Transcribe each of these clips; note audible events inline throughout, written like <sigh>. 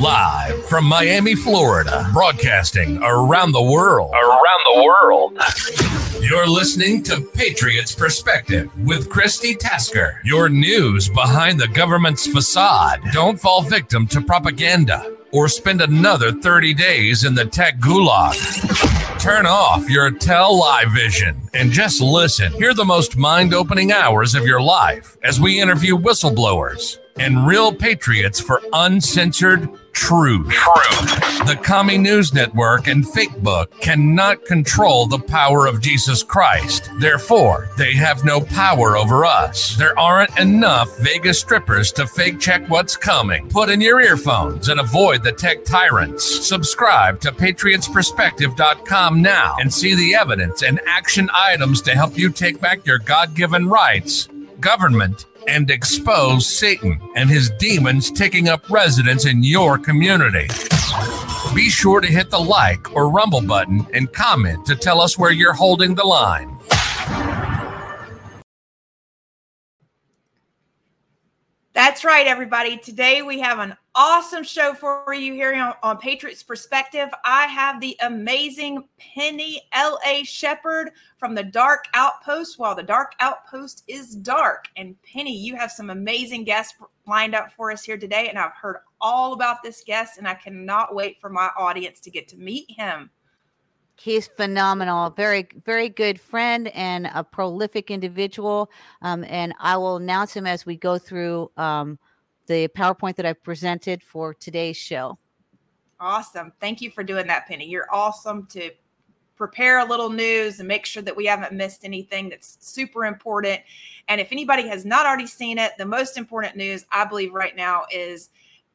Live from Miami, Florida, broadcasting around the world. Around the world. You're listening to Patriots Perspective with Christi Tasker. Your news behind the government's facade. Don't fall victim to propaganda or spend another 30 days in the tech gulag. Turn off your tell live vision and just listen. Hear the most mind opening hours of your life as we interview whistleblowers and real patriots for uncensored truth. Truth. The Commie News Network and Fakebook cannot control the power of Jesus Christ. Therefore, they have no power over us. There aren't enough Vegas strippers to fake check what's coming. Put in your earphones and avoid the tech tyrants. Subscribe to patriotsperspective.com now and see the evidence and action items to help you take back your God given rights. Government and expose Satan and his demons taking up residence in your community. Be sure to hit the like or rumble button and comment to tell us where you're holding the line. That's right, everybody. Today we have an awesome show for you here on, on Patriots Perspective. I have the amazing Penny L.A. Shepard from the Dark Outpost while the Dark Outpost is dark. And Penny, you have some amazing guests lined up for us here today. And I've heard all about this guest, and I cannot wait for my audience to get to meet him. He's phenomenal, very, very good friend and a prolific individual. Um, and I will announce him as we go through um, the PowerPoint that I presented for today's show. Awesome. Thank you for doing that, Penny. You're awesome to prepare a little news and make sure that we haven't missed anything that's super important. And if anybody has not already seen it, the most important news I believe right now is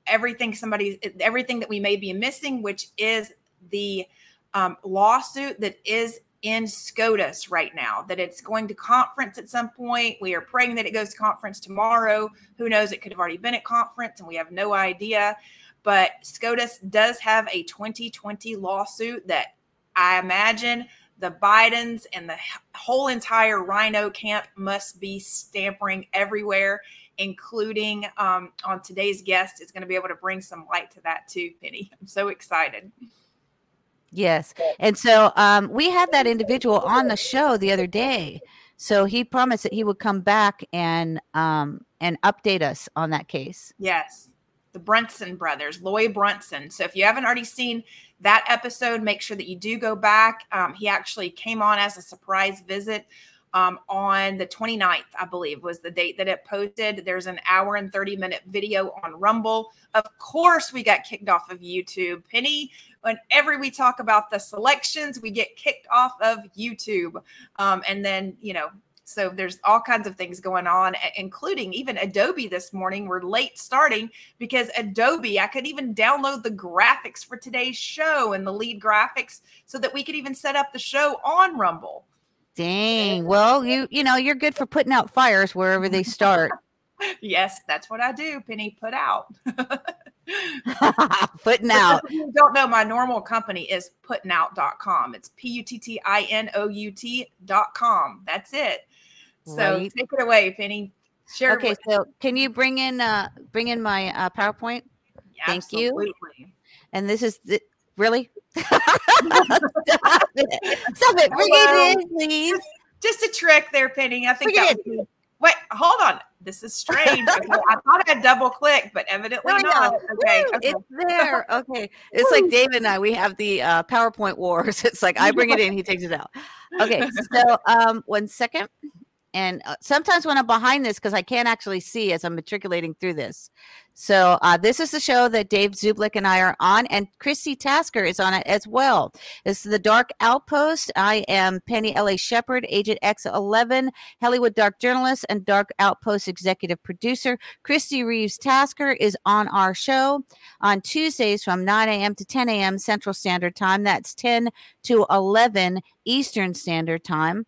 everything somebody everything that we may be missing, which is the um, lawsuit that is in SCOTUS right now, that it's going to conference at some point. We are praying that it goes to conference tomorrow. Who knows? It could have already been at conference and we have no idea. But SCOTUS does have a 2020 lawsuit that I imagine the Bidens and the whole entire RINO camp must be stampering everywhere, including um, on today's guest is going to be able to bring some light to that too, Penny. <laughs> I'm so excited. Yes. And so um, we had that individual on the show the other day. So he promised that he would come back and um, and update us on that case. Yes. The Brunson brothers, Loy Brunson. So if you haven't already seen that episode, make sure that you do go back. Um, he actually came on as a surprise visit um, on the 29th, I believe, was the date that it posted. There's an hour and 30 minute video on Rumble. Of course, we got kicked off of YouTube. Penny, whenever we talk about the selections, we get kicked off of YouTube. Um, and then, you know, so there's all kinds of things going on, including even Adobe this morning. We're late starting because Adobe, I could even download the graphics for today's show and the lead graphics so that we could even set up the show on Rumble. Dang. Well, you you know, you're good for putting out fires wherever they start. <laughs> yes, that's what I do, Penny. Put out. <laughs> <laughs> putting out. you don't know, my normal company is puttingout.com. It's P U T T I N O U T.com. That's it. So right. take it away, Penny. Sure. Okay, so can you bring in uh bring in my uh PowerPoint? Yeah, Thank absolutely. you. And this is the, really Stop <laughs> it. Stop it. Bring it in, please. Just a trick there, Penny. I think Bring that was, Wait, hold on. This is strange. Okay, I thought I had double clicked, but evidently no, not. Okay, okay, it's there. Okay, <laughs> it's like David and I. We have the uh, PowerPoint wars. <laughs> It's like I bring it in, he takes it out. Okay, so um, one second. And uh, sometimes when I'm behind this, because I can't actually see as I'm matriculating through this. So uh, this is the show that Dave Zublick and I are on, and Christi Tasker is on it as well. This is the Dark Outpost. I am Penny L.A. Shepard, Agent X11, Hollywood Dark Journalist, and Dark Outpost Executive Producer. Christi Reeves Tasker is on our show on Tuesdays from 9 a.m. to 10 a.m. Central Standard Time. That's 10 to 11 Eastern Standard Time.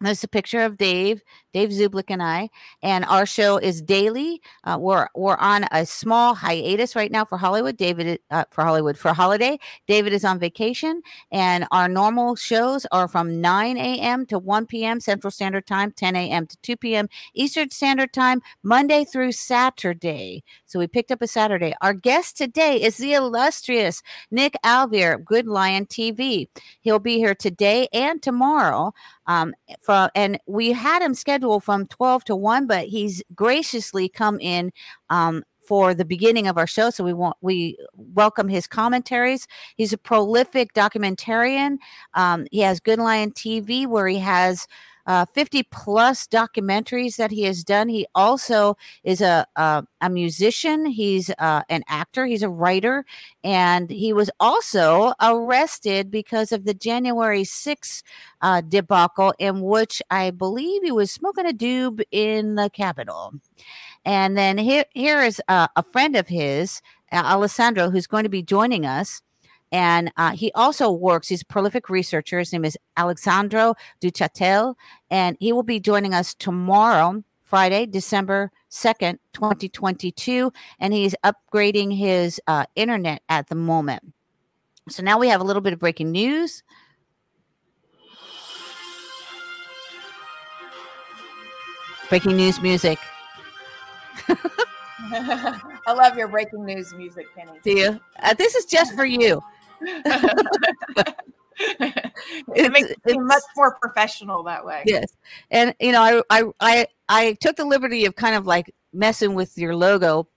There's a picture of Dave. Dave Zublick and I, and our show is daily. Uh, we're we're on a small hiatus right now for Hollywood. David uh, for Hollywood for holiday. David is on vacation, and our normal shows are from 9 a.m. to 1 p.m. Central Standard Time, 10 a.m. to 2 p.m. Eastern Standard Time, Monday through Saturday. So we picked up a Saturday. Our guest today is the illustrious Nick Alvear, Good Lion TV. He'll be here today and tomorrow. Um, for, and we had him scheduled from 12 to 1, but he's graciously come in um, for the beginning of our show. So we want we welcome his commentaries. He's a prolific documentarian. Um, he has Good Lion TV, where he has uh, 50 plus documentaries that he has done. He also is a a, a musician. He's uh, an actor. He's a writer, and he was also arrested because of the January 6th uh, debacle, in which I believe he was smoking a doob in the Capitol. And then here here is a, a friend of his, Alessandro, who's going to be joining us. And uh, he also works, he's a prolific researcher. His name is Alexandro Duchatel, and he will be joining us tomorrow, Friday, December 2nd, 2022. And he's upgrading his uh, internet at the moment. So now we have a little bit of breaking news. Breaking news music. <laughs> I love your breaking news music, Penny. Do you? Uh, this is just for you. It makes it much more professional that way. Yes, and you know, I I I I took the liberty of kind of like messing with your logo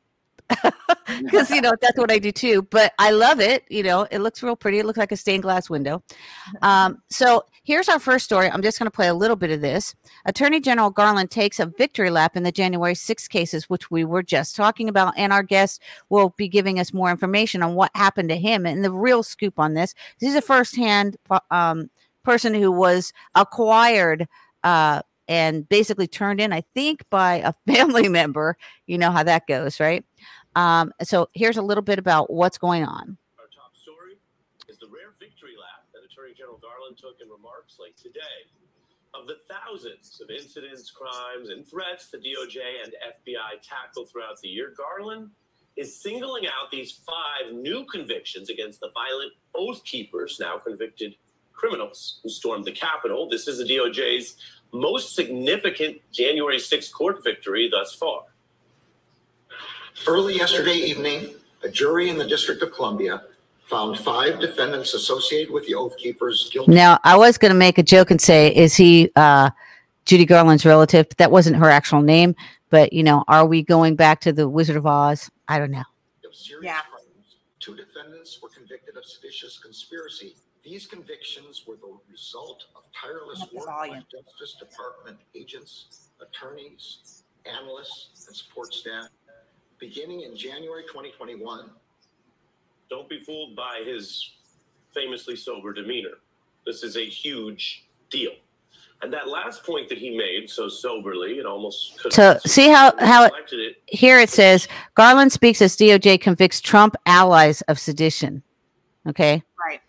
<laughs> because you know that's what I do too. But I love it. You know, it looks real pretty. It looks like a stained glass window. <laughs> Um, so here's our first story. I'm just going to play a little bit of this. Attorney General Garland takes a victory lap in the January 6 cases, which we were just talking about, and our guest will be giving us more information on what happened to him and the real scoop on this. He's a firsthand um, person who was acquired. Uh, and basically turned in, I think, by a <laughs> family member. You know how that goes, right? Um, so here's a little bit about what's going on. Our top story is the rare victory lap that Attorney General Garland took in remarks late today. Of the thousands of incidents, crimes, and threats the DOJ and FBI tackle throughout the year, Garland is singling out these five new convictions against the violent oath keepers, now convicted criminals who stormed the Capitol. This is the DOJ's most significant January 6th court victory thus far. Early yesterday evening, a jury in the District of Columbia found five defendants associated with the Oath Keepers guilty. Now, I was going to make a joke and say, is he uh, Judy Garland's relative? But that wasn't her actual name. But, you know, are we going back to the Wizard of Oz? I don't know. Yeah. Crimes. Two defendants were convicted of seditious conspiracy. These convictions were the result of tireless work by Justice Department agents, attorneys, analysts, and support staff beginning in January 2021. Don't be fooled by his famously sober demeanor. This is a huge deal. And that last point that he made so soberly, it almost so see how how it, it, here it says Garland speaks as DOJ convicts Trump allies of sedition. Okay, right.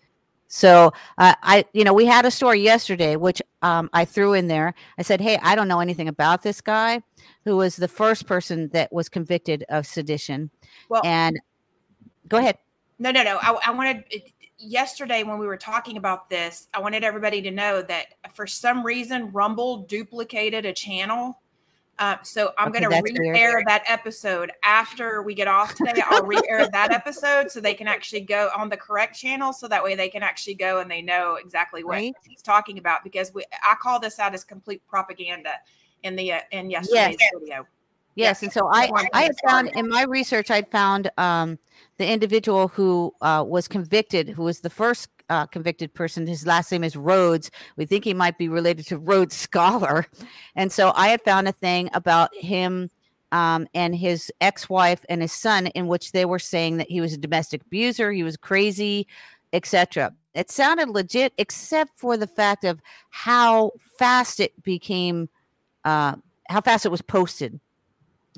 So uh, I, you know, we had a story yesterday which um, I threw in there. I said, "Hey, I don't know anything about this guy who was the first person that was convicted of sedition." Well, and go ahead. No, no, no. I, I wanted yesterday when we were talking about this, I wanted everybody to know that for some reason Rumble duplicated a channel. Uh, so I'm okay, going to re-air weird. that episode after we get off today. I'll re-air that episode so they can actually go on the correct channel, so that way they can actually go and they know exactly what right. he's talking about. Because we, I call this out as complete propaganda in the uh, in yesterday's yes. video. Yes, and so I I had found in my research I'd found um, the individual who uh, was convicted, who was the first uh, convicted person. His last name is Rhodes. We think he might be related to Rhodes Scholar, <laughs> and so I had found a thing about him um, and his ex-wife and his son, in which they were saying that he was a domestic abuser, he was crazy, etc. It sounded legit, except for the fact of how fast it became, uh, how fast it was posted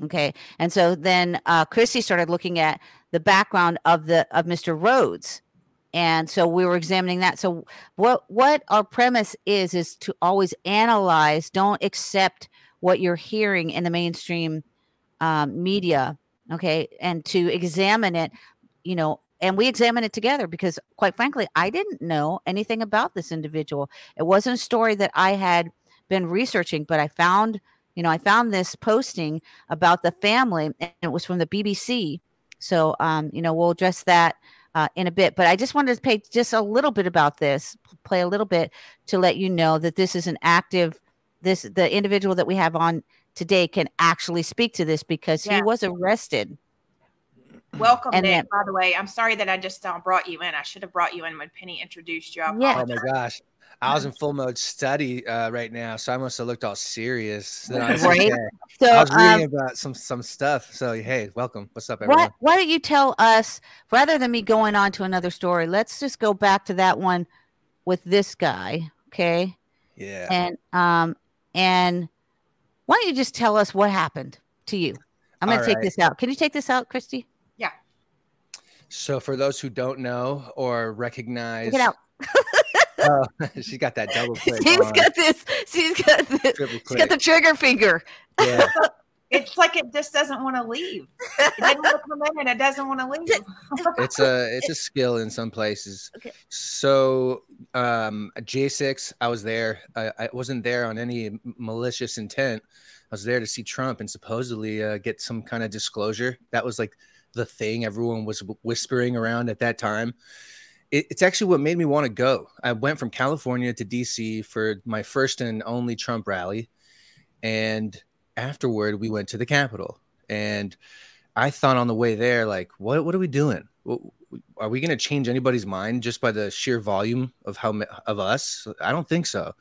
Okay. And so then uh, Christi started looking at the background of the of Mr. Rhodes. And so we were examining that. So what what our premise is is to always analyze don't accept what you're hearing in the mainstream um, media okay? And to examine it you know and we examine it together because quite frankly i didn't know anything about this individual. It wasn't a story that i had been researching but i found you know i found this posting about the family and it was from the bbc so um, you know we'll address that uh, in a bit. But I just wanted to pay just a little bit about this, play a little bit to let you know that this is an active. This the individual that we have on today can actually speak to this because yeah. he was arrested. Welcome, and Nick. Then, by the way, I'm sorry that I just uh, brought you in. I should have brought you in when Penny introduced you. Yeah. Oh my gosh. I was in full mode study uh, right now, so I must have looked all serious. I was, right. So I was reading um, about some some stuff. So hey, welcome. What's up, everyone? Why, why don't you tell us rather than me going on to another story? Let's just go back to that one with this guy. Okay. Yeah. And um and why don't you just tell us what happened to you? I'm going to take this out. Can you take this out, Christi? Yeah. So for those who don't know or recognize, take it out. <laughs> oh, <laughs> she's got that double <laughs> click. She's on. got this. She's got this. She's got the trigger finger. Yeah. <laughs> it's like it just doesn't want to leave. It doesn't want to come in and it doesn't want to leave. it's a it's a skill in some places. Okay. So um J6, I was there. I, I wasn't there on any malicious intent. I was there to see Trump and supposedly uh, get some kind of disclosure. That was like the thing everyone was whispering around at that time it, it's actually what made me want to go. I went from California to DC for my first and only Trump rally. And afterward, we went to the Capitol. And I thought on the way there, like, what, what are we doing? Are we going to change anybody's mind just by the sheer volume of how of us? I don't think so.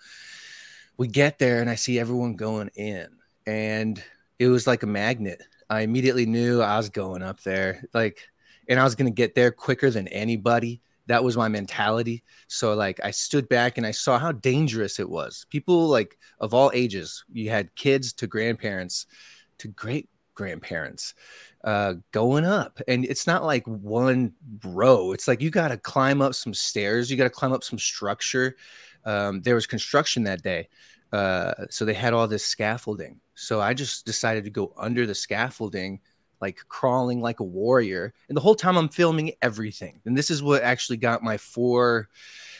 We get there and I see everyone going in, and it was like a magnet. I immediately knew I was going up there, like, and I was going to get there quicker than anybody that was my mentality. So like i stood back and i saw how dangerous it was. People like of all ages you had kids to grandparents to great grandparents uh, going up. And it's not like one row. It's like you got to climb up some stairs. You got to climb up some structure. Um, there was construction that day uh, so they had all this scaffolding. So i just decided to go under the scaffolding like crawling like a warrior. And the whole time I'm filming everything. And this is what actually got my four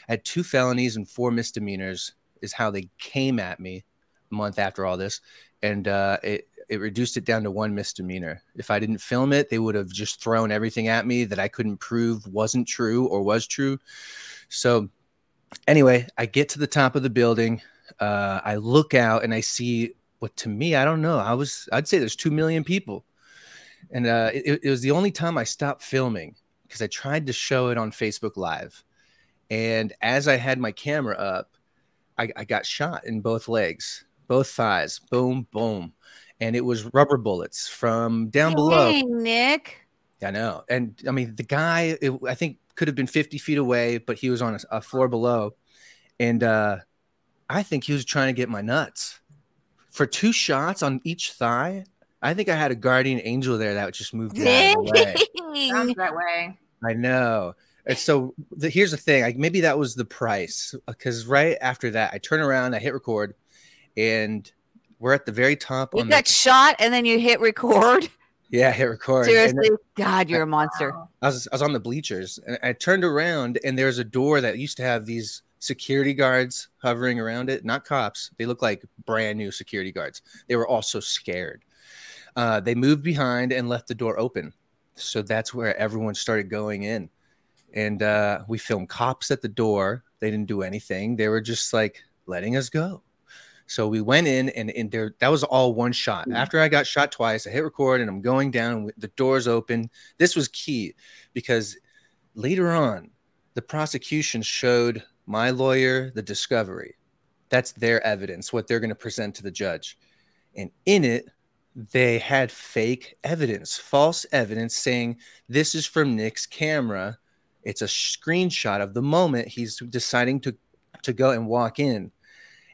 I had two felonies and four misdemeanors is how they came at me a month after all this. And uh, it, it reduced it down to one misdemeanor. If I didn't film it, they would have just thrown everything at me that I couldn't prove wasn't true or was true. So, anyway, I get to the top of the building. Uh, I look out and I see what to me, I don't know. I was, I'd say there's 2 million people and uh, it, it was the only time I stopped filming because I tried to show it on Facebook Live. And as I had my camera up, I, I, got shot in both legs, both thighs, boom, boom. And it was rubber bullets from down Dang, below. Nick. I know. And I mean, the guy, it, I think, could have been 50 feet away, but he was on a, a floor below. And uh, I think he was trying to get my nuts. For two shots on each thigh, I think I had a guardian angel there that just moved that <laughs> way. Sounds that way. I know. And so the, here's the thing. Like maybe that was the price because right after that, I turn around, I hit record, and we're at the very top. You got the- shot, and then you hit record. Yeah, hit record. Seriously, then, God, you're a monster. I was I was on the bleachers, and I turned around, and there's a door that used to have these security guards hovering around it. Not cops. They look like brand new security guards. They were all so scared. Uh, they moved behind and left the door open. So that's where everyone started going in. And uh, we filmed cops at the door. They didn't do anything. They were just like letting us go. So we went in, and, and there that was all one shot. Mm. After I got shot twice, I hit record, and I'm going down. The doors open. This was key because later on, the prosecution showed my lawyer the discovery. That's their evidence, what they're going to present to the judge. And in it, they had fake evidence, false evidence saying this is from Nick's camera. It's a screenshot of the moment he's deciding to, to go and walk in.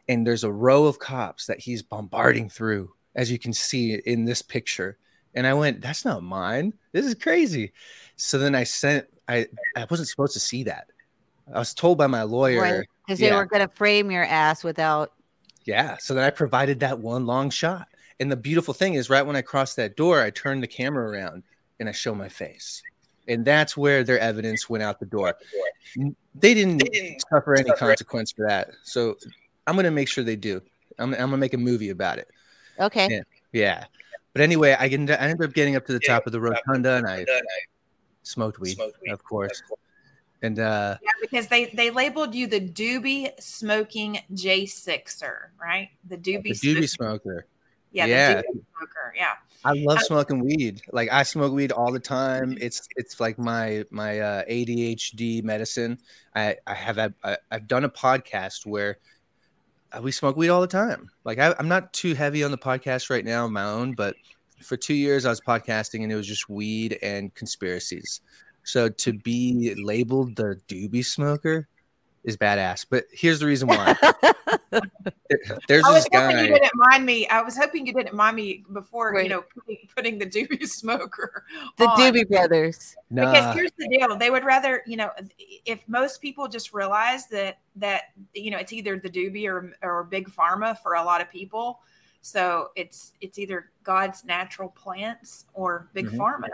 And there's a row of cops that he's bombarding through, as you can see in this picture. And I went, that's not mine. This is crazy. So then I sent I I wasn't supposed to see that. I was told by my lawyer because they were going to frame your ass without. Yeah. So then I provided that one long shot. And the beautiful thing is, right when I crossed that door, I turned the camera around and I show my face. And that's where their evidence went out the door. They didn't, they didn't suffer any consequence for that. So I'm going to make sure they do. I'm, I'm going to make a movie about it. Okay. Yeah. yeah. But anyway, I, get, I ended up getting up to the top of the rotunda and I smoked weed, of course. And uh yeah, because they they labeled you the doobie smoking J6er, right? The doobie, the doobie smoker. Yeah, yeah. smoker. Yeah. I love uh, smoking weed. Like I smoke weed all the time. It's it's like my my uh, ADHD medicine. I I have I, I've done a podcast where uh, we smoke weed all the time. Like I, I'm not too heavy on the podcast right now, my own, but for two years I was podcasting and it was just weed and conspiracies. So to be labeled the doobie smoker is badass. But here's the reason why. <laughs> There's I was this guy. You didn't mind me. I was hoping you didn't mind me before right. you know putting, putting, the doobie <laughs> smoker. The on. Doobie Brothers. Nah. Because here's the deal: they would rather you know if most people just realize that that you know it's either the doobie or or big pharma for a lot of people. So it's it's either God's natural plants or big mm-hmm. pharma.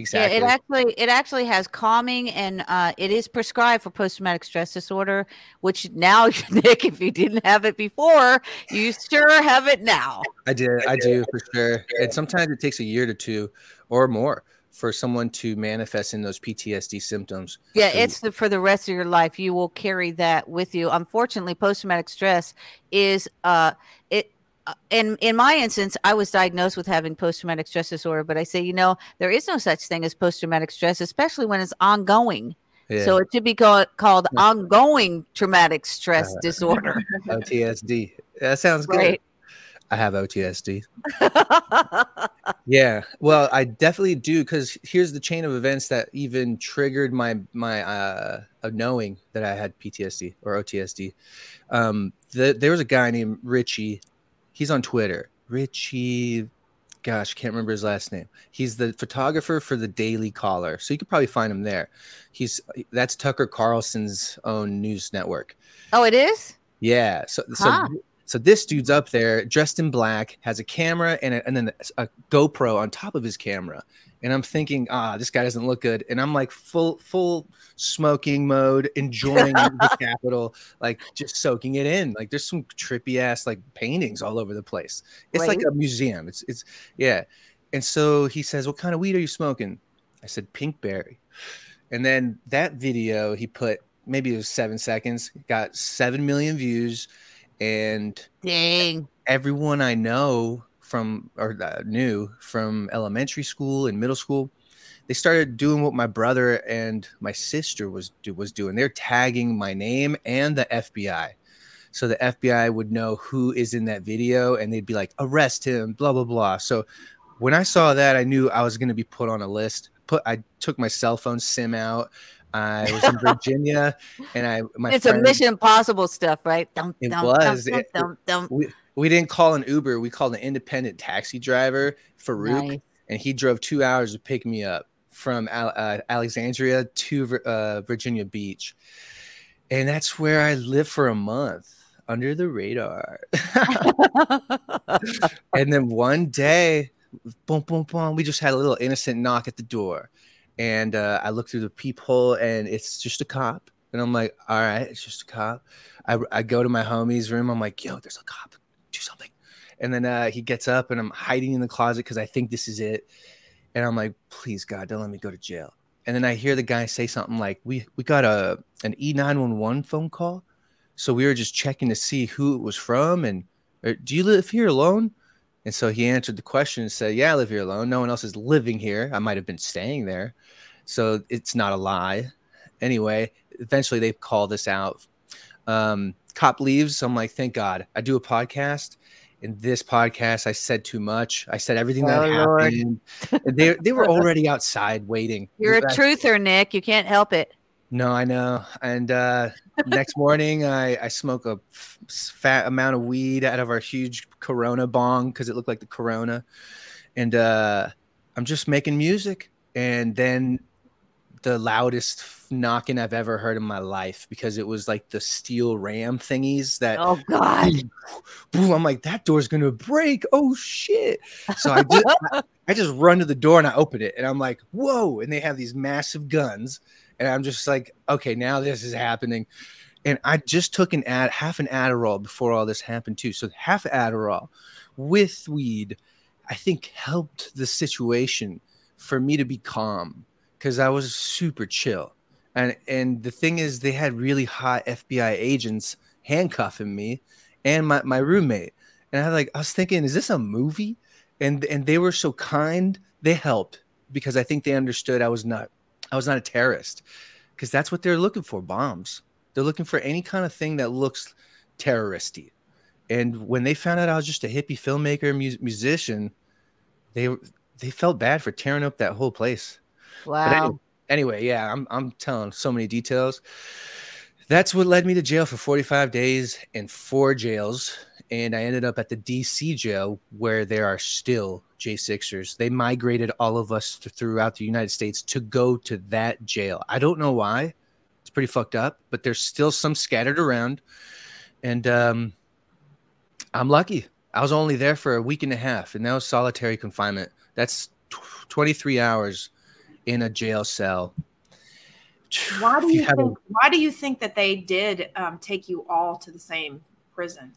Exactly. Yeah, it actually it actually has calming and uh, it is prescribed for post traumatic stress disorder. Which now, <laughs> Nick, if you didn't have it before, you sure have it now. I did. I do for sure. And sometimes it takes a year to two or more for someone to manifest in those PTSD symptoms. Yeah, it's the, for the rest of your life. You will carry that with you. Unfortunately, post traumatic stress is uh it in in my instance, I was diagnosed with having post traumatic stress disorder, but I say, you know, there is no such thing as post traumatic stress, especially when it's ongoing. Yeah. So it should be called, called ongoing traumatic stress uh, disorder. <laughs> OTSD. That sounds good. Right. I have OTSD. <laughs> yeah. Well, I definitely do because here's the chain of events that even triggered my my uh knowing that I had PTSD or OTSD. Um, the, there was a guy named Richie he's on Twitter. Richie, gosh, can't remember his last name. He's the photographer for the Daily Caller, so you could probably find him there. He's that's Tucker Carlson's own news network. Oh, it is. Yeah. So huh. so so this dude's up there dressed in black, has a camera and a, and then a GoPro on top of his camera, and I'm thinking, ah, this guy doesn't look good. And I'm like full full smoking mode, enjoying <laughs> the Capitol, like just soaking it in. Like there's some trippy ass like paintings all over the place. It's right. like a museum. It's it's yeah. And so he says, "What kind of weed are you smoking?" I said, "Pinkberry." And then that video he put maybe it was seven seconds, got seven million views, and dang, everyone I know from or uh, knew from elementary school and middle school they started doing what my brother and my sister was was doing. They're tagging my name and the FBI so the FBI would know who is in that video and they'd be like arrest him blah blah blah. So when I saw that I knew I was going to be put on a list. Put I took my cell phone sim out I was in Virginia, and I my it's friend, a Mission Impossible stuff, right? Dum, it dum, was. Dum, it, we, we didn't call an Uber. We called an independent taxi driver, Farouk, nice. and he drove two hours to pick me up from uh, Alexandria to uh, Virginia Beach. And that's where I lived for a month under the radar. <laughs> and then one day, boom, boom, boom, we just had a little innocent knock at the door. And uh, I look through the peephole and it's just a cop. And I'm like, all right, it's just a cop. I, I go to my homie's room. I'm like, yo, there's a cop do something. And then uh, he gets up and I'm hiding in the closet because I think this is it. And I'm like, please God, don't let me go to jail. And then I hear the guy say something like, we we got a an E911 phone call. So we were just checking to see who it was from and do you live here alone? And so he answered the question and said, Yeah, I live here alone. No one else is living here. I might have been staying there. So it's not a lie. Anyway, eventually they call this out. Um, cop leaves. I'm like, thank God. I do a podcast. In this podcast, I said too much. I said everything that oh, happened. they they were <laughs> already outside waiting. You're a truther, Nick. You can't help it. No, I know. And uh, next morning, I, I smoke a f- fat amount of weed out of our huge Corona bong because it looked like the Corona. And uh, I'm just making music. And then the loudest knocking I've ever heard in my life because it was like the steel ram thingies that oh god boom, I'm like that door's gonna break oh shit so I just <laughs> I just run to the door and I open it and I'm like whoa and they have these massive guns and I'm just like okay now this is happening and I just took an ad half an Adderall before all this happened too so half Adderall with weed I think helped the situation for me to be calm because I was super chill. And and the thing is, they had really hot FBI agents handcuffing me and my, my roommate. And I like I was thinking, is this a movie? And and they were so kind, they helped because I think they understood I was not I was not a terrorist. Because that's what they're looking for, bombs. They're looking for any kind of thing that looks terroristy. And when they found out I was just a hippie filmmaker, mu- musician, they they felt bad for tearing up that whole place. Wow. Anyway, yeah, I'm I'm telling so many details. That's what led me to jail for 45 days and four jails. And I ended up at the DC jail where there are still J6ers. They migrated all of us to, throughout the United States to go to that jail. I don't know why. It's pretty fucked up, but there's still some scattered around. And um, I'm lucky. I was only there for a week and a half, and that was solitary confinement. That's t- 23 hours in a jail cell. Why do you, you think, a, why do you think that they did um, take you all to the same prison?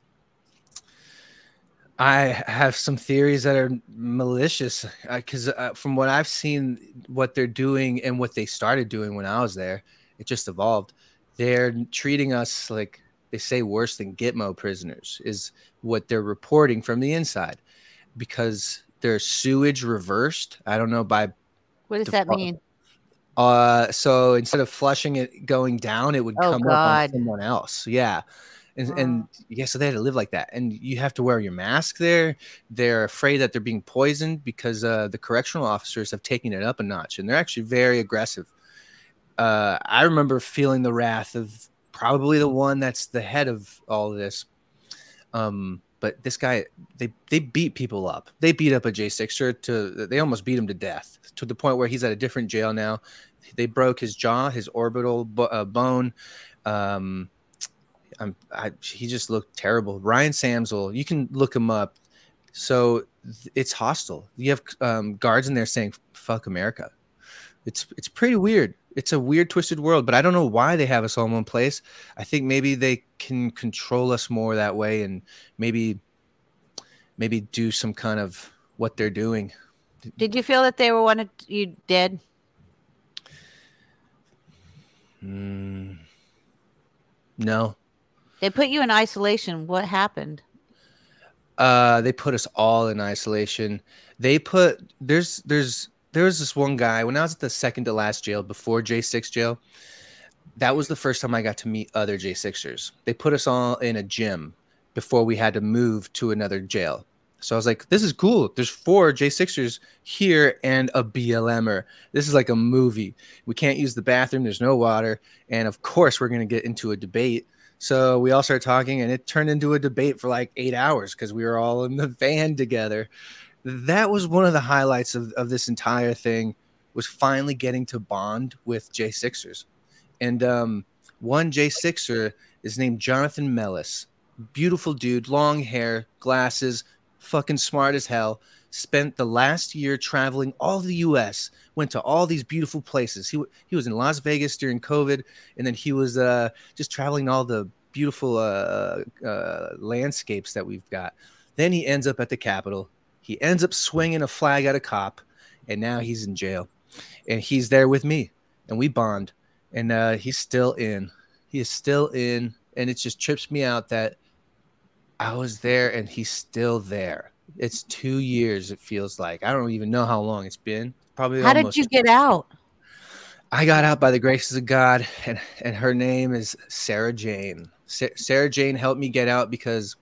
I have some theories that are malicious because uh, uh, from what I've seen, what they're doing and what they started doing when I was there, it just evolved. They're treating us like they say worse than Gitmo prisoners is what they're reporting from the inside because their sewage reversed. I don't know by what does that mean? Uh, so instead of flushing it going down, it would oh, come God. up on someone else. Yeah. And, oh. and yeah, so they had to live like that. And you have to wear your mask there. They're afraid that they're being poisoned because uh, the correctional officers have taken it up a notch and they're actually very aggressive. Uh, I remember feeling the wrath of probably the one that's the head of all of this. Um, but this guy, they they beat people up. They beat up a J6er to they almost beat him to death to the point where he's at a different jail now. They broke his jaw, his orbital bo- uh, bone. Um, I'm, I, he just looked terrible. Ryan Samsel, you can look him up. So it's hostile. You have um, guards in there saying "fuck America." It's it's pretty weird. It's a weird, twisted world. But I don't know why they have us all in one place. I think maybe they can control us more that way, and maybe maybe do some kind of what they're doing. Did you feel that they were wanted you dead? Mm, no. They put you in isolation. What happened? Uh, they put us all in isolation. They put there's there's there was this one guy when I was at the second to last jail before J6 jail. That was the first time I got to meet other J6ers. They put us all in a gym before we had to move to another jail. So I was like, this is cool. There's four J6ers here and a BLMer. This is like a movie. We can't use the bathroom. There's no water. And of course, we're going to get into a debate. So we all started talking, and it turned into a debate for like eight hours because we were all in the <laughs> van together that was one of the highlights of, of this entire thing was finally getting to bond with J6ers. And um, one J6er is named Jonathan Mellis. Beautiful dude, long hair, glasses, fucking smart as hell. Spent the last year traveling all the US, went to all these beautiful places. He, he was in Las Vegas during COVID, and then he was uh, just traveling all the beautiful uh, uh, landscapes that we've got. Then he ends up at the Capitol he ends up swinging a flag at a cop, and now he's in jail. And he's there with me, and we bond. And uh, he's still in. He is still in, and it just trips me out that I was there and he's still there. It's two years. It feels like I don't even know how long it's been. Probably. How did you get out? I got out by the graces of God, and and her name is Sarah Jane. Sa- Sarah Jane helped me get out because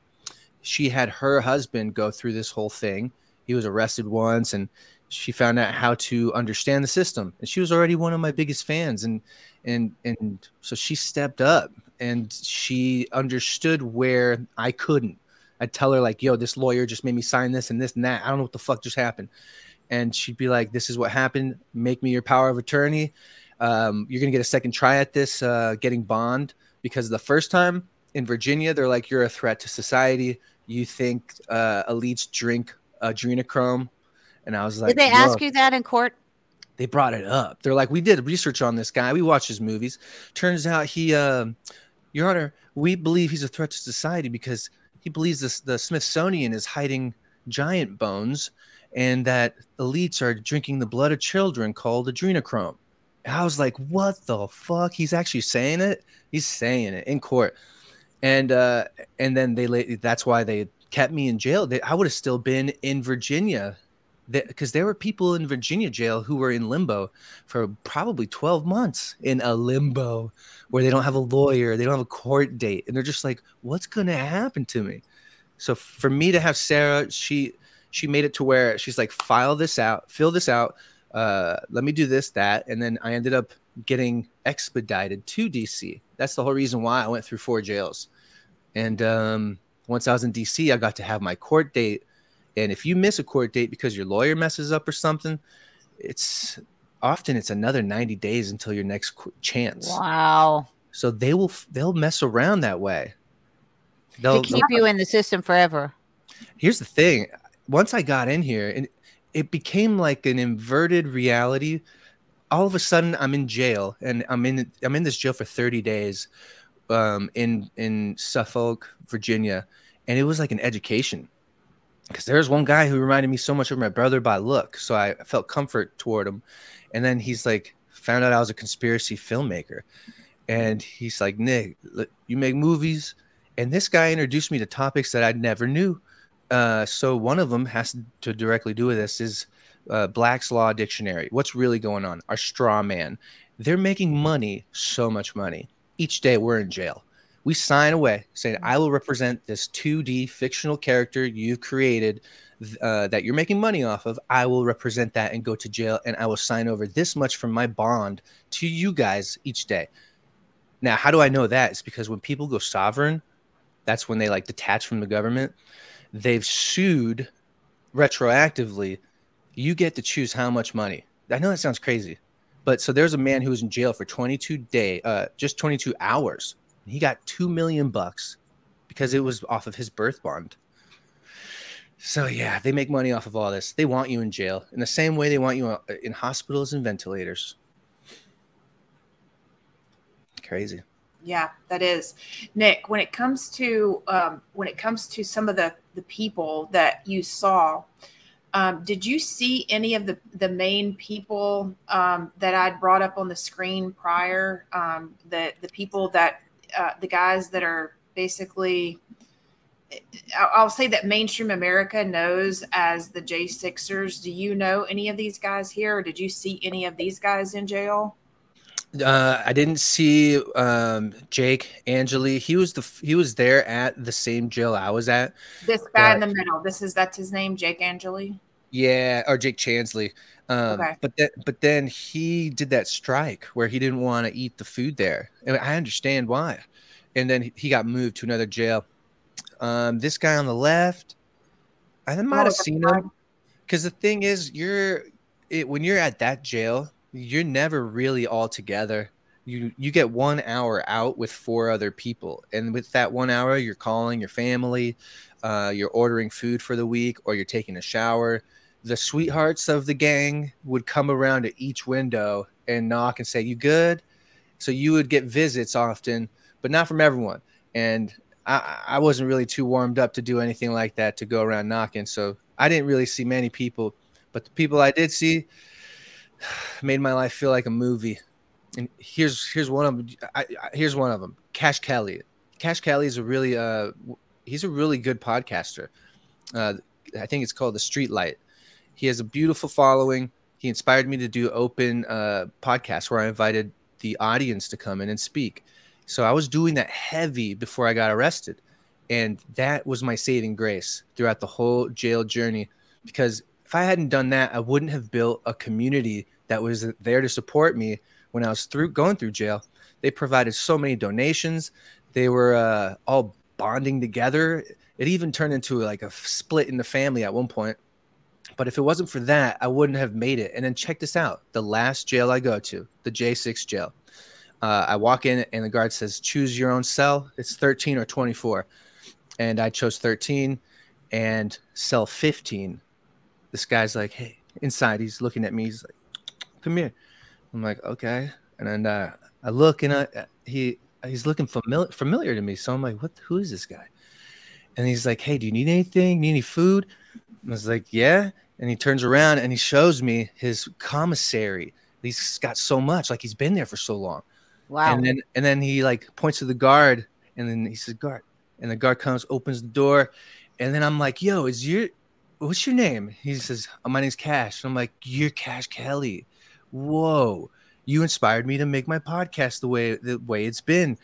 she had her husband go through this whole thing. He was arrested once and she found out how to understand the system. And she was already one of my biggest fans and and and so she stepped up and she understood where I couldn't. I'd tell her like, "Yo, this lawyer just made me sign this and this and that. I don't know what the fuck just happened." And she'd be like, "This is what happened. Make me your power of attorney." um, you're gonna get a second try at this, uh, getting bond because the first time in Virginia, they're like, you're a threat to society. You think uh, elites drink adrenochrome, and I was like, did they ask you that in court? They brought it up. They're like, we did research on this guy. We watched his movies. Turns out he, uh, Your Honor, we believe he's a threat to society because he believes this, the Smithsonian is hiding giant bones and that elites are drinking the blood of children called adrenochrome. I was like, what the fuck? He's actually saying it. He's saying it in court, and uh, and then they that's why they kept me in jail. They, I would have still been in Virginia, because there were people in Virginia jail who were in limbo for probably twelve months in a limbo where they don't have a lawyer, they don't have a court date, and they're just like, what's gonna happen to me? So for me to have Sarah, she she made it to where she's like, file this out, fill this out uh, let me do this, that. And then I ended up getting expedited to DC. That's the whole reason why I went through four jails. And um, once I was in DC, I got to have my court date. And if you miss a court date because your lawyer messes up or something, it's often it's another 90 days until your next chance. Wow. So they will they'll mess around that way. They'll to keep you in the system forever. Here's the thing. Once I got in here, and it became like an inverted reality. All of a sudden, I'm in jail, and I'm in I'm in this jail for 30 days, um, in in Suffolk, Virginia, and it was like an education. Because there's one guy who reminded me so much of my brother by look, so I felt comfort toward him. And then he's like, found out I was a conspiracy filmmaker, and he's like, Nick, you make movies, and this guy introduced me to topics that I never knew uh, so one of them has to directly do with this is uh, Black's Law Dictionary. What's really going on? Our straw man. They're making money, so much money. Each day we're in jail. We sign away saying, I will represent this 2D fictional character you've created uh, that you're making money off of. I will represent that and go to jail, and I will sign over this much from my bond to you guys each day. Now, how do I know that? It's because when people go sovereign, that's when they like detach from the government they've sued retroactively, you get to choose how much money. I know that sounds crazy, but so there's a man who was in jail for 22 day, uh, just 22 hours. He got two million bucks because it was off of his birth bond. So yeah, they make money off of all this. They want you in jail in the same way they want you uh, in hospitals and ventilators. Crazy. Yeah, that is Nick. When it comes to um, when it comes to some of the the people that you saw, um, did you see any of the the main people um, that I'd brought up on the screen prior? Um, the the people that uh, the guys that are basically. I'll say that mainstream America knows as the J Sixers. Do you know any of these guys here, or did you see any of these guys in jail? Uh, I didn't see um, Jake Angeli. He was the he was there at the same jail I was at. This guy but, in the middle. This is that's his name, Jake Angeli. Yeah, or Jake Chansley. Um, okay. But then, but then he did that strike where he didn't want to eat the food there, and I understand why. And then he got moved to another jail. Um, this guy on the left, I might oh, have seen him because the thing is, you're it, when you're at that jail you're never really all together. You you get one hour out with four other people, and with that one hour, you're calling your family, uh, you're ordering food for the week, or you're taking a shower. The sweethearts of the gang would come around to each window and knock and say, "You good?" So you would get visits often, but not from everyone. And I, I wasn't really too warmed up to do anything like that to go around knocking. So I didn't really see many people, but the people I did see, <sighs> made my life feel like a movie. And here's here's one of them. I, I, here's one of them. Kash Kelly. Kash Kelly is a really uh he's a really good podcaster. Uh, I think it's called the Street Light. He has a beautiful following. He inspired me to do open uh, podcasts where I invited the audience to come in and speak. So I was doing that heavy before I got arrested. And that was my saving grace throughout the whole jail journey because if I hadn't done that, I wouldn't have built a community that was there to support me when I was through going through jail. They provided so many donations. They were uh, all bonding together. It even turned into like a split in the family at one point. But if it wasn't for that, I wouldn't have made it. And then check this out: the last jail I go to, the J6 jail. Uh, I walk in and the guard says, "Choose your own cell. It's 13 or 24," and I chose 13 and cell 15. This guy's like, "Hey," inside he's looking at me. He's like, "Come here." I'm like, "Okay," and then uh, I look and I, he he's looking familiar familiar to me. So I'm like, "What? Who is this guy?" And he's like, "Hey, do you need anything? Need any food?" I was like, "Yeah." And he turns around and he shows me his commissary. He's got so much, like he's been there for so long. Wow. And then and then he like points to the guard and then he says, guard. And the guard comes, opens the door. And then I'm like, yo, is your what's your name? He says, oh, my name's Kash. And I'm like, you're Kash Kelly. Whoa. You inspired me to make my podcast the way the way it's been.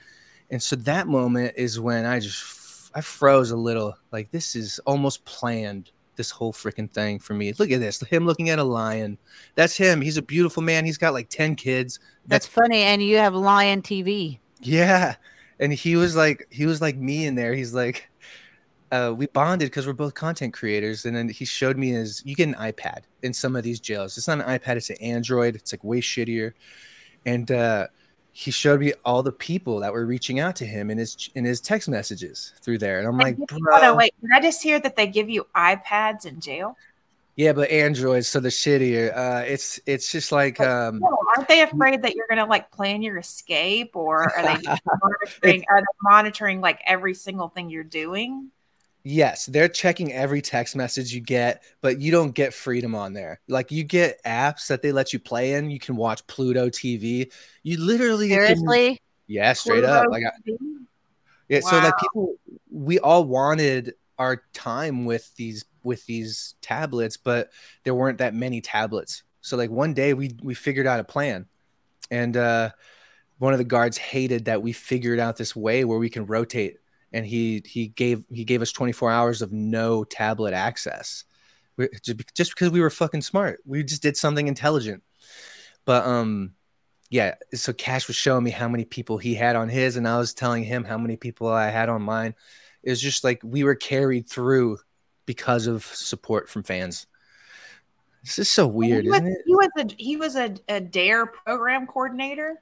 And so that moment is when I just I froze a little. Like this is almost planned this whole freaking thing for me. Look at this. Him looking at a lion. That's him. He's a beautiful man. He's got like 10 kids. That's, That's funny. And you have Lion TV. Yeah. And he was like, he was like me in there. He's like, uh, we bonded because we're both content creators. And then he showed me his, you get an iPad in some of these jails. It's not an iPad, it's an Android. It's like way shittier. And, uh, he showed me all the people that were reaching out to him in his in his text messages through there, and I'm like, bro, wait, did I just hear that they give you iPads in jail? Yeah, but Androids, so the shittier. Uh, it's it's just like um, aren't they afraid that you're gonna like plan your escape, or are they <laughs> monitoring? are they monitoring like every single thing you're doing? Yes, they're checking every text message you get, but you don't get freedom on there. Like you get apps that they let you play in. You can watch Pluto TV. You literally seriously, can, yeah, straight Pluto up. Like, I, yeah. Wow. So like people, we all wanted our time with these with these tablets, but there weren't that many tablets. So like one day we we figured out a plan, and uh, one of the guards hated that we figured out this way where we can rotate and he he gave he gave us 24 hours of no tablet access. We, just because we were fucking smart. We just did something intelligent. But um yeah so Kash was showing me how many people he had on his and i was telling him how many people i had on mine. It was just like we were carried through because of support from fans. This is so weird he was, he was a he was a, a DARE program coordinator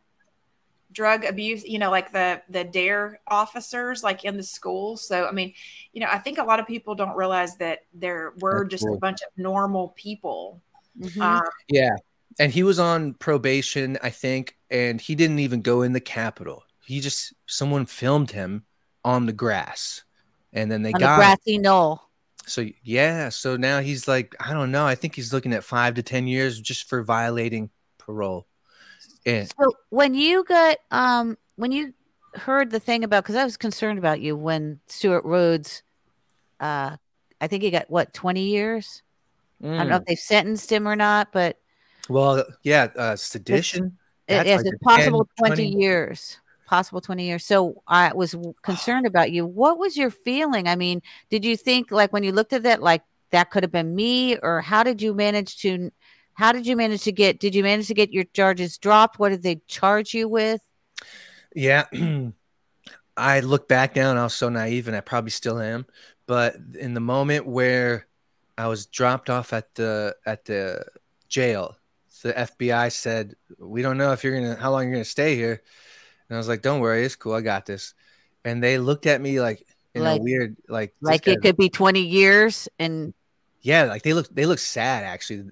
drug abuse you know like the the DARE officers like in the schools so i mean you know i think a lot of people don't realize that there were That's just cool. a bunch of normal people. Mm-hmm. um, yeah. And he was on probation i think and he didn't even go in the capitol. He just someone filmed him on the grass and then they on got the grassy knoll. So yeah so now he's like i don't know i think he's looking at five to ten years just for violating parole yeah. So when you got um when you heard the thing about because I was concerned about you when Stewart Rhodes, uh, I think he got what twenty years. Mm. I don't know if mm. they sentenced him or not, but well, yeah, uh, sedition. It's, it, like possible 10, 20, 20 years possible 20 years. So I was <sighs> concerned about you. What was your feeling? I mean, did you think like when you looked at that, like that could have been me, or how did you manage to how did you manage to get? Did you manage to get your charges dropped? What did they charge you with? Yeah, <clears throat> I look back now and I was so naive, and I probably still am. But in the moment where I was dropped off at the at the jail, the FBI said, "We don't know if you're gonna how long you're gonna stay here." And I was like, "Don't worry, it's cool. I got this." And they looked at me like in like, a weird like like it could be 20 years and yeah, like they look they look sad actually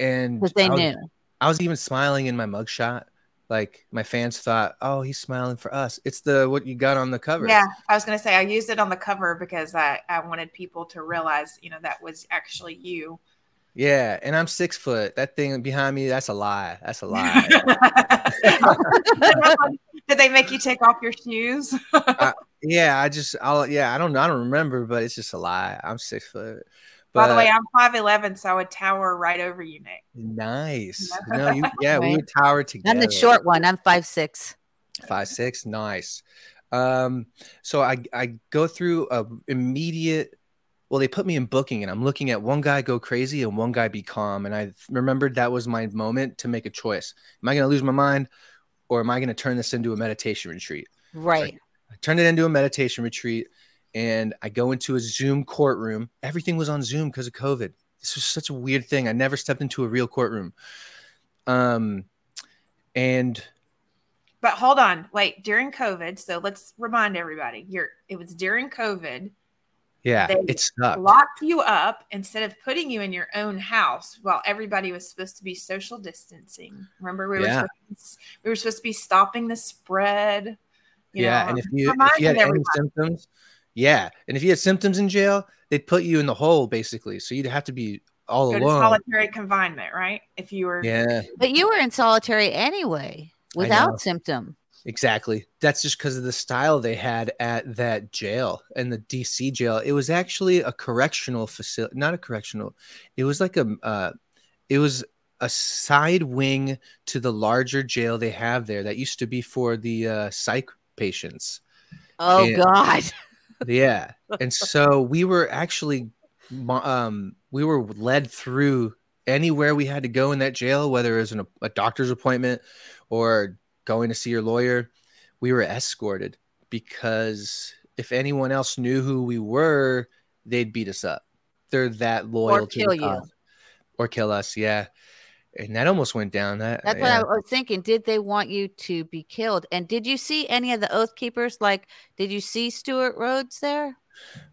and because they I was, knew. I was even smiling in my mugshot. Like my fans thought, oh, he's smiling for us. It's the what you got on the cover. Yeah, I was gonna say I used it on the cover because I I wanted people to realize, you know, that was actually you. Yeah, and I'm six foot. That thing behind me, that's a lie. That's a <laughs> lie. <laughs> Did they make you take off your shoes? uh, yeah, I just, I'll, yeah, I don't, know, I don't remember, but it's just a lie. I'm six foot. By the way, I'm five eleven, so I would tower right over you, Nick. Nice. <laughs> no, you, yeah, we would tower together. I'm the short one. I'm five six. Five six. Nice. Um, so I I go through a immediate. Well, they put me in booking, and I'm looking at one guy go crazy and one guy be calm, and I remembered that was my moment to make a choice. Am I going to lose my mind, or am I going to turn this into a meditation retreat? Right. I turned it into a meditation retreat and I go into a Zoom courtroom. Everything was on Zoom because of COVID. this was such a weird thing. I never stepped into a real courtroom. Um, and but hold on, wait. During COVID, so let's remind everybody, you're it was during COVID. Yeah, they it sucked. Locked you up instead of putting you in your own house while everybody was supposed to be social distancing. Remember, we yeah. were supposed to, we were supposed to be stopping the spread. yeah, know, and if you if you had everybody. any symptoms, yeah, and if you had symptoms in jail, they'd put you in the hole basically. So you'd have to be all Go alone. solitary confinement, right? If you were, yeah, but you were in solitary anyway without symptom. Exactly. That's just because of the style they had at that jail and the DC jail. It was actually a correctional facility, not a correctional. It was like a, uh, it was a side wing to the larger jail they have there that used to be for the uh, psych patients. Oh and, God. <laughs> yeah, and so we were actually, um, we were led through anywhere we had to go in that jail, whether it was an, a doctor's appointment or going to see your lawyer, we were escorted because if anyone else knew who we were, they'd beat us up. They're that loyal or kill you or kill us. Yeah. And that almost went down. That, That's yeah. what I was thinking. Did they want you to be killed? And did you see any of the oath keepers? Like, did you see Stewart Rhodes there?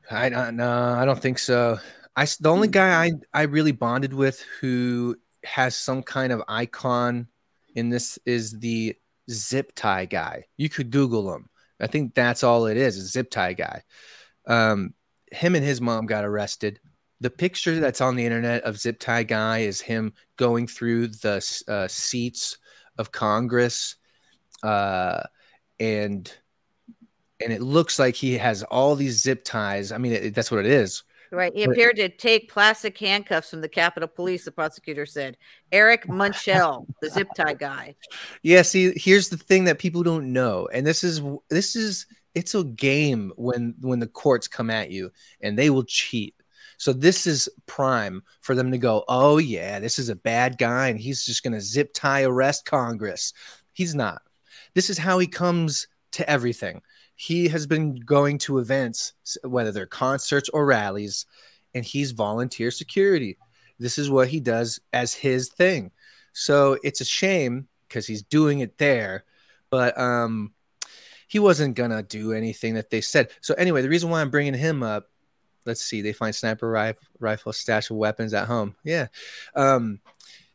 I don't know. I don't think so. I the only guy I I really bonded with who has some kind of icon in this is the zip tie guy. You could Google him. I think that's all it is, a zip tie guy. Um, him and his mom got arrested. The picture that's on the internet of zip tie guy is him going through the uh, seats of Congress, uh, and and it looks like he has all these zip ties. I mean, it, that's what it is. Right. He appeared to take plastic handcuffs from the Capitol Police, the prosecutor said. Eric Munchel, the zip tie guy. Yeah, see, here's the thing that people don't know. And this is this is it's a game when when the courts come at you and they will cheat. So this is prime for them to go, "Oh yeah, this is a bad guy and he's just going to zip tie arrest Congress." He's not. This is how he comes to everything he has been going to events, whether they're concerts or rallies, and he's volunteer security. This is what he does as his thing. So it's a shame because he's doing it there, but um, he wasn't gonna do anything that they said. So anyway, the reason why I'm bringing him up, let's see, they find sniper rifle, stash of weapons at home. Yeah, um,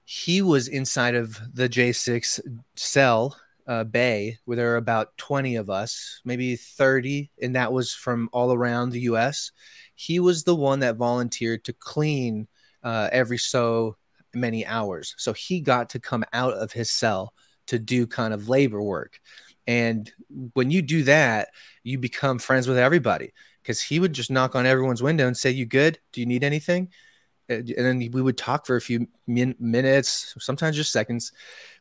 he was inside of the J6 cell uh, bay where there are about 20 of us, maybe 30, and that was from all around the US. He was the one that volunteered to clean uh, every so many hours. So he got to come out of his cell to do kind of labor work. And when you do that, you become friends with everybody because he would just knock on everyone's window and say, You good? Do you need anything? And then we would talk for a few min- minutes, sometimes just seconds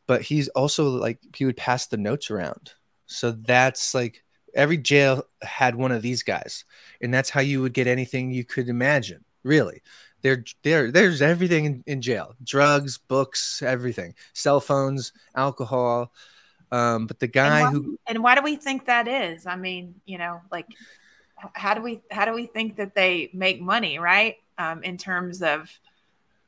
but he's also like he would pass the notes around. So that's like every jail had one of these guys, and that's how you would get anything you could imagine. Really, there, there, there's everything in, in jail: drugs, books, everything, cell phones, alcohol. Um, but the guy and why, who and why do we think that is? I mean, you know, like how do we how do we think that they make money, right? Um, in terms of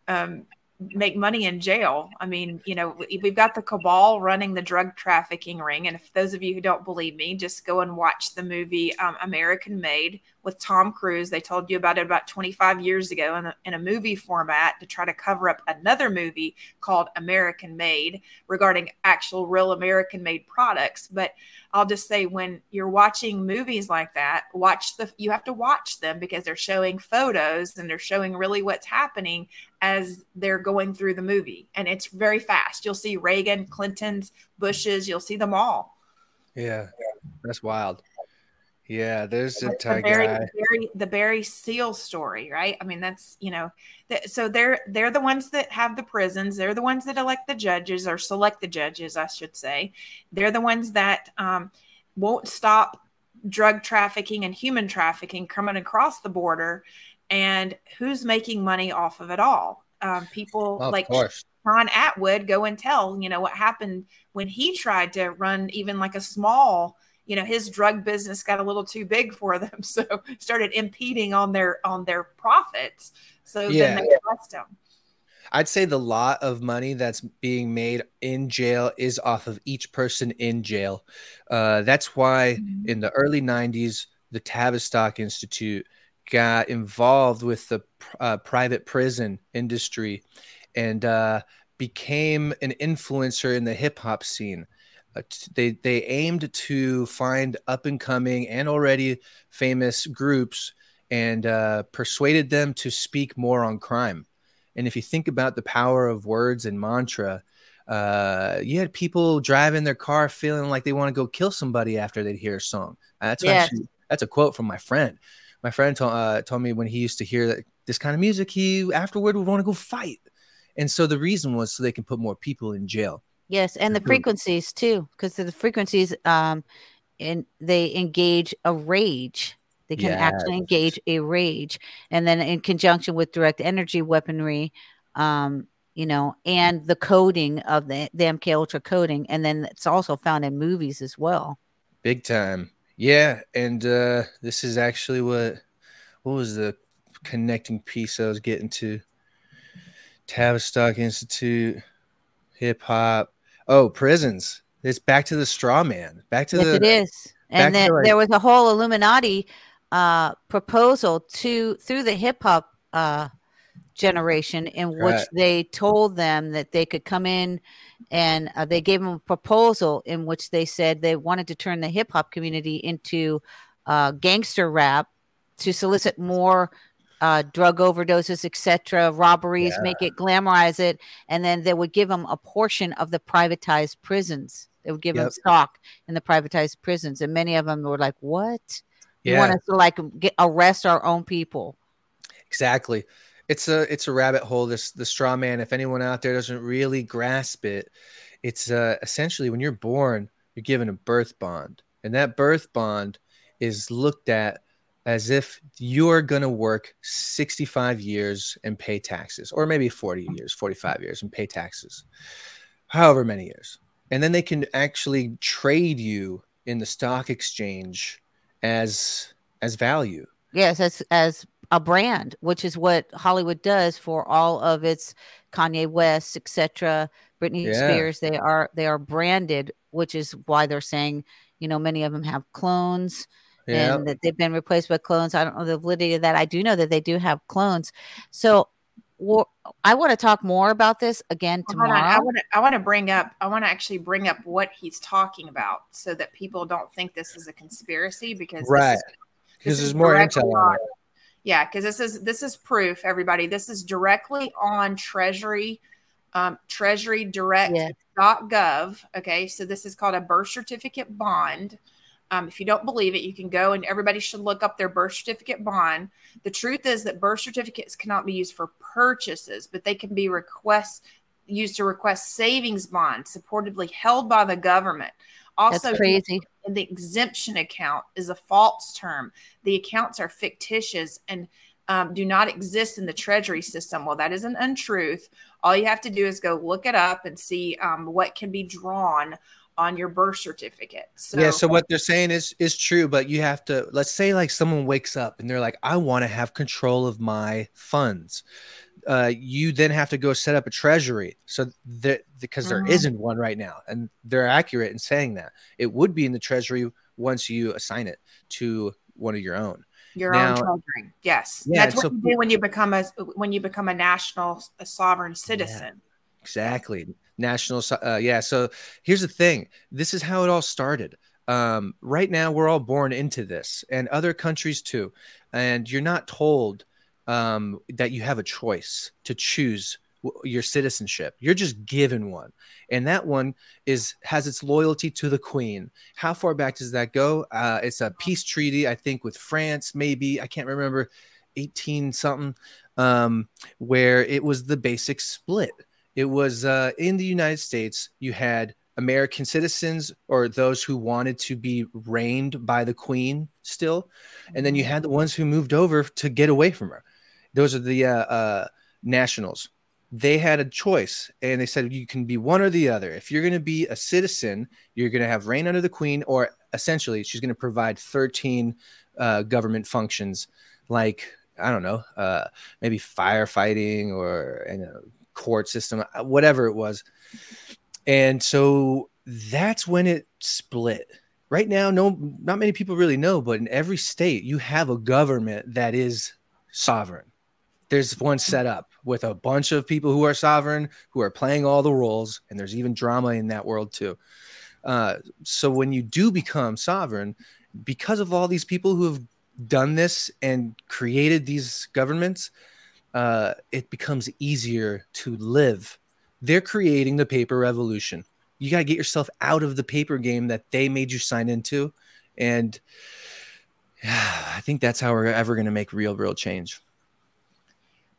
um, make money in jail. I mean, you know, we've got the cabal running the drug trafficking ring. And if those of you who don't believe me, just go and watch the movie um, American Made with Tom Cruise. They told you about it about 25 years ago in a, in a movie format to try to cover up another movie called American Made regarding actual real American made products. But I'll just say when you're watching movies like that, watch the you have to watch them because they're showing photos and they're showing really what's happening as they're going through the movie. And it's very fast. You'll see Reagan, Clinton's, Bush's, you'll see them all. Yeah. That's wild. Yeah, there's a the Barry. Barry, the Barry Seal story, right? I mean, that's you know, th- so they're they're the ones that have the prisons. They're the ones that elect the judges or select the judges, I should say. They're the ones that um, won't stop drug trafficking and human trafficking coming across the border. And who's making money off of it all? Um, people oh, like John Atwood go and tell you know what happened when he tried to run even like a small you know his drug business got a little too big for them <laughs> so started impeding on their on their profits So yeah. then they arrest him. I'd say the lot of money that's being made in jail is off of each person in jail. Uh, that's why mm-hmm. in the early 90s, the Tavistock Institute got involved with the uh, private prison industry and uh, became an influencer in the hip hop scene. Uh, they they aimed to find up and coming and already famous groups and uh, persuaded them to speak more on crime. And if you think about the power of words and mantra, uh, you had people driving their car feeling like they want to go kill somebody after they'd hear a song. Uh, that's yes. actually that's a quote from my friend. My friend told, uh, told me when he used to hear that, this kind of music, he afterward would want to go fight. And so the reason was so they can put more people in jail. Yes, and the frequencies too, because the frequencies um, and they engage a rage they can yes. actually engage a rage. And then in conjunction with direct energy weaponry, um, you know, and the coding of the, the MK Ultra coding. And then it's also found in movies as well. Big time. Yeah. And uh, this is actually what what was the connecting piece I was getting to? Tavistock Institute, hip hop. Oh, prisons. It's back to the straw man. Back to yes, the it is. And then like, there was a whole Illuminati uh, proposal to through the hip hop uh, generation in which they told them that they could come in and uh, they gave them a proposal in which they said they wanted to turn the hip hop community into uh, gangster rap to solicit more uh, drug overdoses, etc., robberies, yeah. make it glamorize it, and then they would give them a portion of the privatized prisons. They would give yep. them stock in the privatized prisons, and many of them were like, "What?" Yeah. You want us to like get arrest our own people. Exactly. It's a it's a rabbit hole. This the straw man. If anyone out there doesn't really grasp it, it's uh, essentially when you're born, you're given a birth bond, and that birth bond is looked at as if you're going to work 65 years and pay taxes, or maybe 40 years, 45 years and pay taxes, however many years. And then they can actually trade you in the stock exchange as as value. Yes, as as a brand, which is what Hollywood does for all of its Kanye West, etc., Britney yeah. Spears. They are they are branded, which is why they're saying, you know, many of them have clones. Yeah. And that they've been replaced by clones. I don't know the validity of that. I do know that they do have clones. So well, I want to talk more about this again tomorrow. I want to I want to bring up I want to actually bring up what he's talking about so that people don't think this is a conspiracy because right because there's more intel on. Yeah, because this is this is proof, everybody. This is directly on Treasury, um, Treasury Direct.gov. Yeah. Okay, so this is called a birth certificate bond. Um, if you don't believe it, you can go and everybody should look up their birth certificate bond. The truth is that birth certificates cannot be used for purchases, but they can be requests used to request savings bonds supportedly held by the government. Also, That's crazy. The exemption account is a false term. The accounts are fictitious and um, do not exist in the treasury system. Well, that is an untruth. All you have to do is go look it up and see um, what can be drawn on your birth certificate. So, yeah. So what they're saying is is true, but you have to. Let's say like someone wakes up and they're like, I want to have control of my funds. Uh, you then have to go set up a treasury. So that because there mm-hmm. not one right now, and they're accurate in saying that it would be in the treasury once you assign it to one of your own. Your now, own treasury. Yes, yeah, that's what so, you do when you become a when you become a national a sovereign citizen. Yeah, exactly national uh, yeah so here's the thing this is how it all started. Um, right now we're all born into this and other countries too and you're not told um, that you have a choice to choose your citizenship. You're just given one and that one is has its loyalty to the queen. How far back does that go? Uh, it's a peace treaty i think with france maybe i can't remember 18 something um, where it was the basic split it was uh, in the United States, you had American citizens or those who wanted to be reigned by the queen still. And then you had the ones who moved over to get away from her. Those are the uh, uh, nationals. They had a choice and they said you can be one or the other. If you're going to be a citizen, you're going to have reign under the queen, or essentially, she's going to provide 13 uh, government functions like I don't know, uh, maybe firefighting or in a court system, uh, whatever it was. And so that's when it split. Right now, no, not many people really know, but in every state, you have a government that is sovereign. There's one set up with a bunch of people who are sovereign, who are playing all the roles, and there's even drama in that world too. Uh, so when you do become sovereign, because of all these people who have done this and created these governments, uh, it becomes easier to live. They're creating the paper revolution. You got to get yourself out of the paper game that they made you sign into. And yeah, I think that's how we're ever going to make real, real change.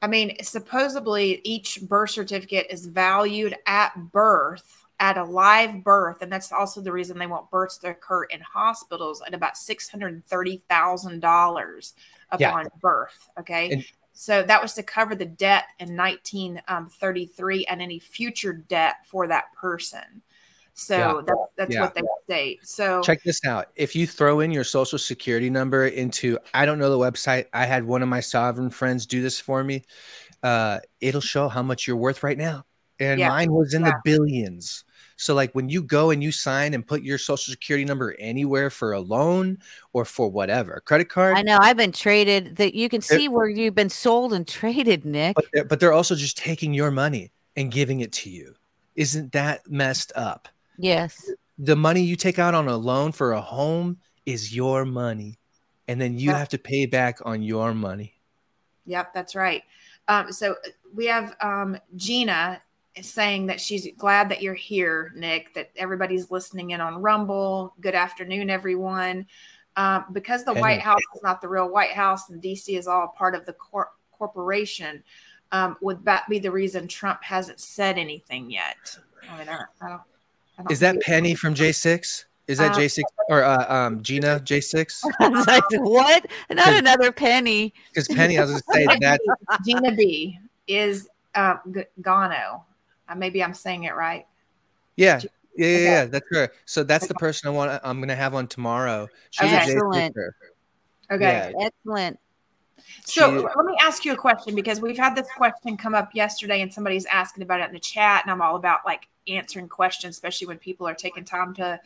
I mean, supposedly each birth certificate is valued at birth at a live birth, and that's also the reason they want births to occur in hospitals at about six hundred thirty thousand dollars upon yeah. birth. Okay. And- so that was to cover the debt in 1933 um, and any future debt for that person. So yeah. that, that's yeah. what they state. So check this out. If you throw in your social security number into, I don't know the website. I had one of my sovereign friends do this for me. Uh, it'll show how much you're worth right now. And yeah. mine was in the billions. So like when you go and you sign and put your social security number anywhere for a loan or for whatever, credit card. I know I've been traded that you can see where you've been sold and <laughs> traded, Nick. But they're, but they're also just taking your money and giving it to you. Isn't that messed up? Yes. The money you take out on a loan for a home is your money. And then you have to pay back on your money. Yep, that's right. Um, so we have um, Gina saying that she's glad that you're here, Nick, that everybody's listening in on Rumble. Good afternoon, everyone. Um, because the White House is not the real White House and DC is all part of the cor- corporation, um, would that be the reason Trump hasn't said anything yet? I mean, I don't, I don't, don't is that Penny it. from J6? Is that um, J6 or uh, um, Gina J6? <laughs> like, what? Not another Penny. Because Penny, I was going to say <laughs> that. Gina B is uh, Gano. Uh, maybe I'm saying it right. Yeah. Yeah, yeah, okay. yeah, that's her. So that's the person I want. I'm going to have on tomorrow. She's Excellent. Okay. Yeah. Excellent. So she, let me ask you a question because we've had this question come up yesterday, and somebody's asking about it in the chat, and I'm all about like answering questions, especially when people are taking time to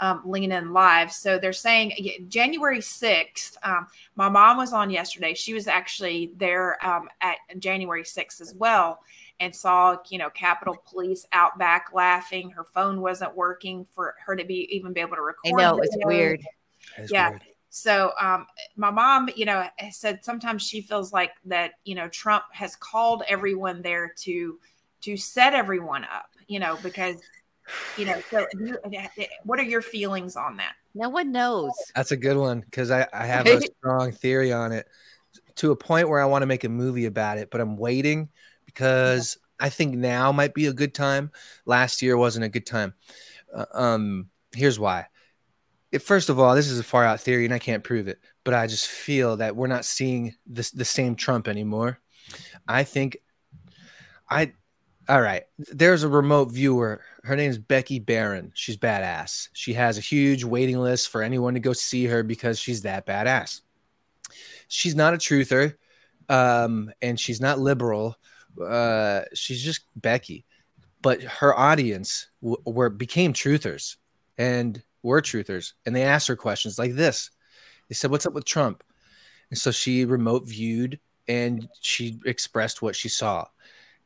um, lean in live. So they're saying January 6th. Um, my mom was on yesterday. She was actually there um, at January 6th as well and saw, you know, Capitol Police out back laughing. Her phone wasn't working for her to be even be able to record. I know it's weird. It's yeah. Weird. So um, my mom, you know, said sometimes she feels like that, you know, Trump has called everyone there to to set everyone up, you know, because you know, so you, what are your feelings on that? No one knows. That's a good one because I, I have a strong theory on it to a point where I want to make a movie about it, but I'm waiting because I think now might be a good time. Last year wasn't a good time. Uh, um, here's why. It, first of all, this is a far out theory and I can't prove it, but I just feel that we're not seeing this, the same Trump anymore. I think I, all right, there's a remote viewer. Her name is Becky Barron. She's badass. She has a huge waiting list for anyone to go see her because she's that badass. She's not a truther, um, and she's not liberal, uh, she's just Becky, but her audience w- were became truthers and were truthers, and they asked her questions like this. They said, "What's up with Trump?" And so she remote viewed and she expressed what she saw.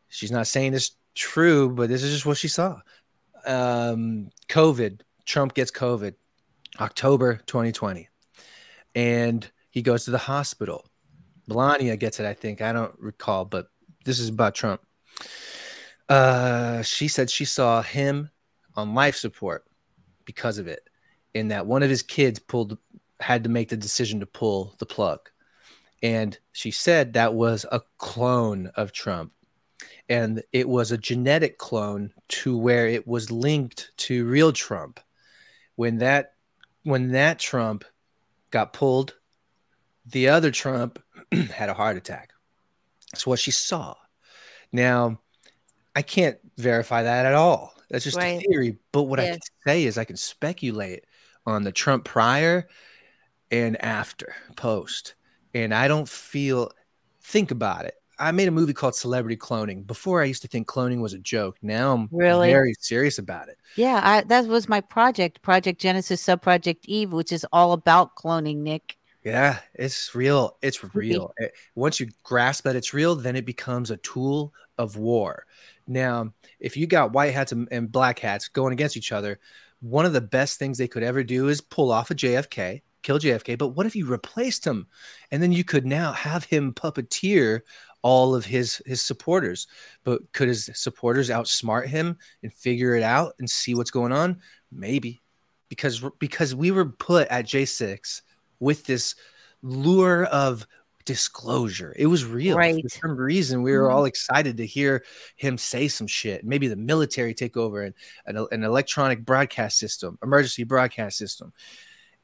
She's not saying it's true, but this is just what she saw. Um, COVID, Trump gets COVID, October 2020, and he goes to the hospital. Melania gets it, I think. I don't recall, but this is about Trump. Uh, she said she saw him on life support because of it, and that one of his kids pulled had to make the decision to pull the plug. And she said that was a clone of Trump. And it was a genetic clone to where it was linked to real Trump. When that when that Trump got pulled, the other Trump <clears throat> had a heart attack. That's what she saw. Now, I can't verify that at all. That's just right. a theory. But what I can say is I can speculate on the Trump prior and after post. And I don't feel think about it. I made a movie called Celebrity Cloning. Before I used to think cloning was a joke. Now I'm really very serious about it. Yeah, I, that was my project, Project Genesis Subproject Eve, which is all about cloning, Nick. Yeah, it's real. It's real. Eh, once you grasp that it's real, then it becomes a tool of war. Now, if you got white hats and, and black hats going against each other, one of the best things they could ever do is pull off a JFK, kill JFK. But what if you replaced him? And then you could now have him puppeteer all of his his supporters. But could his supporters outsmart him and figure it out and see what's going on? Maybe. Because because we were put at J6 with this lure of disclosure. It was real. Right. For some reason, we were mm-hmm. all excited to hear him say some shit. Maybe the military take over and an, an electronic broadcast system, emergency broadcast system.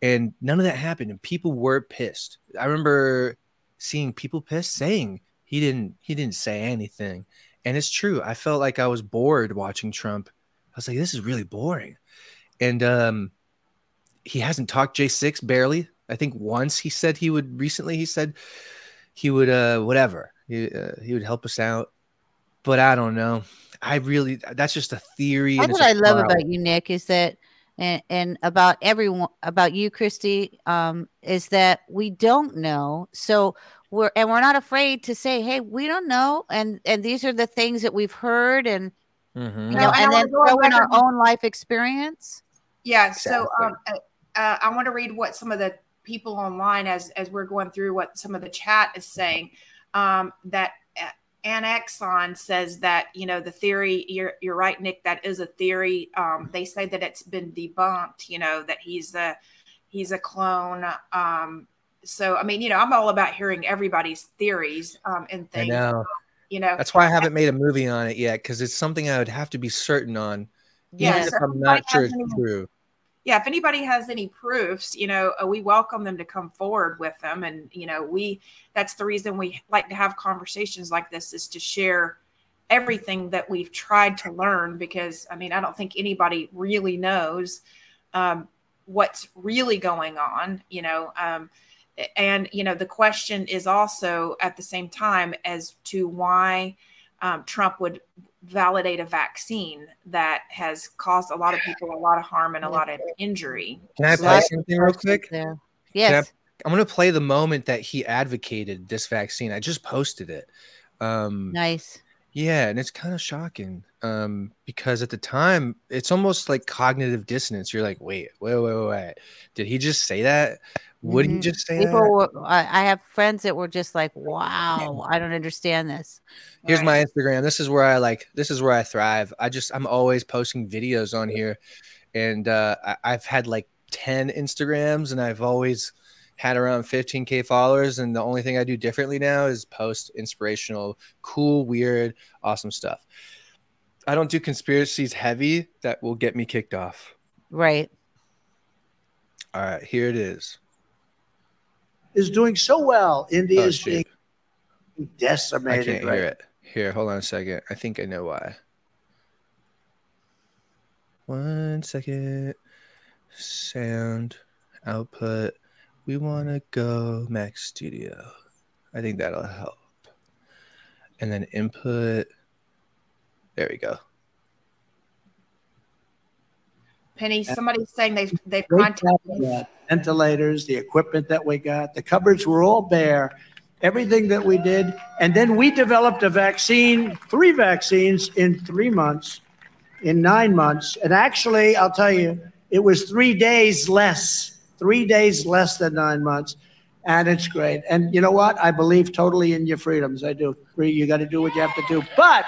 And none of that happened. And people were pissed. I remember seeing people pissed saying he didn't he didn't say anything. And it's true. I felt like I was bored watching Trump. I was like, this is really boring. And um he hasn't talked J6 barely I think once he said he would recently he said he would uh whatever he, uh, he would help us out. But I don't know. I really that's just a theory that's what I love about you Nick is that and, and about everyone about you Christi um is that we don't know. So we're and we're not afraid to say hey we don't know. And and these are the things that we've heard and mm-hmm. you know and, and then throw in our own life experience. Yeah so um uh, uh, I want to read what some of the people online as as we're going through what some of the chat is saying um, that uh, Anexon says that you know the theory. You're you're right, Nick. That is a theory. Um, they say that it's been debunked. You know that he's a he's a clone. Um, so I mean, you know, I'm all about hearing everybody's theories um, and things. I know. You know, that's why I haven't made a movie on it yet because it's something I would have to be certain on, yeah, even if I'm not sure it's true yeah, if anybody has any proofs, you know, uh, we welcome them to come forward with them. And, you know, we, that's the reason we like to have conversations like this is to share everything that we've tried to learn because, I mean, I don't think anybody really knows um, what's really going on, you know. Um, and, you know, the question is also at the same time as to why um, Trump would validate a vaccine that has caused a lot of people a lot of harm and a lot of injury. Can I play something real quick? There. Yes. I, am going to play the moment that he advocated this vaccine. I just posted it. Um, nice. Yeah, and it's kind of shocking um, because at the time it's almost like cognitive dissonance. You're like, wait, wait, wait, wait, wait. Did he just say that? Would mm-hmm. he just say People? Were, I, I have friends that were just like, wow, I don't understand this. Here's right. my Instagram. This is where I like. This is where I thrive. I just I'm always posting videos on here, and uh, I, I've had like ten Instagrams, and I've always had around 15k followers and the only thing i do differently now is post inspirational cool weird awesome stuff i don't do conspiracies heavy that will get me kicked off right all right here it is is doing so well india oh, is being decimated i can't right? hear it here hold on a second i think i know why one second sound output we want to go Mac Studio. I think that'll help. And then input. There we go. Penny, somebody's saying they've they've contacted ventilators, the equipment that we got, the cupboards were all bare, everything that we did, and then we developed a vaccine, three vaccines in three months, in nine months, and actually, I'll tell you, it was three days less three days less than nine months. And it's great. And you know what? I believe totally in your freedoms. I do. You got to do what you have to do. But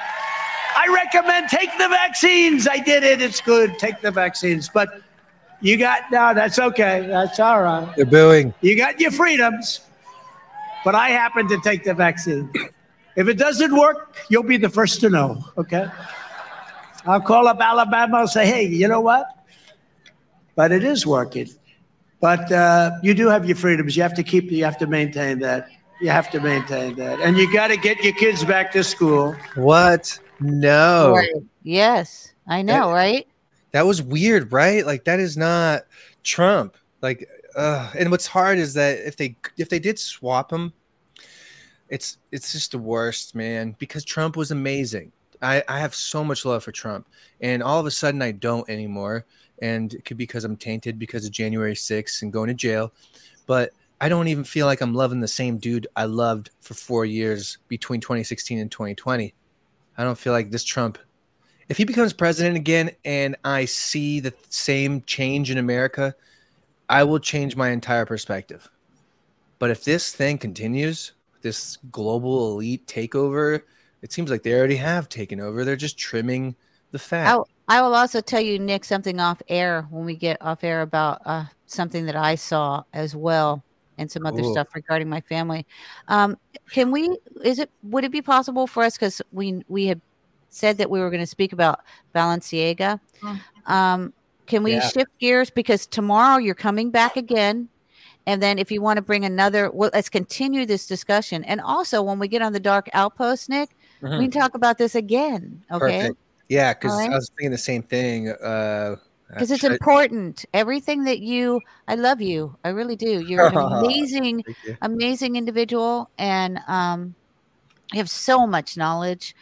I recommend take the vaccines. I did it. It's good. Take the vaccines. But you got, no, that's okay. That's all right. They're booing. You got your freedoms. But I happen to take the vaccine. If it doesn't work, you'll be the first to know. Okay. I'll call up Alabama and say, hey, you know what? But it is working. But uh, you do have your freedoms. You have to keep. You have to maintain that. You have to maintain that, and you got to get your kids back to school. What? No. Right. Yes, I know, that, right? That was weird, right? Like that is not Trump. Like, uh, and what's hard is that if they if they did swap him, it's it's just the worst, man. Because Trump was amazing. I, I have so much love for Trump, and all of a sudden I don't anymore. And it could be because I'm tainted because of January 6th and going to jail. But I don't even feel like I'm loving the same dude I loved for four years between 2016 and 2020. I don't feel like this Trump, if he becomes president again and I see the same change in America, I will change my entire perspective. But if this thing continues, this global elite takeover, it seems like they already have taken over. They're just trimming the fat. I, I will also tell you, Nick, something off air when we get off air about uh, something that I saw as well and some other Ooh. stuff regarding my family. Um, can we? Is it? Would it be possible for us? Because we we had said that we were going to speak about Balenciaga. Mm-hmm. Um, can we yeah. shift gears because tomorrow you're coming back again? And then if you want to bring another, well, let's continue this discussion. And also, when we get on the dark outpost, Nick, mm-hmm. we can talk about this again. Okay. Perfect. Yeah, because right? I was thinking the same thing. Uh, because it's important. Everything that you, I love you. I really do. You're an <laughs> amazing, you. amazing individual, and um, you have so much knowledge.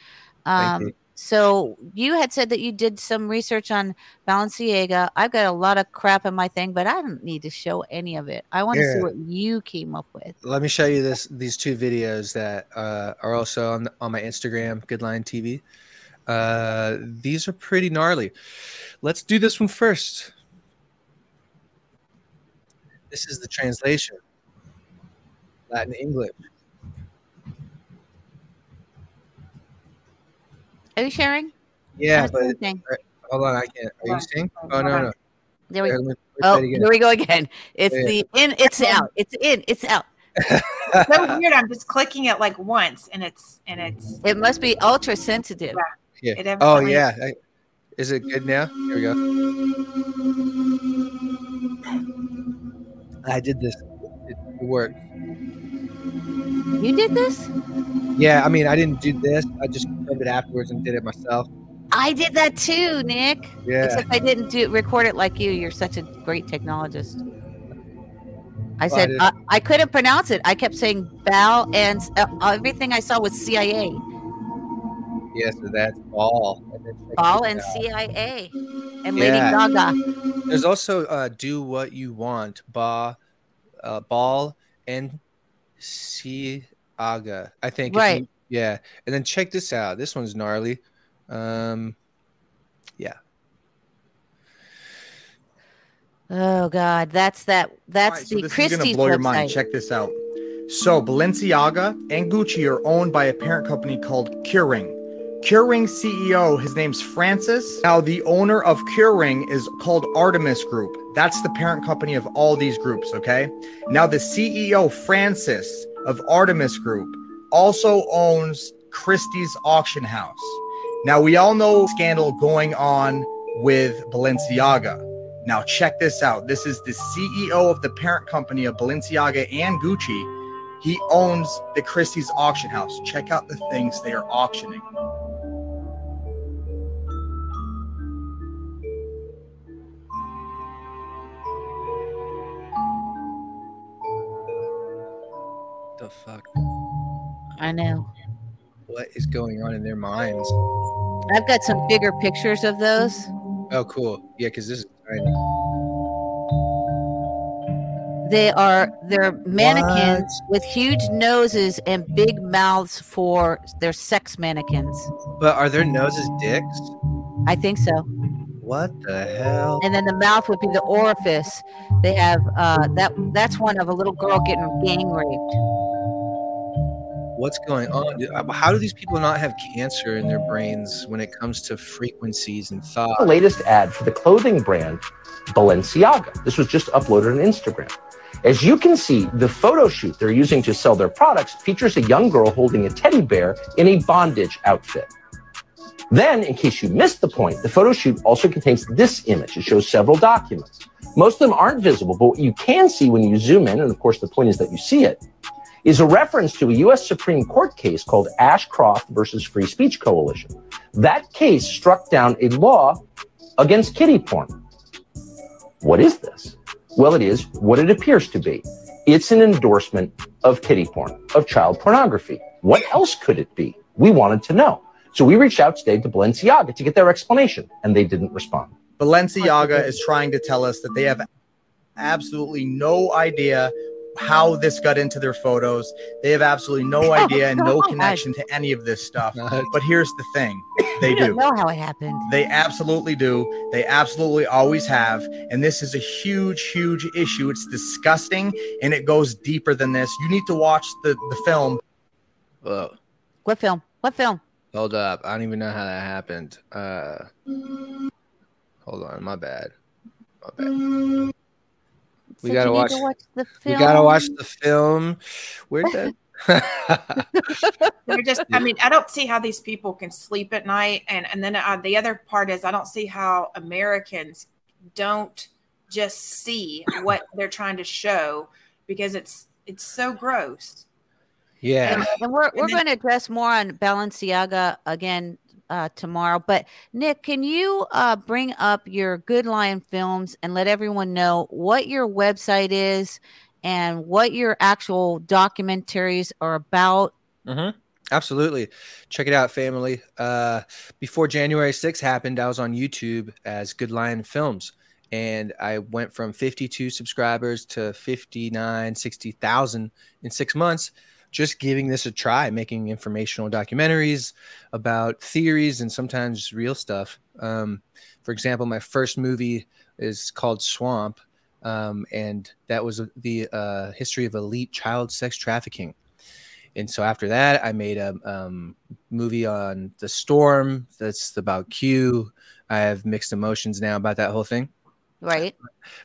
Um, so you had said that you did some research on Balenciaga. I've got a lot of crap in my thing, but I don't need to show any of it. I want to see what you came up with. Let me show you this. These two videos that uh, are also on on my Instagram, GoodLion TV. Uh, these are pretty gnarly. Let's do this one first. This is the translation Latin English. Are you sharing? Yeah, but hold on, I can't. Are you seeing? Oh no, no. There we go. Oh, here we go again. It's yeah. the in. It's out. It's in. It's out. so weird. I'm just clicking it like once, and it's and it's. It must be ultra sensitive. Yeah. yeah. Oh yeah. Is it good now? Here we go. I did this. It, it worked. You did this? Yeah, I mean, I didn't do this. I just filmed it afterwards and did it myself. I did that too, Nick. Yeah. Except I didn't do record it like you. You're such a great technologist. I said I, I couldn't pronounce it. I kept saying Bal, and uh, everything I saw was CIA. Yeah, so that's Ball. And Ball and CIA and Lady Gaga. There's also uh, Do What You Want, Ba, uh, Ball, and Aga. I think. Right. You, yeah. And then check this out. This one's gnarly. Um, yeah. Oh God, that's that. That's right, the so this Christie's is gonna blow website. your mind. Check this out. So Balenciaga and Gucci are owned by a parent company called Kering. Kering CEO, his name's Francis. Now, the owner of Kering is called Artemis Group. That's the parent company of all these groups, okay? Now, the CEO, Francis of Artemis Group, also owns Christie's Auction House. Now, we all know scandal going on with Balenciaga. Now, check this out. This is the CEO of the parent company of Balenciaga and Gucci. He owns the Christie's Auction House. Check out the things they are auctioning. The fuck? I know. What is going on in their minds? I've got some bigger pictures of those. Oh, cool. Yeah, because this is tiny. They are they're mannequins what? with huge noses and big mouths for their sex mannequins. But are their noses dicks? I think so. What the hell? And then the mouth would be the orifice. They have uh, that. That's one of a little girl getting gang raped what's going on? Uh, how do these people not have cancer in their brains when it comes to frequencies and thought? The latest ad for the clothing brand Balenciaga. This was just uploaded on Instagram. As you can see, the photo shoot they're using to sell their products features a young girl holding a teddy bear in a bondage outfit. Then, in case you missed the point, the photo shoot also contains this image. It shows several documents. Most of them aren't visible, but what you can see when you zoom in, and of course the point is that you see it, is a reference to a U.S. Supreme Court case called Ashcroft versus Free Speech Coalition. That case struck down a law against kiddie porn. What is this? Well, it is what it appears to be. It's an endorsement of kitty porn, of child pornography. What else could it be? We wanted to know. So we reached out today to Balenciaga to get their explanation, and they didn't respond. Balenciaga is trying to tell us that they have absolutely no idea how this got into their photos. They have absolutely no <laughs> idea and no connection to any of this stuff. But here's the thing <laughs> they don't do. know how it happened. They absolutely do. They absolutely always have. And this is a huge, huge issue. It's disgusting and it goes deeper than this. You need to watch the, the film. Whoa. What film? What film? Hold up. I don't even know how that happened. Uh hold on, my bad. My bad. We Said gotta you watch, to watch the we gotta watch the film. Where'd that <laughs> They're just, I <laughs> mean, I don't see how these people can sleep at night. And, and then uh, the other part is, I don't see how Americans don't just see what they're trying to show because it's, it's so gross. Yeah. And, and we're we're and then- going to address more on Balenciaga again uh, tomorrow. But Nick, can you uh, bring up your Good Lion Films and let everyone know what your website is and what your actual documentaries are about? Mm-hmm. Absolutely. Check it out, family. Uh, before January 6th happened, I was on YouTube as Good Lion Films. And I went from 52 subscribers to 59, 60,000 in six months, just giving this a try, making informational documentaries about theories and sometimes real stuff. Um, for example, my first movie is called Swamp. Um, and that was the uh, history of elite child sex trafficking and so after that i made a um, movie on the storm that's about q i have mixed emotions now about that whole thing Right.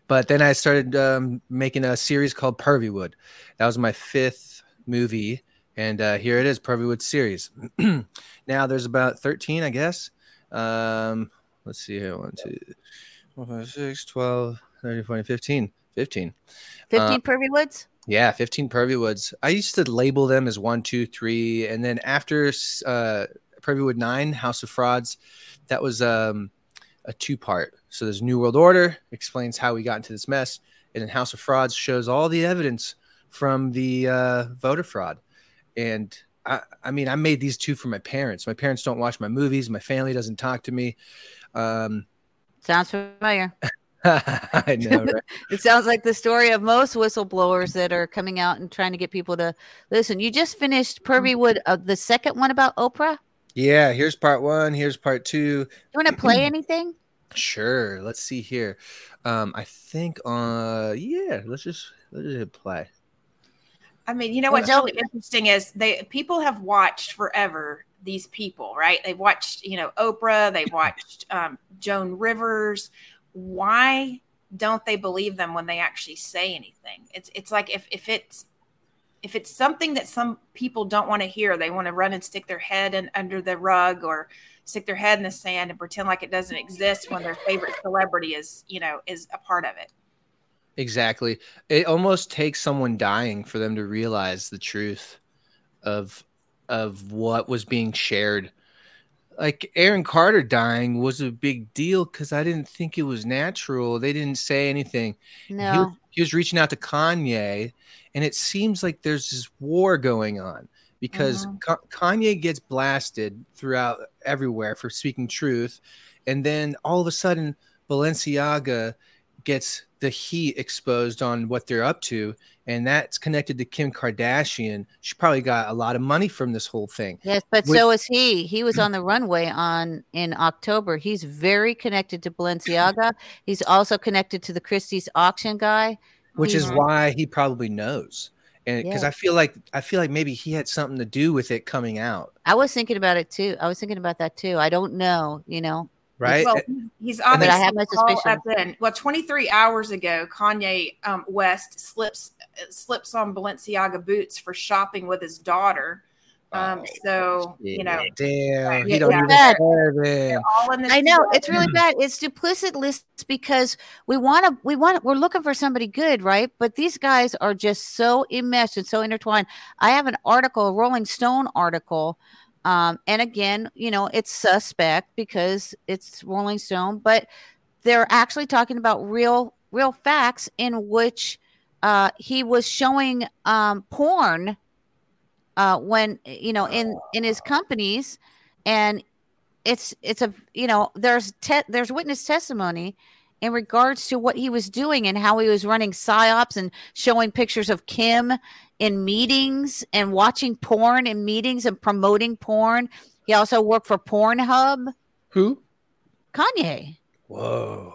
but then i started um, making a series called pervywood that was my fifth movie and uh, here it is pervywood series <clears throat> now there's about 13 i guess um, let's see here 1 2 4 5 6 12 13 14 15 15 15 Uh, Pervy Woods? yeah, 15 Pervywoods. I used to label them as one, two, three. And then after uh, Pervywood 9, House of Frauds, that was um, a two part. So there's New World Order, explains how we got into this mess. And then House of Frauds shows all the evidence from the uh, voter fraud. And I, I mean, I made these two for my parents. My parents don't watch my movies, my family doesn't talk to me. Um, Sounds familiar. <laughs> I know, right? <laughs> It sounds like the story of most whistleblowers that are coming out and trying to get people to listen. You just finished Pervy Wood of the second one about Oprah. Yeah, here's part one. Here's part two. You want to play <clears throat> anything? Sure. Let's see here. Um, I think uh yeah, let's just let's just play. I mean, you know what's really interesting is they people have watched forever these people, right? They've watched, you know, Oprah, they've <laughs> watched um, Joan Rivers. Why don't they believe them when they actually say anything? It's it's like if if it's if it's something that some people don't want to hear, they want to run and stick their head in under the rug or stick their head in the sand and pretend like it doesn't exist when their favorite celebrity is, you know, is a part of it. Exactly. It almost takes someone dying for them to realize the truth of of what was being shared. Like Aaron Carter dying was a big deal because I didn't think it was natural. They didn't say anything. He was, No. he was reaching out to Kanye, and it seems like there's this war going on because Mm-hmm. Ka- Kanye gets blasted throughout everywhere for speaking truth, and then all of a sudden Balenciaga gets the heat exposed on what they're up to, and that's connected to Kim Kardashian. She probably got a lot of money from this whole thing. Yes, but With- so is he. He was mm-hmm. on the runway on in October. He's very connected to Balenciaga. He's also connected to the Christie's auction guy. which is He's- why he probably knows and because Yeah. i feel like i feel like maybe he had something to do with it coming out I was thinking about it too. I was thinking about that too. I don't know, you know. Right Well, he's But I obviously have my all suspicions. up in. Well, 23 hours ago, Kanye um, West slips slips on Balenciaga boots for shopping with his daughter. Um, so you know, damn he Yeah, don't yeah. even Bad. deserve it. all in this. I know it's really bad. It's duplicit lists because we want to, we want, we're looking for somebody good, right? But these guys are just so enmeshed and so intertwined. I have an article, a Rolling Stone article, um, and again, you know, it's suspect because it's Rolling Stone, but they're actually talking about real, real facts in which uh, he was showing um, porn uh, when you know in in his companies, and it's it's a you know there's te- there's witness testimony in regards to what he was doing and how he was running psyops and showing pictures of Kim in meetings and watching porn in meetings and promoting porn. He also worked for Pornhub. Who? Kanye. Whoa.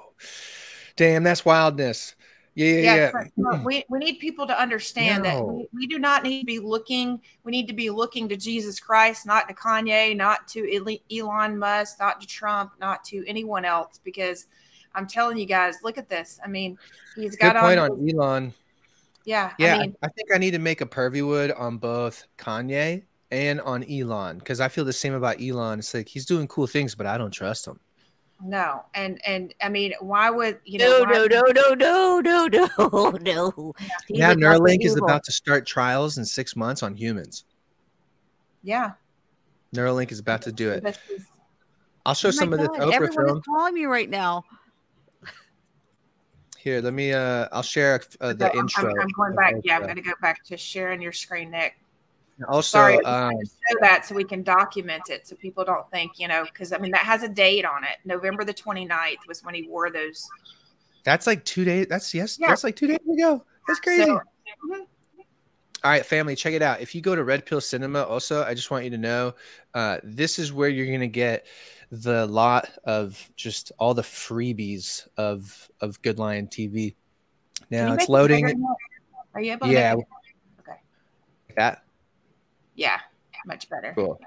Damn, that's wildness. Yeah, yeah, yeah. we, we need people to understand no. that we, we, do not need to be looking. We need to be looking to Jesus Christ, not to Kanye, not to Elon Musk, not to Trump, not to anyone else. Because I'm telling you guys, look at this. I mean, he's got Good point on, on Elon. Yeah, yeah. I, mean, I, think I need to make a Pervywood on both Kanye and on Elon because I feel the same about Elon. It's like he's doing cool things, but I don't trust him. No, and and I mean, why would you know? No, no, no, no, no, no, <laughs> no. Now Neuralink is about to start trials in six months on humans. Yeah. Neuralink is about to do it. Is, I'll show oh some God, of this Oprah everyone film. is calling me right now. Here, let me. Uh, I'll share uh, the I'm, intro. I'm, going back. Yeah, I'm going to go back to sharing your screen, Nick. Also, Sorry, um, show that so we can document it so people don't think, you know, because I mean, that has a date on it. November the 29th was when he wore those. That's like two days. That's yes. Yeah. That's like two days ago. That's crazy. So, All right, family, check it out. If you go to Red Pill Cinema, also, I just want you to know uh, this is where you're going to get the lot of just all the freebies of of Good Lion TV. Now it's loading. Are you able? Yeah. To make it? Okay. That. Yeah, much better. Cool.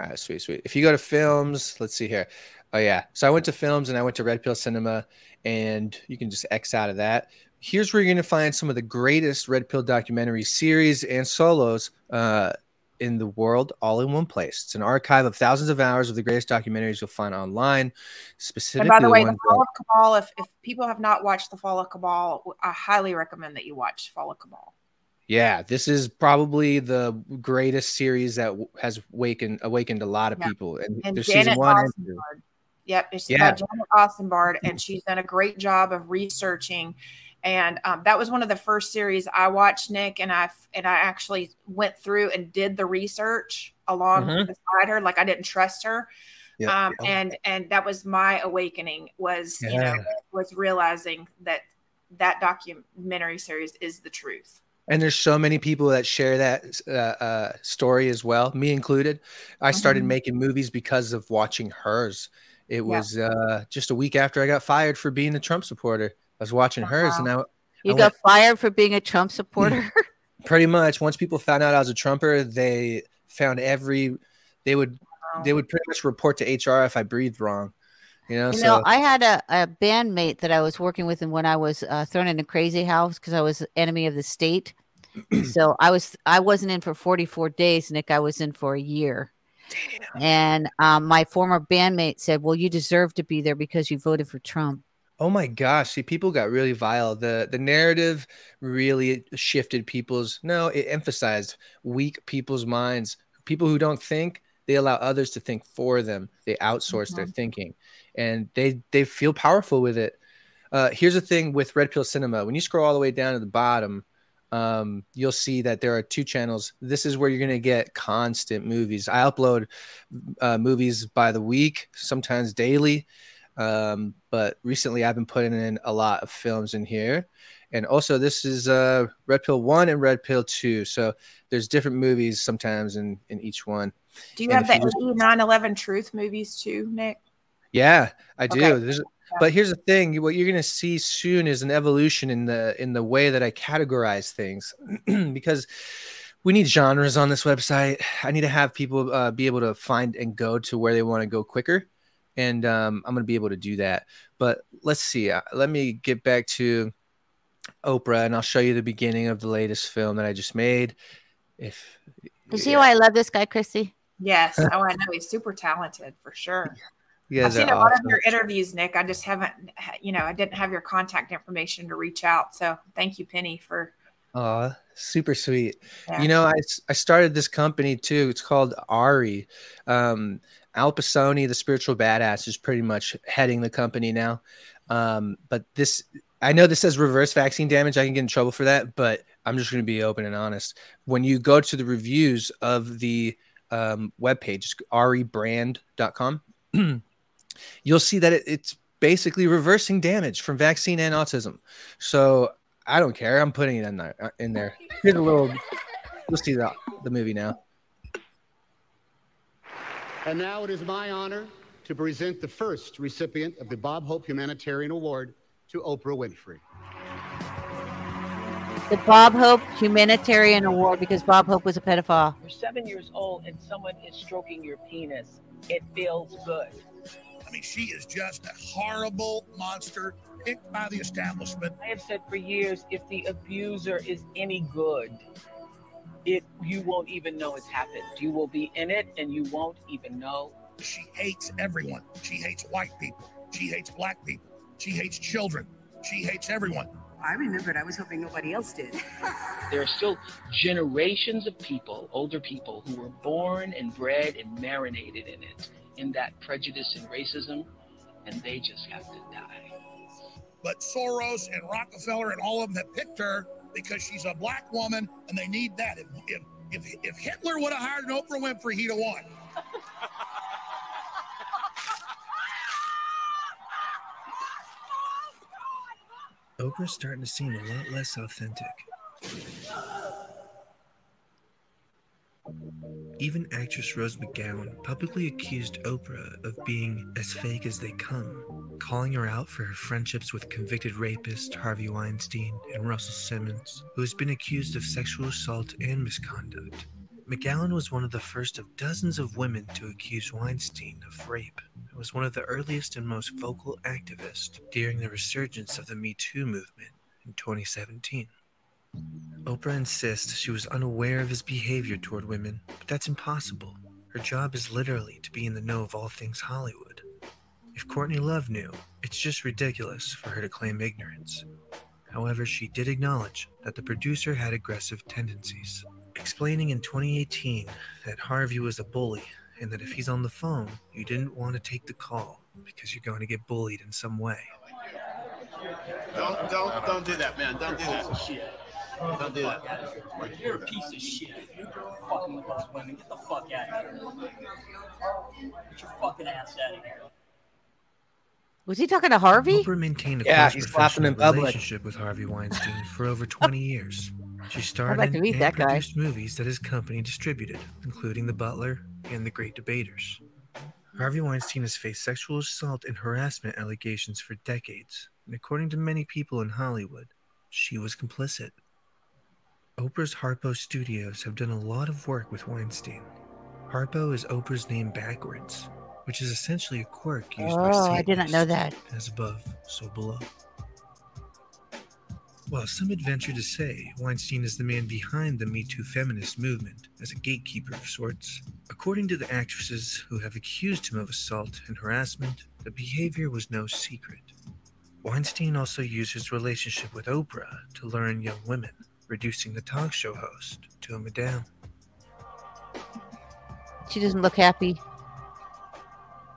All right, sweet, sweet. If you go to films, let's see here. Oh yeah, so I went to films and I went to Red Pill Cinema, and you can just X out of that. Here's where you're going to find some of the greatest Red Pill documentary series and solos uh, in the world, all in one place. It's an archive of thousands of hours of the greatest documentaries you'll find online. Specifically, and by the way, the the Fall of Cabal. If, if people have not watched the Fall of Cabal, I highly recommend that you watch Fall of Cabal. Yeah, this is probably the greatest series that has awakened awakened a lot of Yeah. people. And, And there's Janet season one. Yep, it's uh, Yeah. about Janet Ossebaard, and she's done a great job of researching. And um, that was one of the first series I watched, Nick, and I and I actually went through and did the research along Mhm. beside her. Like I didn't trust her, Yeah. um, and and that was my awakening. Was you know was realizing that that documentary series is the truth. And there's so many people that share that uh, uh, story as well, me included. I started Mhm. making movies because of watching hers. It Yeah. was uh, just a week after I got fired for being a Trump supporter. I was watching hers, and I, You I got fired for being a Trump supporter. <laughs> pretty much once people found out I was a Trumper, they found every they would they would pretty much report to HR if I breathed wrong. You know, You so know, I had a, a bandmate that I was working with, and when I was uh, thrown in a crazy house because I was enemy of the state, <clears throat> so I was I wasn't in for 44 days, Nick. I was in for a year. And um, my former bandmate said, "Well, you deserve to be there because you voted for Trump." Oh my gosh! See, people got really vile. the The narrative really shifted people's. No, it emphasized weak people's minds. People who don't think, they allow others to think for them. They outsource their thinking, and they they feel powerful with it. Uh, here's the thing with Red Pill Cinema: when you scroll all the way down to the bottom, um, you'll see that there are two channels. This is where you're going to get constant movies. I upload uh, movies by the week, sometimes daily. Um, but recently I've been putting in a lot of films in here. And also this is uh Red Pill 1 and Red Pill 2. So there's different movies sometimes in in each one. Do you And have the you just- 9 11 truth movies too, Nick? Yeah, I do. Okay. There's, but here's the thing: what you're going to see soon is an evolution in the in the way that I categorize things, <clears throat> because we need genres on this website. I need to have people uh, be able to find and go to where they want to go quicker, and um, I'm going to be able to do that. But let's see. Uh, let me get back to Oprah, and I'll show you the beginning of the latest film that I just made. If You see why I love this guy, Christi? Yes. <laughs> Oh, I know he's super talented for sure. <laughs> Yeah, I've seen a lot awesome. of your interviews, Nick. I just haven't, you know, I didn't have your contact information to reach out. So thank you, Penny, for. Aw, super sweet. Yeah. You know, I, I started this company too. It's called Ari. Um, Al Pisoni, the spiritual badass, is pretty much heading the company now. Um, but this I know this says reverse vaccine damage. I can get in trouble for that, but I'm just going to be open and honest. When you go to the reviews of the um, webpage, rebrand.com, <clears throat> you'll see that it, it's basically reversing damage from vaccine and autism. So I don't care. I'm putting it in there. Uh, in there. Here's a little. We'll see the, the movie now. And now it is my honor to present the first recipient of the Bob Hope Humanitarian Award to Oprah Winfrey. The Bob Hope Humanitarian Award because Bob Hope was a pedophile. You're seven years old and someone is stroking your penis. It feels good. I mean, she is just a horrible monster picked by the establishment. I have said for years if the abuser is any good, it you won't even know it's happened. You will be in it and you won't even know. She hates everyone. She hates white people. She hates black people. She hates children. She hates everyone. I remembered. I was hoping nobody else did. <laughs> there are still generations of people, older people, who were born and bred and marinated in it, in that prejudice and racism, and they just have to die. But Soros and Rockefeller and all of them have picked her because she's a black woman, and they need that. If if if, if Hitler would have hired an Oprah Winfrey, he'd have won. Oprah's starting to seem a lot less authentic. Even actress Rose McGowan publicly accused Oprah of being as fake as they come, calling her out for her friendships with convicted rapist Harvey Weinstein and Russell Simmons, who has been accused of sexual assault and misconduct. McGowan was one of the first of dozens of women to accuse Weinstein of rape and was one of the earliest and most vocal activists during the resurgence of the Me Too movement in 2017. Oprah insists she was unaware of his behavior toward women, but that's impossible. Her job is literally to be in the know of all things Hollywood. If Courtney Love knew, it's just ridiculous for her to claim ignorance. However, she did acknowledge that the producer had aggressive tendencies explaining in 2018 that Harvey was a bully and that if he's on the phone, you didn't want to take the call because you're going to get bullied in some way. Don't don't don't do that, man. Don't do that. Don't do that. You're a piece of shit. You're fucking with those women. Get the fuck out of here. Get your fucking ass out of here. Was he talking to Harvey? Oprah maintained a yeah, close professional relationship with Harvey Weinstein for over 20 years. She starred like in meet and that guy. produced movies that his company distributed, including The Butler and The Great Debaters. Harvey Weinstein has faced sexual assault and harassment allegations for decades, and according to many people in Hollywood, she was complicit. Oprah's Harpo Studios have done a lot of work with Weinstein. Harpo is Oprah's name backwards, which is essentially a quirk used by Oh, I did not know that. As above, so below. While some would venture to say Weinstein is the man behind the Me Too feminist movement as a gatekeeper of sorts, according to the actresses who have accused him of assault and harassment, the behavior was no secret. Weinstein also used his relationship with Oprah to lure young women, reducing the talk show host to a madame. She doesn't look happy.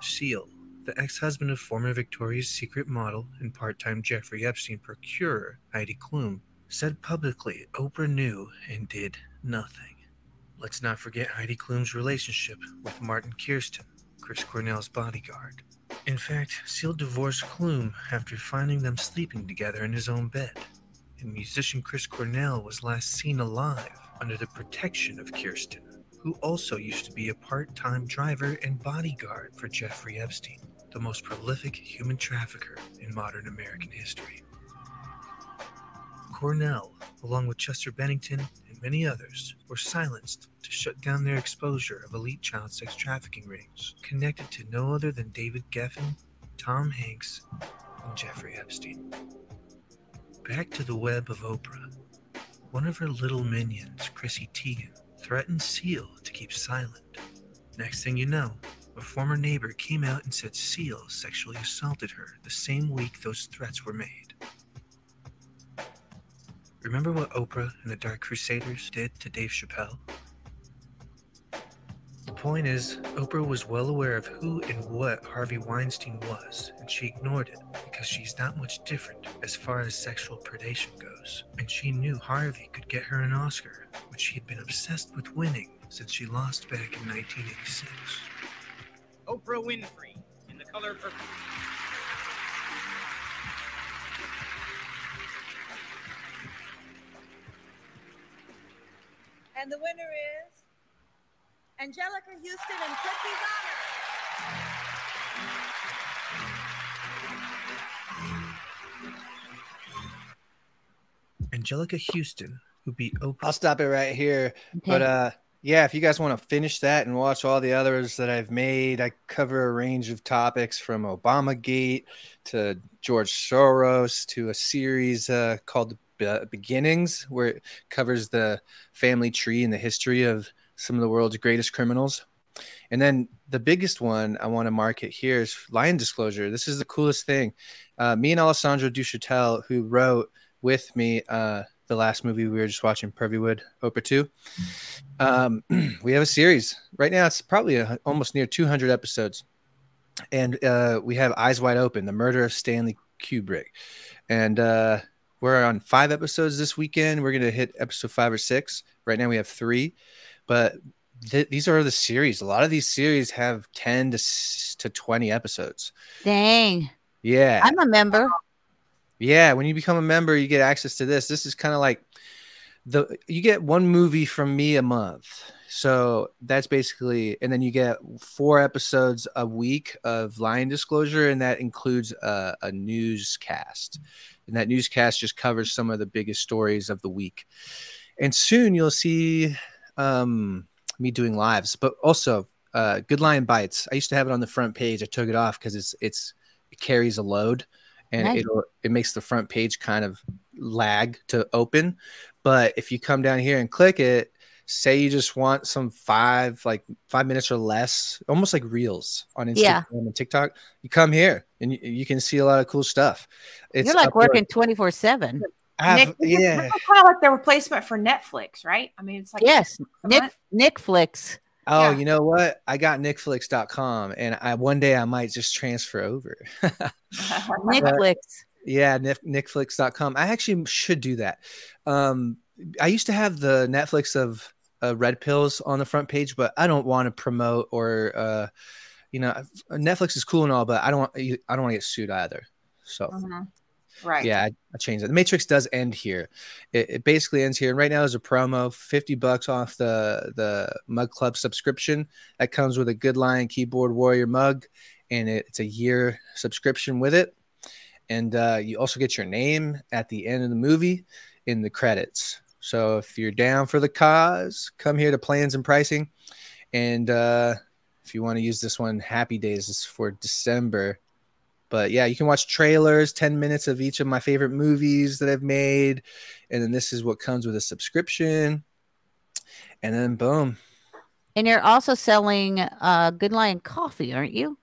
Seal, the ex husband of former Victoria's Secret model and part time Jeffrey Epstein procurer Heidi Klum, said publicly Oprah knew and did nothing. Let's not forget Heidi Klum's relationship with Martin Kirsten, Chris Cornell's bodyguard. In fact, Seal divorced Klum after finding them sleeping together in his own bed. And musician Chris Cornell was last seen alive under the protection of Kirsten, who also used to be a part time driver and bodyguard for Jeffrey Epstein the most prolific human trafficker in modern American history. Cornell, along with Chester Bennington and many others, were silenced to shut down their exposure of elite child sex trafficking rings connected to no other than David Geffen, Tom Hanks, and Jeffrey Epstein. Back to the web of Oprah. One of her little minions, Chrissy Teigen, threatened Seal to keep silent. Next thing you know, a former neighbor came out and said Seal sexually assaulted her the same week those threats were made. Remember what Oprah and the Dark Crusaders did to Dave Chappelle? The point is, Oprah was well aware of who and what Harvey Weinstein was, and she ignored it because she's not much different as far as sexual predation goes. And she knew Harvey could get her an Oscar, which she had been obsessed with winning since she lost back in 1986. Oprah Winfrey in the color purple. And the winner is Anjelica Huston and Quincy Bonner. Anjelica Huston, who beat Oprah. I'll stop it right here. But uh yeah, if you guys want to finish that and watch all the others that I've made, I cover a range of topics from Obama Gate to George Soros to a series uh, called Be- Beginnings, where it covers the family tree and the history of some of the world's greatest criminals. And then the biggest one I want to market here is Lion Disclosure. This is the coolest thing. Uh, me and Alessandro Duchatel, who wrote with me uh, the last movie we were just watching, Pervywood, Oprah 2. Um, <clears throat> we have a series right now. It's probably a, almost near 200 episodes, and uh, we have Eyes Wide Open: The Murder of Stanley Kubrick, and uh, we're on five episodes this weekend. We're gonna hit episode five or six. Right now we have three, but th- these are the series. A lot of these series have 10 to s- to 20 episodes. Dang. Yeah. I'm a member. Yeah, when you become a member, you get access to this. This is kind of like the you get one movie from me a month. So that's basically, and then you get four episodes a week of Lion Disclosure, and that includes a, a newscast. And that newscast just covers some of the biggest stories of the week. And soon you'll see um, me doing lives, but also uh, Good Lion Bites. I used to have it on the front page. I took it off because it's it's it carries a load and Nice. it'll it makes the front page kind of lag to open. But if you come down here and click it, say you just want some five like five minutes or less, almost like reels on Instagram Yeah. and TikTok, you come here and you, you can see a lot of cool stuff. It's You're like working 24 7. I've- Nick, this is- yeah. this is kind of like the replacement for Netflix, right? I mean, it's like Yes. Nick Nick Flicks. Oh, you know what? I got nickflix.com and I one day I might just transfer over. <laughs> Nick But- Flicks. Yeah, Nick, nickflix.com. I actually should do that. Um, I used to have the Netflix of uh, Red Pills on the front page, but I don't want to promote or, uh, you know, Netflix is cool and all, but I don't want I don't want to get sued either. So Mhm. Right. yeah, I, I changed that. The Matrix does end here. It, it basically ends here. And right now is a promo, 50 bucks off the the Mug Club subscription. That comes with a Good Lion Keyboard Warrior mug, and it, it's a year subscription with it. And uh, you also get your name at the end of the movie in the credits. So if you're down for the cause, come here to plans and pricing. And uh, if you want to use this one, Happy Days is for December. But yeah, you can watch trailers, 10 minutes of each of my favorite movies that I've made. And then this is what comes with a subscription. And then boom. And you're also selling uh, Good Lion coffee, aren't you?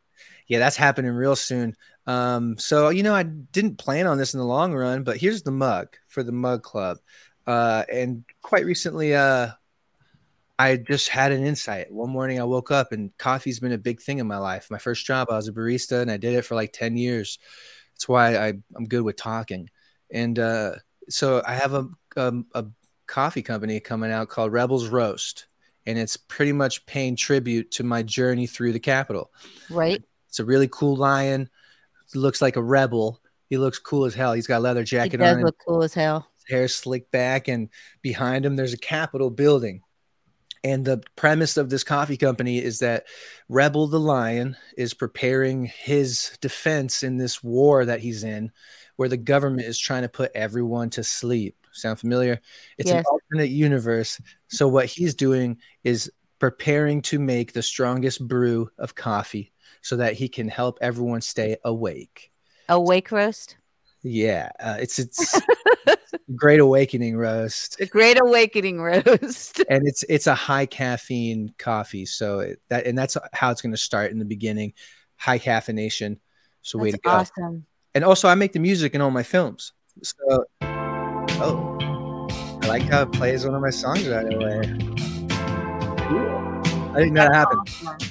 Yeah, that's happening real soon. Um, so you know, I didn't plan on this in the long run, but here's the mug for the mug club. Uh, and quite recently, uh, I just had an insight. One morning I woke up and coffee's been a big thing in my life. My first job, I was a barista and I did it for like 10 years. That's why I, I'm good with talking. And uh, so I have a, a, a coffee company coming out called Rebels Roast. And it's pretty much paying tribute to my journey through the Capitol. Right. It's a really cool lion. He looks like a rebel. He looks cool as hell. He's got a leather jacket does on. look cool as hell. His hair slicked back, and behind him there's a Capitol building. And the premise of this coffee company is that Rebel the Lion is preparing his defense in this war that he's in, where the government is trying to put everyone to sleep. Sound familiar? It's an alternate universe. So what he's doing is preparing to make the strongest brew of coffee so that he can help everyone stay awake. Awake roast. Yeah, uh, it's it's <laughs> great awakening roast The Great Awakening roast. <laughs> and it's it's a high caffeine coffee so it, that and that's how it's going to start in the beginning high caffeination so way to go awesome. and also i make the music in all my films so oh i like how it plays one of my songs right away Cool. I didn't know that happened.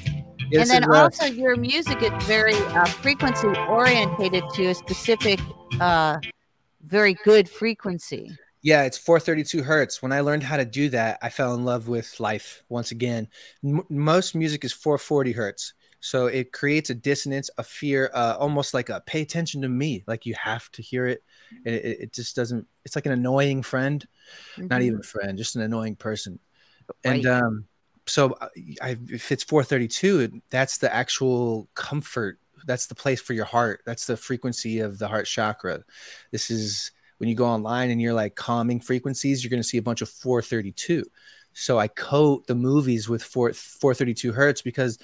Yeah, and then also your music is very uh, frequency orientated to a specific, uh, very good frequency. Yeah, it's 432 hertz. When I learned how to do that, I fell in love with life once again. M- most music is 440 hertz. So it creates a dissonance, a fear, uh, almost like a pay attention to me. Like you have to hear it. And it, it just doesn't, it's like an annoying friend, not Mhm. even a friend, just an annoying person. And um, so I, if it's 432, that's the actual comfort. That's the place for your heart. That's the frequency of the heart chakra. This is when you go online and you're like calming frequencies, you're going to see a bunch of 432. So I coat the movies with 4, 432 hertz because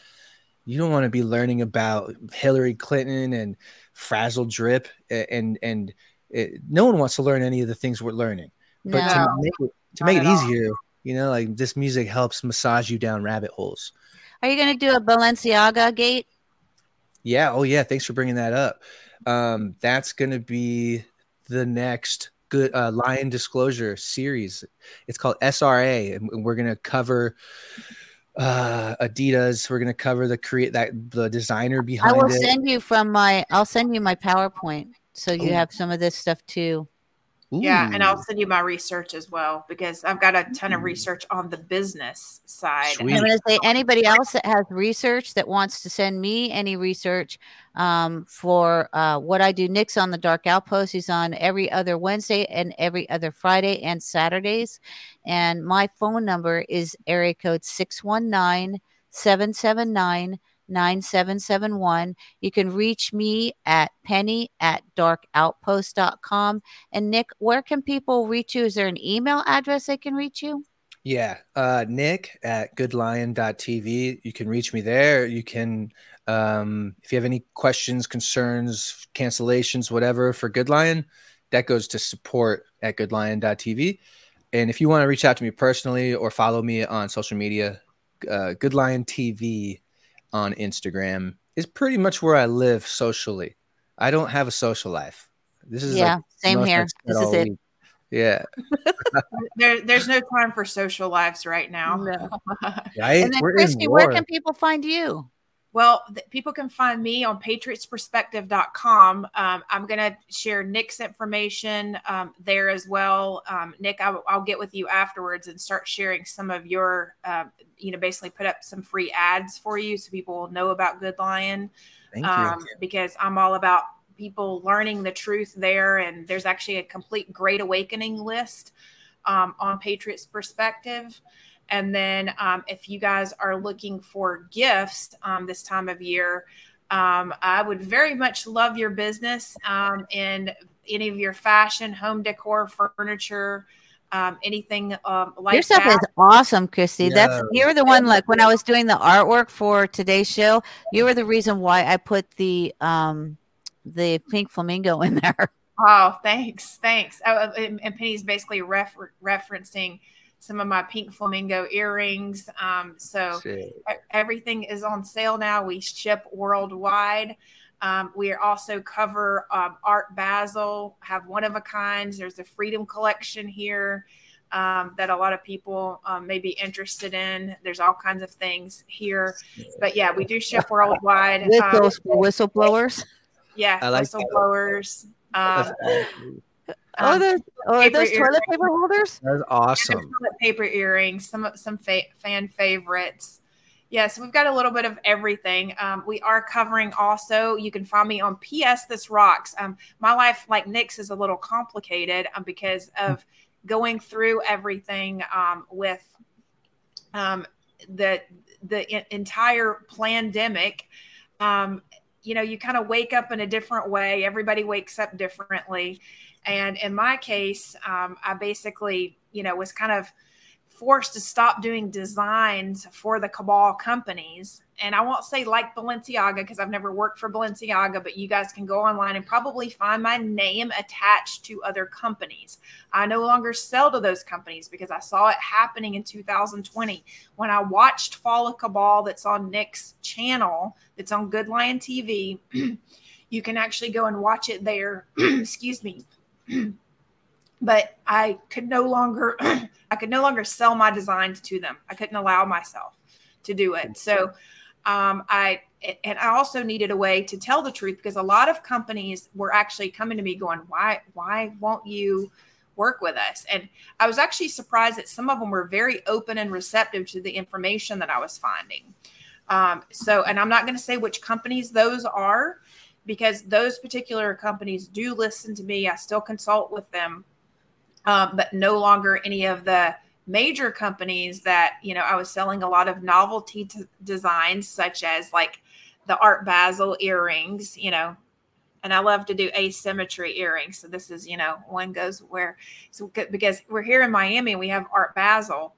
you don't want to be learning about Hillary Clinton and frazzle drip and and it, no one wants to learn any of the things we're learning. But to make it to make it at all. easier, you know, like this music helps massage you down rabbit holes. Are you going to do a Balenciaga gate? Yeah. Oh, yeah. Thanks for bringing that up. Um, that's going to be the next good uh, Lion Disclosure series. It's called SRA, and we're going to cover uh, Adidas. We're going to cover the create that the designer behind. I will it. send you from my. I'll send you my PowerPoint so you Ooh. have some of this stuff too. Yeah, and I'll send you my research as well because I've got a ton of research on the business side. I'm going to say anybody else that has research that wants to send me any research um, for uh, what I do. Nick's on the Dark Outpost. He's on every other Wednesday and every other Friday and Saturdays. And my phone number is area code 619 779 9771. You can reach me at penny at darkoutpost.com. And Nick, where can people reach you? Is there an email address they can reach you? Yeah, uh, Nick at goodlion.tv. You can reach me there. You can, um, if you have any questions, concerns, cancellations, whatever for Good Lion, that goes to support at goodlion.tv. And if you want to reach out to me personally or follow me on social media, uh, Good Lion TV on Instagram is pretty much where I live socially. I don't have a social life. This is Yeah, like same here. This is it. week. Yeah. <laughs> There, there's no time for social lives right now. <laughs> Right? And then, We're Christi, where can people find you? Well, th- people can find me on patriotsperspective.com. Um, I'm going to share Nick's information um, there as well. Um, Nick, I, will get with you afterwards and start sharing some of your, um, you know, basically put up some free ads for you so people will know about Good Lion. Thank you. Um, because I'm all about people learning the truth there. And there's actually a complete Great Awakening list um, on Patriots Perspective. And then um, if you guys are looking for gifts um, this time of year, um, I would very much love your business um, in any of your fashion, home decor, furniture, um, anything um, like Your stuff that. is awesome, Christi. That's you're the one. Like when I was doing the artwork for today's show, you were the reason why I put the um the pink flamingo in <laughs> there. Oh, thanks, thanks. Oh, uh, and, and Penny's basically refer- referencing some of my pink flamingo earrings. Um, so Shit. everything is on sale now. We ship worldwide. Um, we also cover um, Art Basel, have one of a kinds. There's a Freedom Collection here um, that a lot of people um, may be interested in. There's all kinds of things here, but yeah, we do ship worldwide. Um, those whistleblowers. yeah, I like whistleblowers. Um. Oh, those oh, are paper those toilet paper holders? That's awesome. toilet paper earrings, some some fa- fan favorites. Yes, we've got a little bit of everything. Um, we are covering also. You can find me on PS This Rocks. Um, my life, like Nick's, is a little complicated um, because of going through everything um, with um, the the entire pandemic. Um, you know, you kind of wake up in a different way. Everybody wakes up differently. And in my case, um, I basically, you know, was kind of forced to stop doing designs for the cabal companies. And I won't say like Balenciaga because I've never worked for Balenciaga, but you guys can go online and probably find my name attached to other companies. I no longer sell to those companies because I saw it happening in 2020 when I watched Fall of Cabal that's on Nick's channel, that's on Good Lion TV. <clears throat> you can actually go and watch it there. <clears throat> Excuse me. <clears throat> but I could no longer <clears throat> I could no longer sell my designs to them. I couldn't allow myself to do it. So um, I and I also needed a way to tell the truth because a lot of companies were actually coming to me going, "Why why won't you?" work with us. And I was actually surprised that some of them were very open and receptive to the information that I was finding. Um, so, and I'm not going to say which companies those are because those particular companies do listen to me. I still consult with them, um, but no longer any of the major companies that, you know, I was selling a lot of novelty t- designs, such as like the Art Basel earrings, you know, and I love to do asymmetry earrings. So this is, you know, one goes where, so because we're here in Miami, we have Art Basel.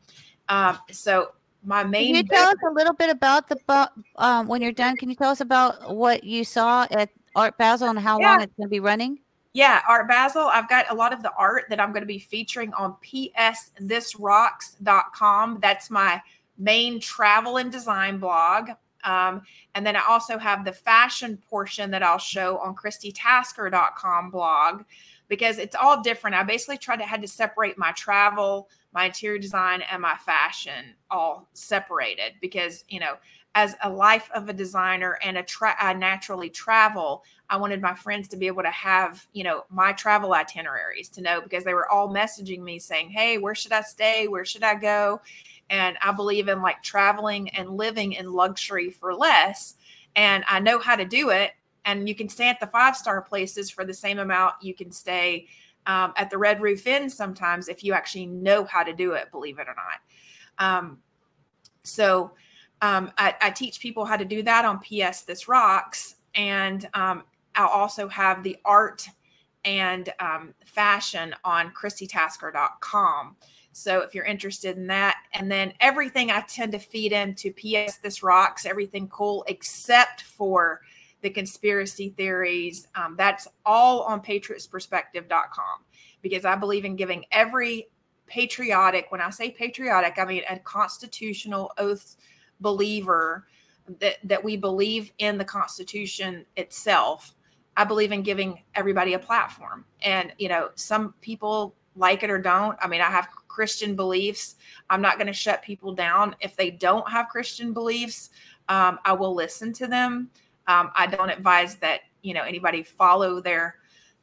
Um, so my main. Can you tell us a little bit about the um, when you're done? Can you tell us about what you saw at Art Basel and how yeah. long it's going to be running? Yeah, Art Basel. I've got a lot of the art that I'm going to be featuring on psthisrocks.com. That's my main travel and design blog. Um, and then I also have the fashion portion that I'll show on christitasker.com blog because it's all different. I basically tried to had to separate my travel, my interior design, and my fashion all separated because you know, as a life of a designer and a tra- I naturally travel, I wanted my friends to be able to have you know my travel itineraries to know because they were all messaging me saying, "Hey, where should I stay? Where should I go?" and I believe in like traveling and living in luxury for less. And I know how to do it. And you can stay at the five star places for the same amount you can stay um, at the Red Roof Inn sometimes if you actually know how to do it, believe it or not. Um, so um, I, I, teach people how to do that on PS This Rocks. And um, I'll also have the art and um, fashion on christitasker.com. So if you're interested in that, and then everything I tend to feed into PS This Rocks, everything cool except for the conspiracy theories. Um, that's all on patriotsperspective.com because I believe in giving every patriotic, when I say patriotic, I mean a constitutional oath believer that, that we believe in the Constitution itself. I believe in giving everybody a platform. And, you know, some people like it or don't. I mean, I have Christian beliefs. I'm not going to shut people down if they don't have Christian beliefs. Um, I will listen to them. Um, I don't advise that you know anybody follow their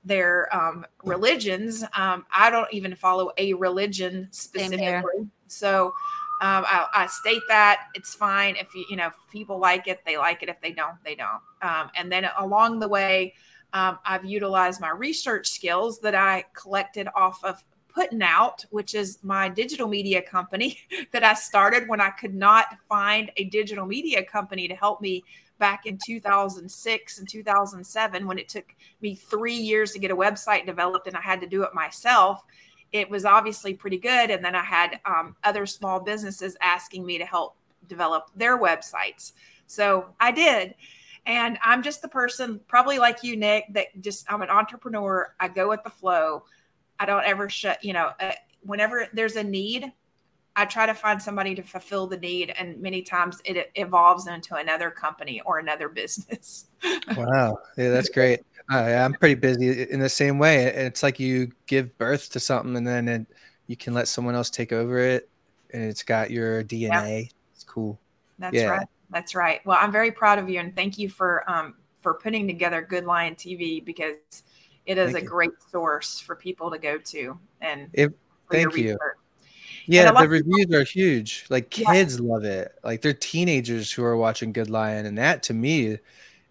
their um, religions. Um, I don't even follow a religion specifically. So um, I, I, state that it's fine if you you know people like it, they like it. If they don't, they don't. Um, and then along the way, um, I've utilized my research skills that I collected off of Putting Out, which is my digital media company <laughs> that I started when I could not find a digital media company to help me back in 2006 and 2007 when it took me three years to get a website developed and I had to do it myself. It was obviously pretty good. And then I had um, other small businesses asking me to help develop their websites. So I did. And I'm just the person, probably like you, Nick, that just I'm an entrepreneur. I go with the flow. I don't ever shut, you know, uh, whenever there's a need, I try to find somebody to fulfill the need. And many times it evolves into another company or another <laughs> business. wow. Yeah, that's great. Uh, I'm pretty busy in the same way. It's like you give birth to something and then it, you can let someone else take over it and it's got your DNA. Yep. It's cool. That's yeah. right. That's right. Well, I'm very proud of you and thank you for um, for putting together Good Lion TV because it is Thank a you. great source for people to go to and it, thank you research. yeah the reviews people, are huge like kids yeah. love it like they're teenagers who are watching good lion and that to me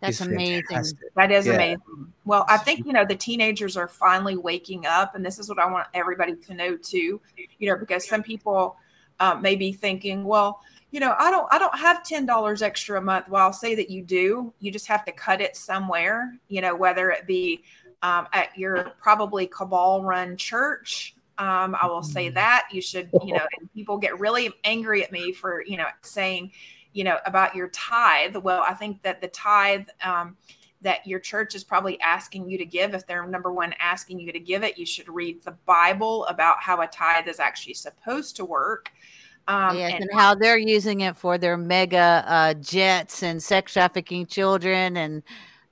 that's amazing fantastic. that is yeah. amazing well i think you know the teenagers are finally waking up and this is what i want everybody to know too you know because some people uh, may be thinking well you know i don't i don't have $10 extra a month well i'll say that you do you just have to cut it somewhere you know whether it be um, at your probably cabal run church. Um, I will say mm-hmm. that you should, you <laughs> know, and people get really angry at me for, you know, saying, you know, about your tithe. Well, I think that the tithe um, that your church is probably asking you to give, if they're number one asking you to give it, you should read the Bible about how a tithe is actually supposed to work. Um, yes, and, and, how they're using it for their mega uh, jets and sex trafficking children and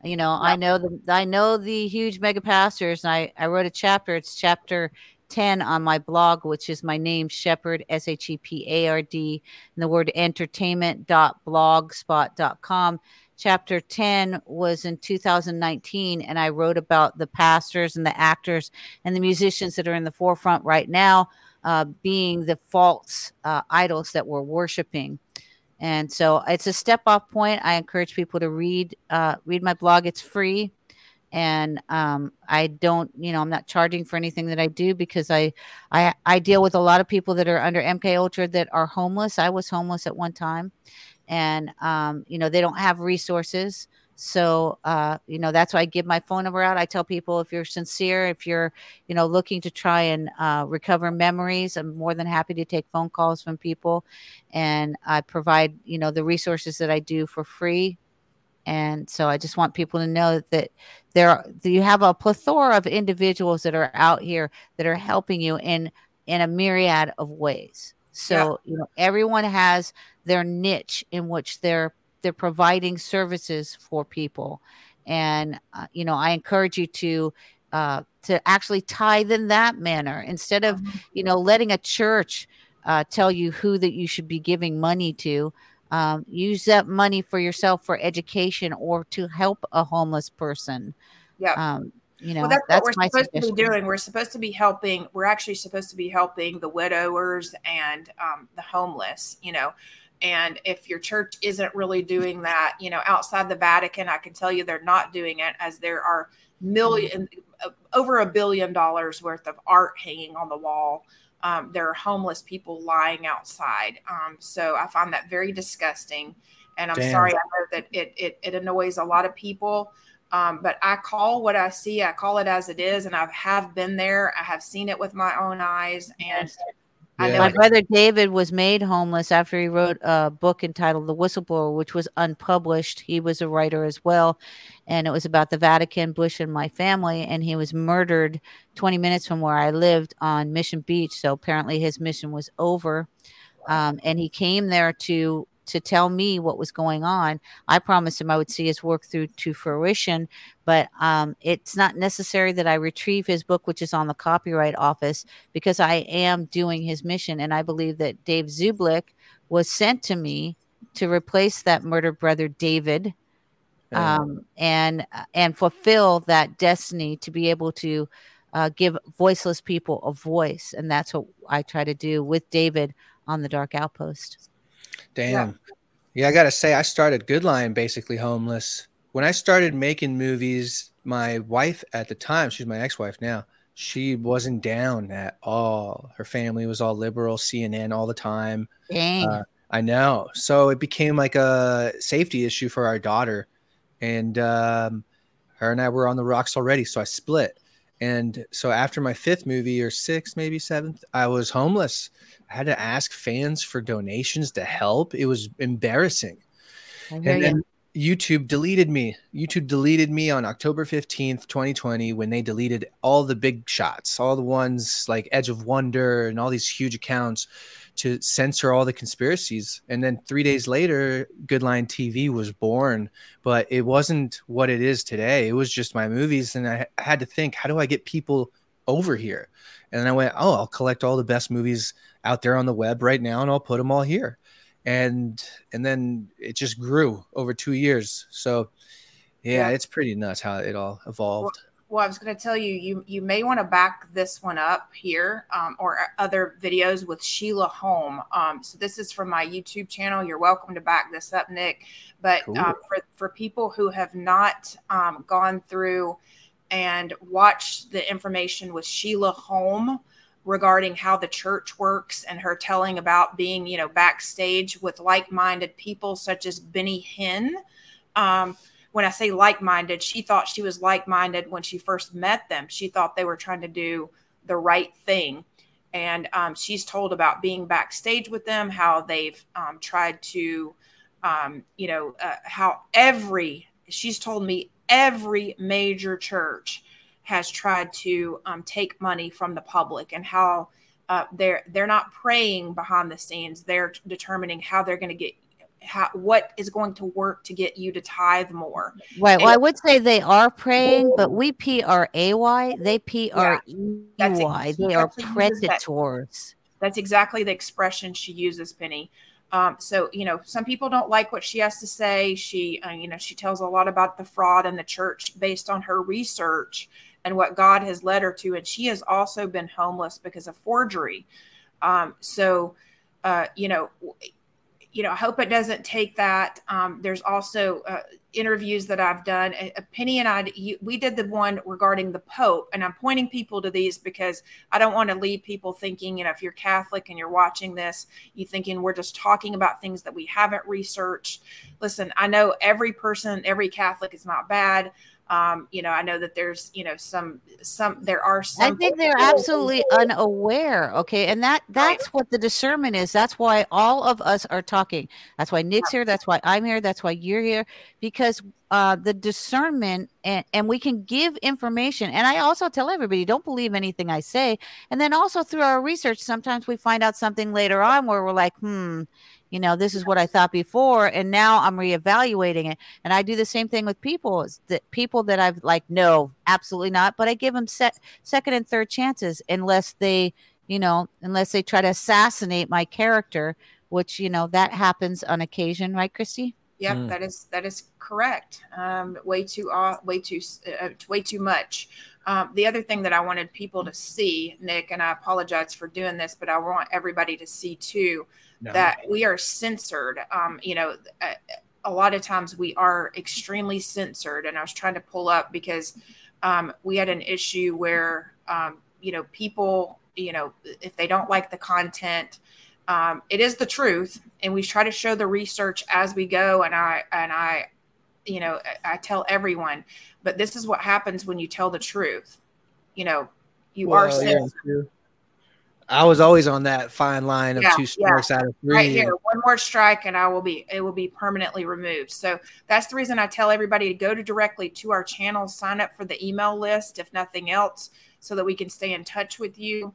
you know, I know the I know the huge mega pastors, and I I wrote a chapter. It's chapter 10 on my blog, which is my name, Shepard, S H E P A R D, and the word entertainment.blogspot.com. Chapter 10 was in 2019, and I wrote about the pastors and the actors and the musicians that are in the forefront right now uh, being the false uh, idols that we're worshiping. And so it's a step off point. I encourage people to read uh, read my blog. It's free, and um, I don't, you know, I'm not charging for anything that I do because I, I, I deal with a lot of people that are under MK Ultra that are homeless. I was homeless at one time, and um, you know they don't have resources. So, uh, you know, that's why I give my phone number out. I tell people if you're sincere, if you're, you know, looking to try and uh, recover memories, I'm more than happy to take phone calls from people. And I provide, you know, the resources that I do for free. And so I just want people to know that there are, you have a plethora of individuals that are out here that are helping you in in a myriad of ways. So, yeah. you know, everyone has their niche in which they're they're providing services for people and uh, you know i encourage you to uh, to actually tithe in that manner instead of mm-hmm. you know letting a church uh, tell you who that you should be giving money to um, use that money for yourself for education or to help a homeless person yeah um, you know well, that's, that's, what we're supposed suggestion. to be doing we're supposed to be helping we're actually supposed to be helping the widowers and um, the homeless you know and if your church isn't really doing that, you know, outside the Vatican, I can tell you they're not doing it as there are million uh, over a billion dollars worth of art hanging on the wall. Um, there are homeless people lying outside. Um, so I find that very disgusting. And I'm Damn. sorry, I know that it, it, it annoys a lot of people. Um, but I call what I see, I call it as it is. And I have been there. I have seen it with my own eyes. And yeah. My brother David was made homeless after he wrote a book entitled The Whistleblower, which was unpublished. He was a writer as well. And it was about the Vatican, Bush, and my family. And he was murdered 20 minutes from where I lived on Mission Beach. So apparently his mission was over. Um, and he came there to to tell me what was going on. I promised him I would see his work through to fruition, but um, it's not necessary that I retrieve his book, which is on the Copyright Office, because I am doing his mission. And I believe that Dave Zublick was sent to me to replace that murdered brother David. Um, and and fulfill that destiny to be able to uh, give voiceless people a voice, and that's what I try to do with David on the Dark Outpost. Damn. Yeah. yeah, I gotta say, I started Good Lion basically homeless. When I started making movies, my wife at the time, she's my ex-wife now, she wasn't down at all. Her family was all liberal, CNN all the time. Dang. Uh, I know. So it became like a safety issue for our daughter. And um, her and I were on the rocks already. So I split. And so after my fifth movie or sixth, maybe seventh, I was homeless. I had to ask fans for donations to help. It was embarrassing. And then YouTube deleted me. YouTube deleted me on October 15th, 2020, when they deleted all the big shots, all the ones like Edge of Wonder and all these huge accounts to censor all the conspiracies. And then three days later, GoodLion TV was born, but it wasn't what it is today. It was just my movies. And I had to think, how do I get people over here? And then I went, oh, I'll collect all the best movies out there on the web right now and I'll put them all here. And and then it just grew over two years. So yeah, yeah. it's pretty nuts how it all evolved. Well, well I was going to tell you, you you may want to back this one up here um, or other videos with Sheila Holm. Um, so this is from my YouTube channel. You're welcome to back this up, Nick. But cool. um, for for people who have not um, gone through and watched the information with Sheila Holm regarding how the church works and her telling about being, you know, backstage with like-minded people such as Benny Hinn. Um, when I say like-minded, she thought she was like-minded when she first met them. She thought they were trying to do the right thing. And um, she's told about being backstage with them, how they've um, tried to, um, you know, uh, how every, she's told me every major church has tried to um, take money from the public and how uh, they're they're not praying behind the scenes. They're determining how they're going to get how, what is going to work to get you to tithe more. Right. Well, I would say they are praying, but we P R A Y, they P R E Y. They are predators. That's exactly the expression she uses, Penny. Um, so you know, some people don't like what she has to say. She, uh, you know, she tells a lot about the fraud in the church based on her research and what God has led her to. And she has also been homeless because of forgery. Um, so, uh, you know, you know, I hope it doesn't take that. Um, there's also uh, interviews that I've done. Penny and I, we did the one regarding the Pope, and I'm pointing people to these because I don't want to leave people thinking, you know, if you're Catholic and you're watching this, you thinking we're just talking about things that we haven't researched. Listen, I know every person, every Catholic is not bad. Um, you know, I know that there's, you know, some, some, there are some. I think they're absolutely unaware. Okay. And that, that's right. what the discernment is. That's why all of us are talking. That's why Nick's here. That's why I'm here. That's why you're here, because uh, the discernment and, and we can give information. And I also tell everybody, don't believe anything I say. And then also through our research, sometimes we find out something later on where we're like, hmm, you know this is what i thought before and now i'm reevaluating it and i do the same thing with people is that people that i've like no absolutely not but i give them set second and third chances unless they you know unless they try to assassinate my character which you know that happens on occasion right Christi Yep, mm. that is that is correct. Um, way too uh, way too uh, way too much. Um, the other thing that I wanted people to see, Nick, and I apologize for doing this, but I want everybody to see too no. that we are censored. Um, you know, a, a, lot of times we are extremely censored. And I was trying to pull up because um, we had an issue where, um, you know, people, you know, if they don't like the content, um, it is the truth. And we try to show the research as we go. And I, and I, you know, I, I tell everyone, but this is what happens when you tell the truth. You know, you well, are censored. Yeah, I was always on that fine line of yeah, two strikes yeah. out of three. Right here, one more strike, and I will be it will be permanently removed. So that's the reason I tell everybody to go to directly to our channel, sign up for the email list, if nothing else, so that we can stay in touch with you.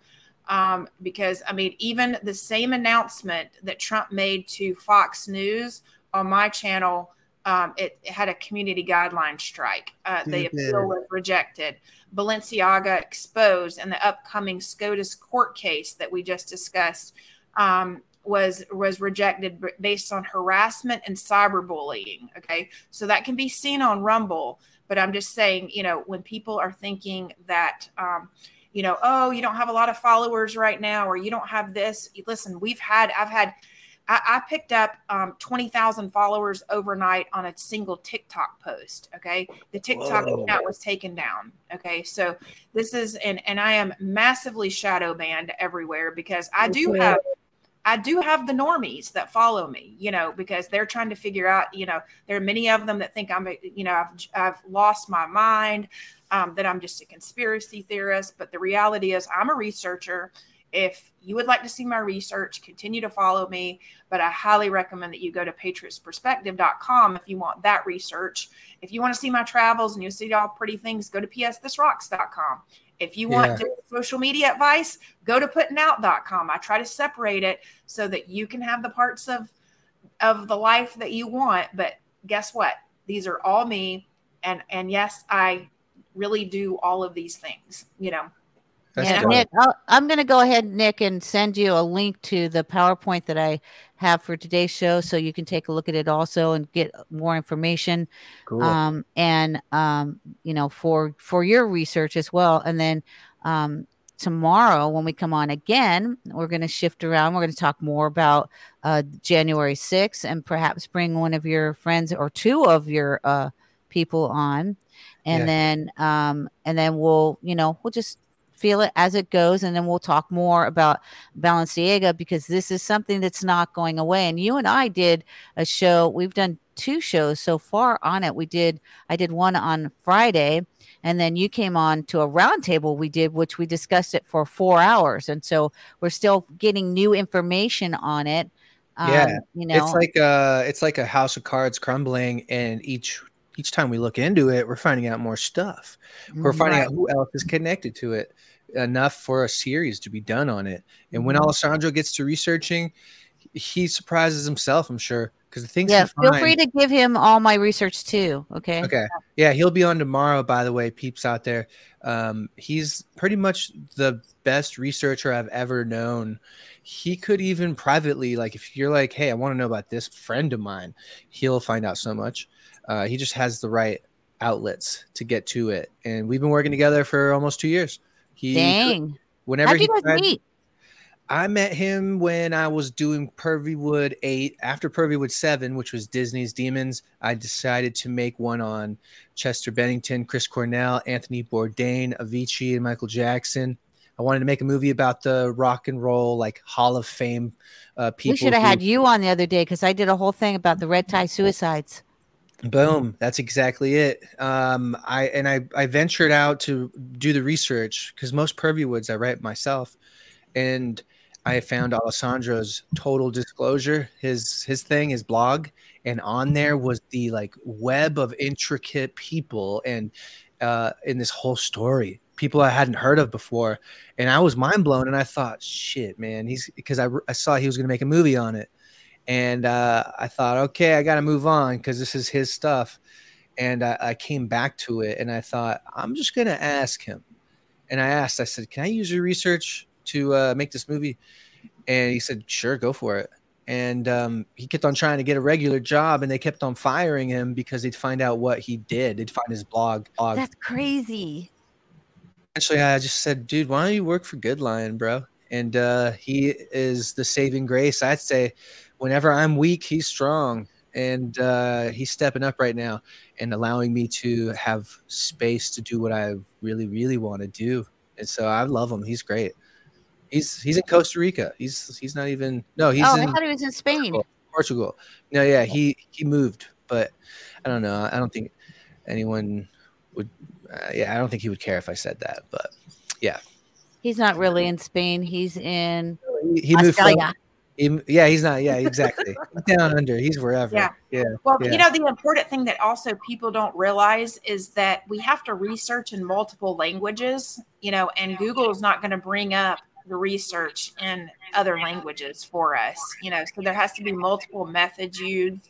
Um, because I mean, even the same announcement that Trump made to Fox News on my channel um, it, it, had a community guideline strike. Uh, the appeal was rejected. Balenciaga exposed, and the upcoming SCOTUS court case that we just discussed um, was was rejected based on harassment and cyberbullying. Okay, so that can be seen on Rumble. But I'm just saying, you know, when people are thinking that. Um, you know, oh, you don't have a lot of followers right now, or you don't have this. Listen, we've had, I've had I, I picked up um, 20,000 followers overnight on a single TikTok post. Okay. The TikTok Whoa. account was taken down. Okay. So this is, and, and I am massively shadow banned everywhere because I do have, I do have the normies that follow me, you know, because they're trying to figure out, you know, there are many of them that think I'm, you know, I've, I've lost my mind, um, that I'm just a conspiracy theorist. But the reality is, I'm a researcher if you would like to see my research, continue to follow me. But I highly recommend that you go to patriotsperspective.com if you want that research. If you want to see my travels and you see all pretty things, go to psthisrocks.com. If you want yeah. social media advice, go to puttingout.com. I try to separate it so that you can have the parts of of the life that you want. But guess what? These are all me. And and yes, I really do all of these things, you know. That's yeah, Nick, i am going to go ahead, Nick, and send you a link to the PowerPoint that I have for today's show, so you can take a look at it also and get more information. Cool. Um, and um, you know, for for your research as well. And then um, tomorrow, when we come on again, we're going to shift around. We're going to talk more about uh, January 6th, and perhaps bring one of your friends or two of your uh, people on and yeah. then um and then we'll you know we'll just feel it as it goes and then we'll talk more about Balenciaga because this is something that's not going away. And you and I did a show we've done two shows so far on it. We did I did one on Friday and then you came on to a roundtable we did which we discussed it for 4 hours. And so we're still getting new information on it. Um, yeah you know. it's like uh it's like a house of cards crumbling and each each time we look into it, we're finding out more stuff. We're finding right. out who else is connected to it enough for a series to be done on it. And when mm-hmm. Alessandro gets to researching, he surprises himself. I'm sure because the things. Yeah, feel free to give him all my research too. Okay. Okay. Yeah, he'll be on tomorrow, by the way, peeps out there. Um, he's pretty much the best researcher I've ever known. He could even privately, like, if you're like, hey, I want to know about this friend of mine, he'll find out so much. Uh, he just has the right outlets to get to it. And we've been working together for almost two years. He, Dang. Whenever How'd he you guys meet? I met him when I was doing Pervywood 8. After Pervywood 7, which was Disney's Demons, I decided to make one on Chester Bennington, Chris Cornell, Anthony Bourdain, Avicii, and Michael Jackson. I wanted to make a movie about the rock and roll, like Hall of Fame uh, people. We should have who- had you on the other day because I did a whole thing about the red tie suicides. Boom. That's exactly it. Um, I and I I ventured out to do the research because most Pervywoods I write myself, and I found Alessandro's total disclosure, his his thing, his blog, and on there was the like web of intricate people and uh, in this whole story, people I hadn't heard of before, and I was mind blown. And I thought, shit, man, he's because I I saw he was to make a movie on it and uh, I thought, okay, I got to move on because this is his stuff. And I, I came back to it, and I thought, I'm just gonna ask him. And I asked, I said, "Can I use your research to uh, make this movie?" And he said, "Sure, go for it." And um, he kept on trying to get a regular job, and they kept on firing him because they'd find out what he did. They'd find his blog. blog. That's crazy. Eventually, I just said, "Dude, why don't you work for Good Lion, bro?" And uh, he is the saving grace. I'd say, whenever I'm weak, he's strong, and uh, he's stepping up right now and allowing me to have space to do what I really, really want to do. And so I love him. He's great. He's he's in Costa Rica. He's he's not even no. He's oh, in I thought he was in Spain. Portugal. Portugal. No, yeah, he he moved, but I don't know. I don't think anyone would. Uh, yeah, I don't think he would care if I said that. But yeah, He's not really in Spain. He's in he, he moved. From, Australia. He, yeah, he's not. Yeah, exactly. <laughs> He's down under. He's wherever. Yeah. yeah. Well, yeah. you know, the important thing that also people don't realize is that we have to research in multiple languages, you know, and Google is not going to bring up the research in other languages for us, you know, so there has to be multiple methods used.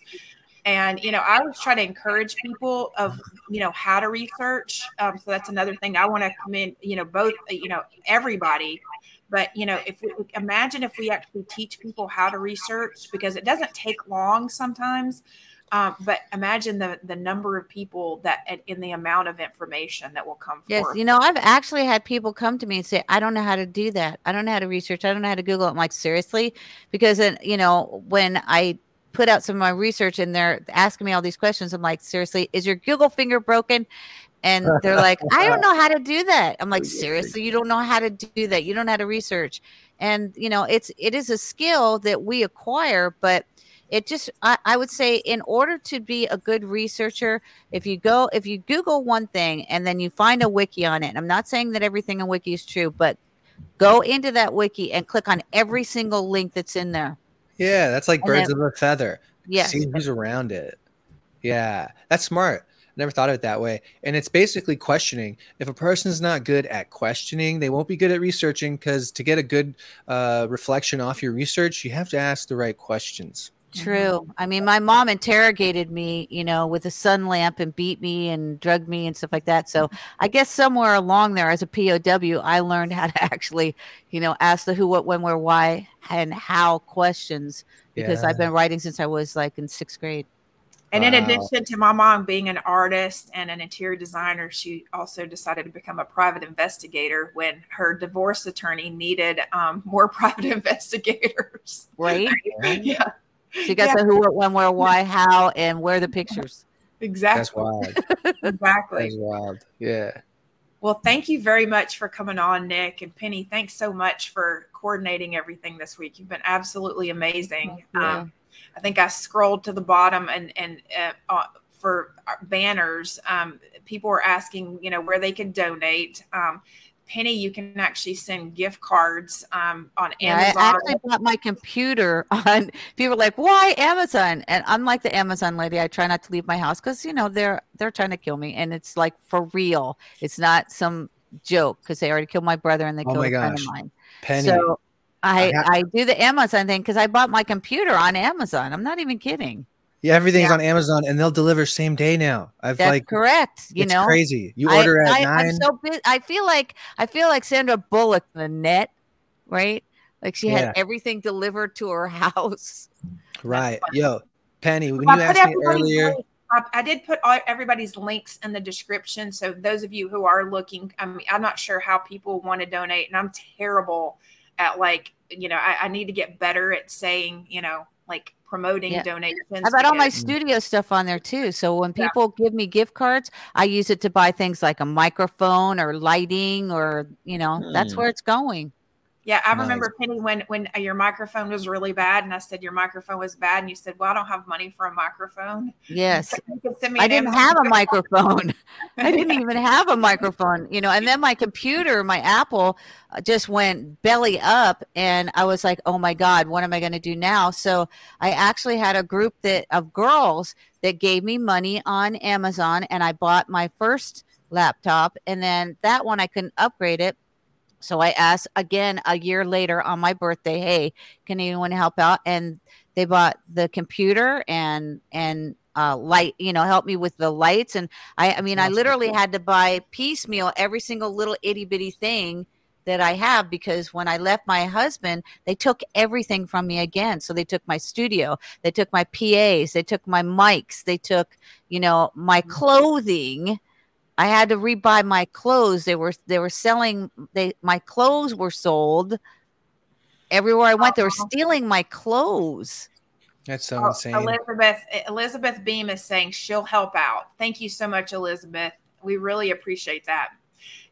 And, you know, I always try to encourage people of, you know, how to research. Um, so that's another thing I want to commend, you know, both, you know, everybody. But, you know, if we imagine if we actually teach people how to research, because it doesn't take long sometimes. Um, but imagine the the number of people that and in the amount of information that will come Yes, forth. you know, I've actually had people come to me and say, "I don't know how to do that. I don't know how to research. I don't know how to Google." it." I'm like, seriously, because then you know when I put out some of my research and they're asking me all these questions, I'm like, seriously, is your Google finger broken? And <laughs> they're like, I don't know how to do that. I'm like, seriously, you don't know how to do that. You don't know how to research. And you know, it's it is a skill that we acquire, but it just I, I would say in order to be a good researcher if you go if you google one thing and then you find a wiki on it i'm not saying that everything in wiki is true but go into that wiki and click on every single link that's in there Yeah, that's like And birds then- of a feather. yeah See who's around it. Yeah, that's smart. Never thought of it that way. And it's basically questioning. If a person's not good at questioning, they won't be good at researching because to get a good uh, reflection off your research, you have to ask the right questions. true i mean my mom interrogated me you know with a sun lamp and beat me and drugged me and stuff like that so <laughs> i guess somewhere along there as a pow i learned how to actually you know ask the who what when where why and how questions because Yeah. i've been writing since i was like in sixth grade And in addition to my mom being an artist and an interior designer, she also decided to become a private investigator when her divorce attorney needed um, more <laughs> private investigators. right <laughs> yeah. so you got Yeah. the who what when where why how and where the pictures <laughs> Exactly. That's wild. Exactly. That's wild. Yeah. Well, thank you very much for coming on, Nick and Penny. Thanks so much for coordinating everything this week. You've been absolutely amazing. Yeah. Um, I think I scrolled to the bottom and and uh, uh, for banners, um, people were asking, you know, where they could donate. Um, Penny, you can actually send gift cards um, on Yeah, Amazon. I actually bought my computer <laughs> on. People are like, "Why Amazon?" And I'm like the Amazon lady. I try not to leave my house because you know they're they're trying to kill me, and it's like for real. It's not some joke because they already killed my brother and they Oh killed my a friend of mine. Penny. So I, I ha- I do the Amazon thing because I bought my computer on Amazon. I'm not even kidding. Yeah, everything's Yeah. on Amazon and they'll deliver same day now. I've That's like correct. You it's know, crazy. You I- order at I, 9 I'm so busy. I feel like I feel like Sandra Bullock in the net, right? Like she Yeah. had everything delivered to her <laughs> house. right. Yo, Penny, when I you asked me earlier, link- I, I did put all, everybody's links in the description. So those of you who are looking, I mean, I'm not sure how people want to donate, and I'm terrible at like, you know, I, I need to get better at saying, you know, like promoting Yeah. donations. I've got all my studio stuff on there too. So when people give me gift cards, I use it to buy things like a microphone or lighting or, you know, that's Hmm. where it's going. Yeah, I Nice. remember Penny when when your microphone was really bad, and I said your microphone was bad, and you said, "Well, I don't have money for a microphone." Yes. <laughs> You can send me I didn't have a microphone. <laughs> I didn't even have a microphone, you know. And then my computer, my Apple, uh, just went belly up, and I was like, "Oh my God, what am I going to do now?" So I actually had a group that of girls that gave me money on Amazon, and I bought my first laptop, and then that one I couldn't upgrade it. So I asked again a year later on my birthday, "Hey, can anyone help out?" And they bought the computer and and uh, light, you know, help me with the lights. And I, I mean, I literally had to buy piecemeal every single little itty bitty thing that I have because when I left my husband, they took everything from me again. So they took my studio, they took my PAs, they took my mics, they took, you know, my clothing. I had to rebuy my clothes. They were they were selling they my clothes were sold everywhere I went. They were stealing my clothes. that's so Oh, insane. Elizabeth Elizabeth Beam is saying she'll help out. Thank you so much, Elizabeth. We really appreciate that.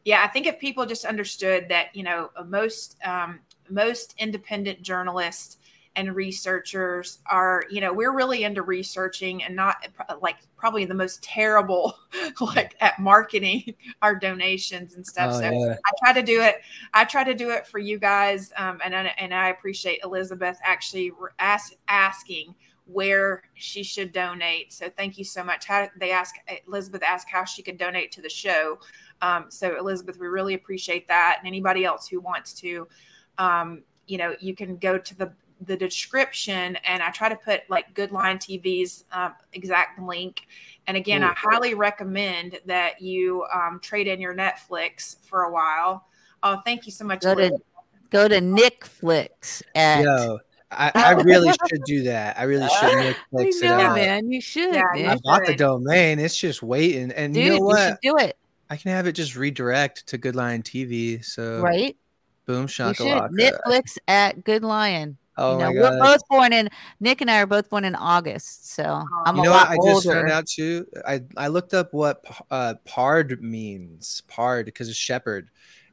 Yeah, I think if people just understood that, you know, most um, most independent journalists and researchers are, you know, we're really into researching and not like probably the most terrible <laughs> like at marketing <laughs> our donations and stuff. Oh, so yeah. I try to do it. I try to do it for you guys, um, and I, and I appreciate Elizabeth actually ask, asking where she should donate. So thank you so much. How they ask Elizabeth asked how she could donate to the show. Um, so Elizabeth, we really appreciate that, and anybody else who wants to, um, you know, you can go to the the description and I try to put like Good Lion TV's um, exact link. And again, I highly recommend that you um, trade in your Netflix for a while. Oh, thank you so much. Go to Elizabeth. go to Nickflix at Yo, I, I really should do that. I really should <laughs> Netflix I it know, out. man. You should. Yeah, man. I bought the domain. It's just waiting. And Dude, you know you what? should do it. I can have it just redirect to Good Line TV. So Right? boom You should. shakalaka. Netflix at Good Lion. Oh you know, we're both born in Nick and I are both born in August, so I'm you a know lot what? I just found out too. I I looked up what uh, pard means. Pard because it's shepherd,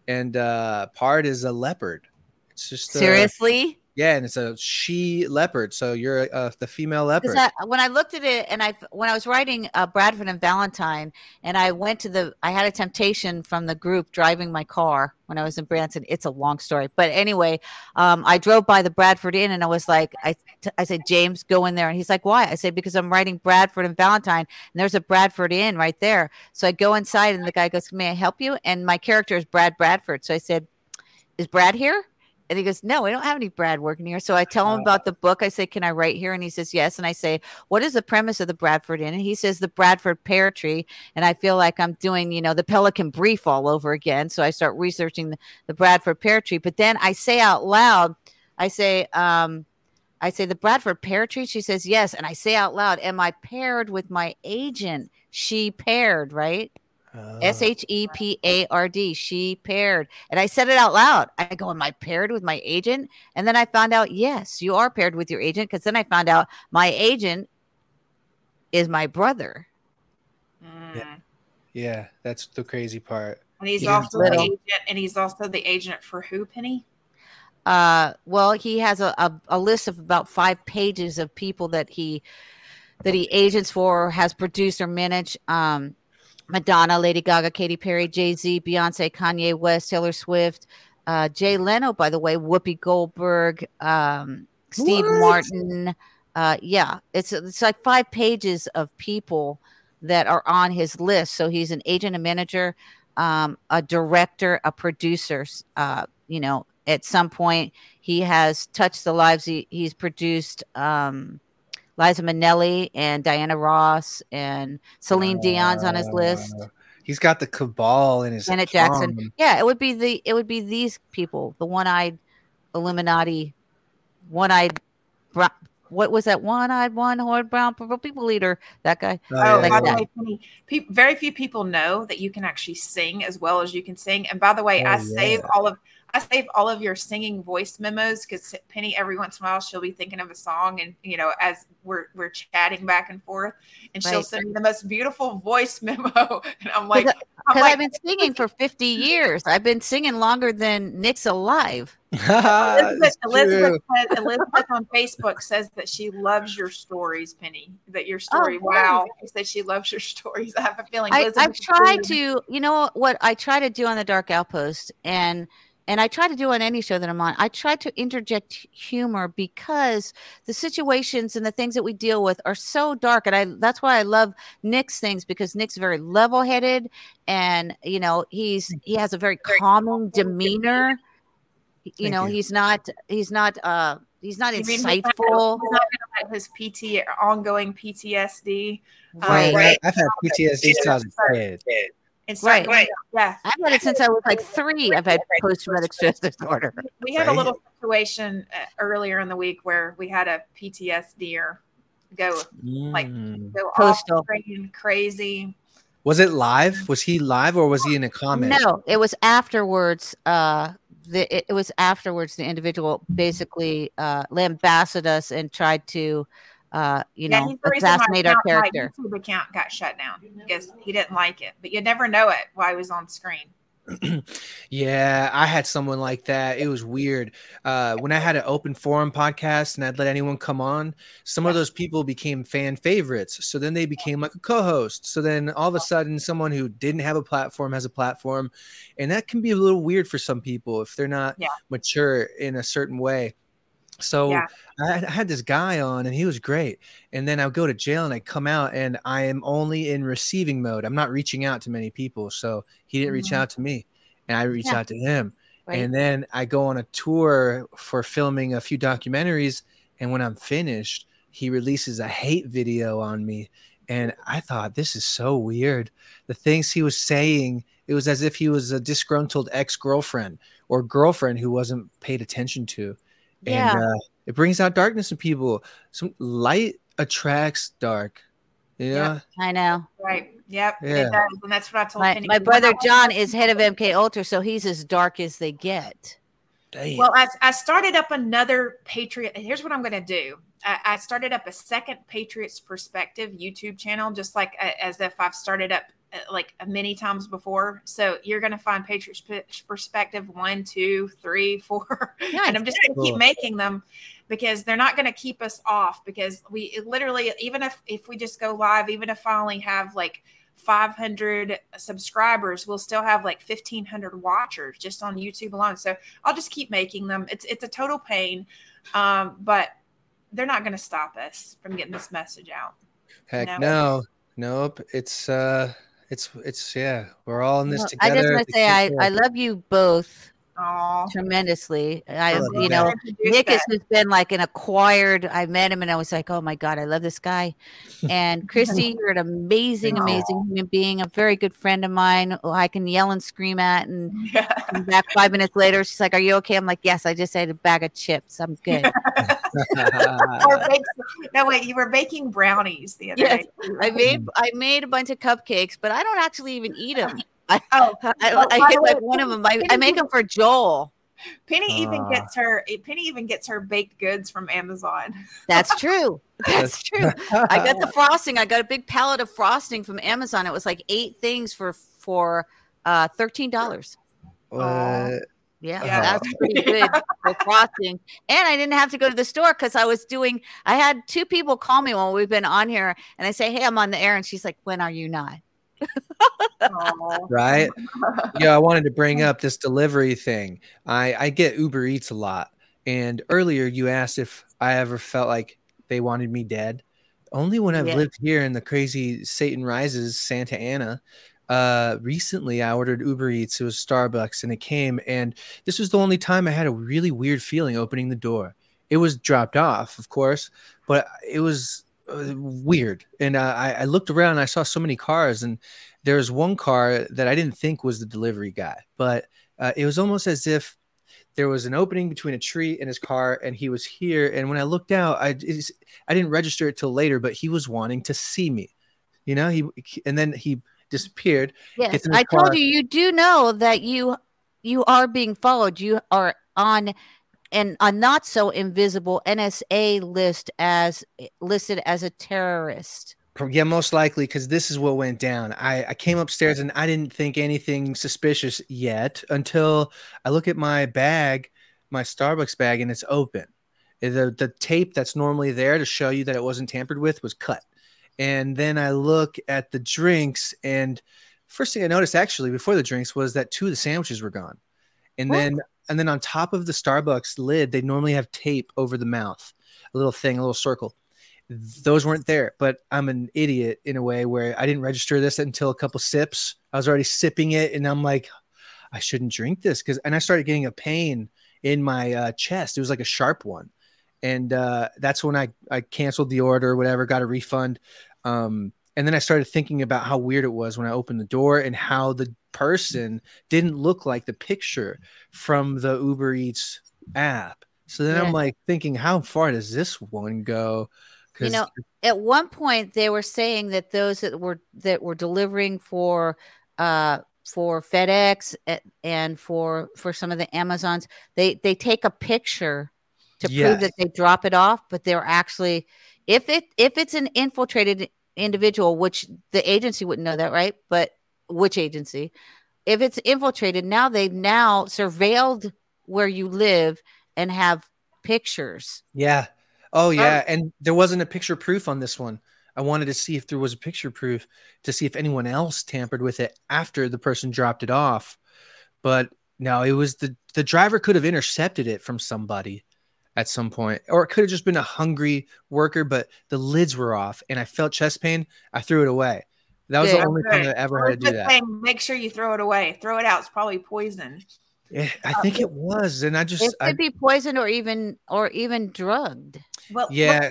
and uh, pard is a leopard. It's just a- Seriously? Yeah, and it's a she leopard. So you're uh, the female leopard. I, when I looked at it, and I when I was writing uh, Bradford and Valentine, and I went to the, I had a temptation from the group driving my car when I was in Branson. It's a long story, but anyway, um, I drove by the Bradford Inn, and I was like, I, t- I said, James, go in there, and he's like, why? I said, because I'm writing Bradford and Valentine, and there's a Bradford Inn right there. So I go inside, and the guy goes, May I help you? And my character is Brad Bradford. So I said, Is Brad here? And he goes, No, we don't have any Brad working here. So I tell him about the book. I say, Can I write here? And he says, Yes. And I say, What is the premise of the Bradford Inn? And he says, The Bradford Pear Tree. And I feel like I'm doing, you know, the Pelican Brief all over again. So I start researching the, the Bradford Pear Tree. But then I say out loud, I say, um, I say, The Bradford Pear Tree? She says, Yes. And I say out loud, Am I paired with my agent? She paired, right? S H E P A R D. She paired. And I said it out loud. I go, Am I paired with my agent? And then I found out, yes, you are paired with your agent. Because then I found out my agent is my brother. yeah, yeah that's the crazy part. And he's Yeah. also the agent, and he's also the agent for who, Penny? Uh, well, he has a, a, a list of about five pages of people that he that he agents for, has produced or managed. Um, Madonna, Lady Gaga, Katy Perry, Jay Z, Beyonce, Kanye West, Taylor Swift, uh, Jay Leno, by the way, Whoopi Goldberg, um, Steve What? Martin. Uh, yeah, it's it's like five pages of people that are on his list. So he's an agent, a manager, um, a director, a producer. Uh, you know, at some point. He has touched the lives. He, he's produced um, Liza Minnelli and Diana Ross and Celine Dion's on his list. Uh, He's got the cabal in his Janet Jackson. Yeah, it would be the it would be these people, the one-eyed Illuminati, one-eyed. bro- What was that one-eyed, one-horned brown purple people leader? That guy. Oh, Like by the that. way, Penny, very few people know that you can actually sing as well as you can sing. And by the way, Oh, I yeah. save all of I save all of your singing voice memos because Penny every once in a while she'll be thinking of a song and you know as we're we're chatting back and forth and she'll send me the most beautiful voice <laughs> memo and I'm like <laughs> I'm Because like I've been singing for 50 <laughs> years. I've been singing longer than Nick's alive. Elizabeth, Elizabeth, says, Elizabeth on Facebook says that she loves your stories, Penny. That your oh, story, Oh, wow. She said she loves your stories. I have a feeling I, Elizabeth I've tried to, you know what I try to do on the Dark Outpost, and and I try to do on any show that I'm on. I try to interject humor because the situations and the things that we deal with are so dark, and I that's why I love Nick's things because Nick's very level-headed, and you know he's he has a very calming demeanor. You Thank know you. he's not he's not uh he's not You mean he's not- insightful. He's not gonna let his PT ongoing PTSD. uh, Man, Right. I've had PTSD since I was a kid. And start Right. going- Yeah. I've had it since I was like three. I've had post-traumatic stress disorder. We had a little situation uh, earlier in the week where we had a PTSDer go like Mm. go Postal. off screen crazy. Was it live? Was he live or was he in a comment? No, it was afterwards. Uh, the it, it was afterwards. The individual basically uh, lambasted us and tried to, uh, you yeah, know, he's the reason my assassinate our account- my character. YouTube account got shut down because he didn't like it. But you never know it while he was on screen. <clears throat> Yeah, I had someone like that. It was weird. Uh, when I had an open forum podcast and I'd let anyone come on, some of those people became fan favorites. So then they became like a co-host. So then all of a sudden, someone who didn't have a platform has a platform, and that can be a little weird for some people if they're not Yeah. mature in a certain way. So Yeah. I, I had this guy on and he was great. And then I would go to jail and I come out and I am only in receiving mode. I'm not reaching out to many people. So he didn't reach Mhm. out to me and I reached Yeah. out to him. Right. And then I go on a tour for filming a few documentaries. And when I'm finished, he releases a hate video on me. And I thought, this is so weird. The things he was saying, it was as if he was a disgruntled ex girlfriend or girlfriend who wasn't paid attention to. Yeah. And uh, it brings out darkness in people. Some light attracts dark. Yeah. I know. Right. Yep. Yeah. It does. And that's what I told My, Penny. my brother John is head of MK Ultra, so he's as dark as they get. Damn. Well, I, I started up another Patriot. Here's what I'm going to do. I, I started up a second Patriots Perspective YouTube channel, just like uh, as if I've started up like many times before. So you're going to find Patriots Perspective one, two, three, <laughs> four, and I'm just going to keep making them because they're not going to keep us off. Because we literally, even if if we just go live, even if I only have like 500 subscribers, we'll still have like 1500 watchers just on YouTube alone. So I'll just keep making them. It's it's a total pain, um, but they're not going to stop us from getting this message out. Heck No. no. Nope. It's uh it's it's yeah, we're all in this Well, I just want to say I, I love you both Aw. tremendously. I, you know. Nick has just been like an acquired. I met him and I was like, oh my god, I love this guy. And Christi, you're an amazing, amazing human being, a very good friend of mine who I can yell and scream at. And <laughs> come back five minutes later, she's like, "Are you okay?" I'm like, "Yes, I just ate a bag of chips. I'm good." <laughs> no wait, you were baking brownies the other yes, day. I made mm. I made a bunch of cupcakes, but I don't actually even eat them. I, <laughs> Oh, I, I hit like one of them. I, I make them for Joel. Penny even Ah. gets her Penny even gets her baked goods from Amazon. That's true. <laughs> That's That's- true. I got the frosting. I got a big pallet of frosting from Amazon. It was like eight things for for uh thirteen dollars. What? Yeah, Yeah. that's pretty good for frosting. And I didn't have to go to the store because I was doing. I had two people call me while we've been on here, and I say, "Hey, I'm on the air," and she's like, "When are you not?" Right? <laughs> yeah, I wanted to bring up this delivery thing. I I get Uber Eats a lot, and earlier you asked if I ever felt like they wanted me dead. Only when I've Yeah. lived here in the crazy Satan Rises Santa Ana. uh, recently I ordered Uber Eats. It was Starbucks, and it came. And this was the only time I had a really weird feeling opening the door. It was dropped off, of course, but it was weird. And uh, I, I looked around. And I saw so many cars, and there was one car that I didn't think was the delivery guy, but uh, it was almost as if there was an opening between a tree and his car and he was here and when i looked out i i didn't register it till later but he was wanting to see me you know he and then he disappeared yes i car. told you you do know that you you are being followed you are on and a not so invisible nsa list as listed as a terrorist yeah, most likely because this is what went down. I, I came upstairs and I didn't think anything suspicious yet until I look at my bag, my Starbucks bag, and it's open. The, the tape that's normally there to show you that it wasn't tampered with was cut. And then I look at the drinks, and first thing I noticed actually before the drinks was that two of the sandwiches were gone. And what? then and then on top of the Starbucks lid, they normally have tape over the mouth, a little thing, a little circle those weren't there. But I'm an idiot in a way where I didn't register this until a couple sips. I was already sipping it, and I'm like, I shouldn't drink this because, and I started getting a pain in my uh, chest. It was like a sharp one, and uh, that's when I I canceled the order, whatever, got a refund. Um, and then I started thinking about how weird it was when I opened the door and how the person didn't look like the picture from the Uber Eats app. So then yeah. I'm like thinking, how far does this one go? You know, at one point they were saying that those that were that were delivering for uh for FedEx and for for some of the Amazons, they they take a picture to yes. prove that they drop it off, but they're actually if it if it's an infiltrated individual, which the agency wouldn't know that, right? But which agency? If it's infiltrated, now they've now surveilled where you live and have pictures. Yeah. Oh um, yeah, and there wasn't a picture proof on this one. I wanted to see if there was a picture proof to see if anyone else tampered with it after the person dropped it off. But no, it was the the driver could have intercepted it from somebody at some point, or it could have just been a hungry worker. But the lids were off, and I felt chest pain. I threw it away. That was the only time I ever had to do that. Thing, make sure you throw it away. Throw it out. It's probably poison. Yeah, I um, think it was, and I just it could I, be poisoned or even or even drugged. Well, yeah,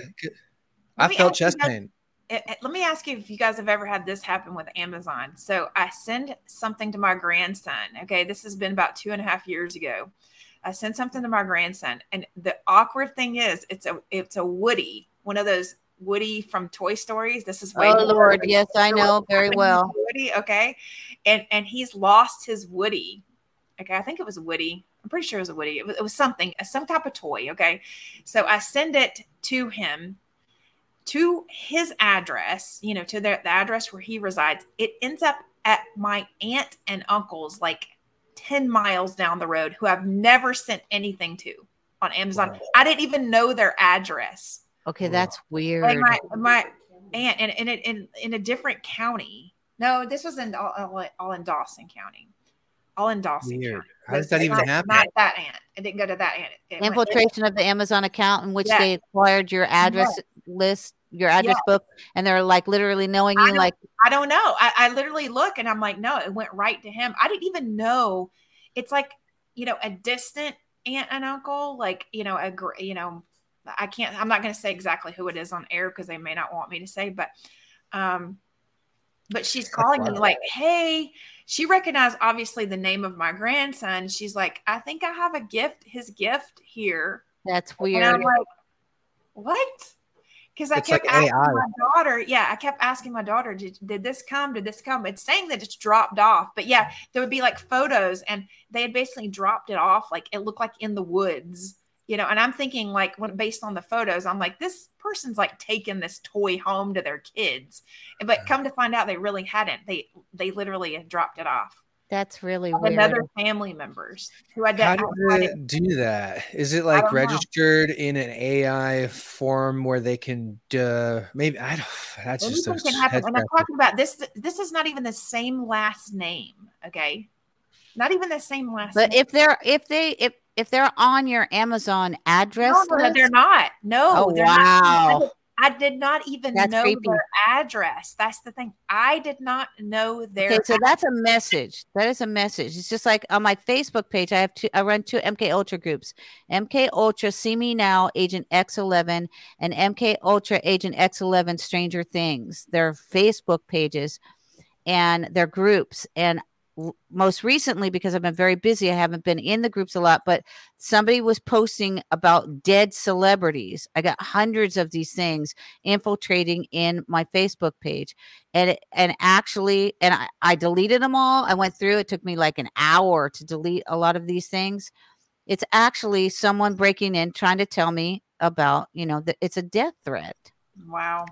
I felt chest guys, pain. It, it, let me ask you if you guys have ever had this happen with Amazon. So I send something to my grandson. Okay, this has been about two and a half years ago. I sent something to my grandson, and the awkward thing is, it's a it's a Woody, one of those Woody from Toy Stories. This is way oh Lord, yes, I know very well. Woody, okay, and and he's lost his Woody. Okay, I think it was Woody. I'm pretty sure it was a Woody. It was, it was something, some type of toy. Okay. So I send it to him to his address, you know, to the, the address where he resides. It ends up at my aunt and uncle's, like 10 miles down the road, who I've never sent anything to on Amazon. Wow. I didn't even know their address. Okay, that's weird. Like my, my aunt, and in, in, in, in a different county. No, this was in all, all, all in Dawson County all in Dawson Weird. County. How does that even not, happen? Not that aunt. It didn't go to that aunt. It Infiltration went, of the Amazon account in which yeah. they acquired your address yeah. list, your address yeah. book, and they're like literally knowing you. Like I don't know. I, I literally look and I'm like, no, it went right to him. I didn't even know. It's like you know a distant aunt and uncle, like you know a you know I can't. I'm not going to say exactly who it is on air because they may not want me to say, but um, but she's calling me like, hey she recognized obviously the name of my grandson. She's like, I think I have a gift, his gift here. That's weird. And I'm like, what? Because I it's kept like asking AI. my daughter, yeah, I kept asking my daughter, did, did this come? Did this come? It's saying that it's dropped off, but yeah, there would be like photos, and they had basically dropped it off, like it looked like in the woods you know and i'm thinking like when based on the photos i'm like this person's like taking this toy home to their kids but come to find out they really hadn't they they literally had dropped it off that's really weird. Another family members who I How did it do that? Is it like registered know. in an AI form where they can uh, maybe I don't that's Anything just a can happen. And I'm talking about this this is not even the same last name, okay? Not even the same last but name. if they're if they if if they're on your Amazon address no, no, they're not. No, oh, they're wow. Not. I did not even That's know creepy. their address. That's the thing. I did not know their. Okay, so that's a message. That is a message. It's just like on my Facebook page, I have two. I run two MK Ultra groups: MK Ultra See Me Now, Agent X11, and MK Ultra Agent X11 Stranger Things. They're Facebook pages, and they're groups. And most recently, because I've been very busy, I haven't been in the groups a lot. But somebody was posting about dead celebrities. I got hundreds of these things infiltrating in my Facebook page and and actually and I, I deleted them all i went through it took me like an hour to delete a lot of these things it's actually someone breaking in trying to tell me about you know that it's a death threat wow,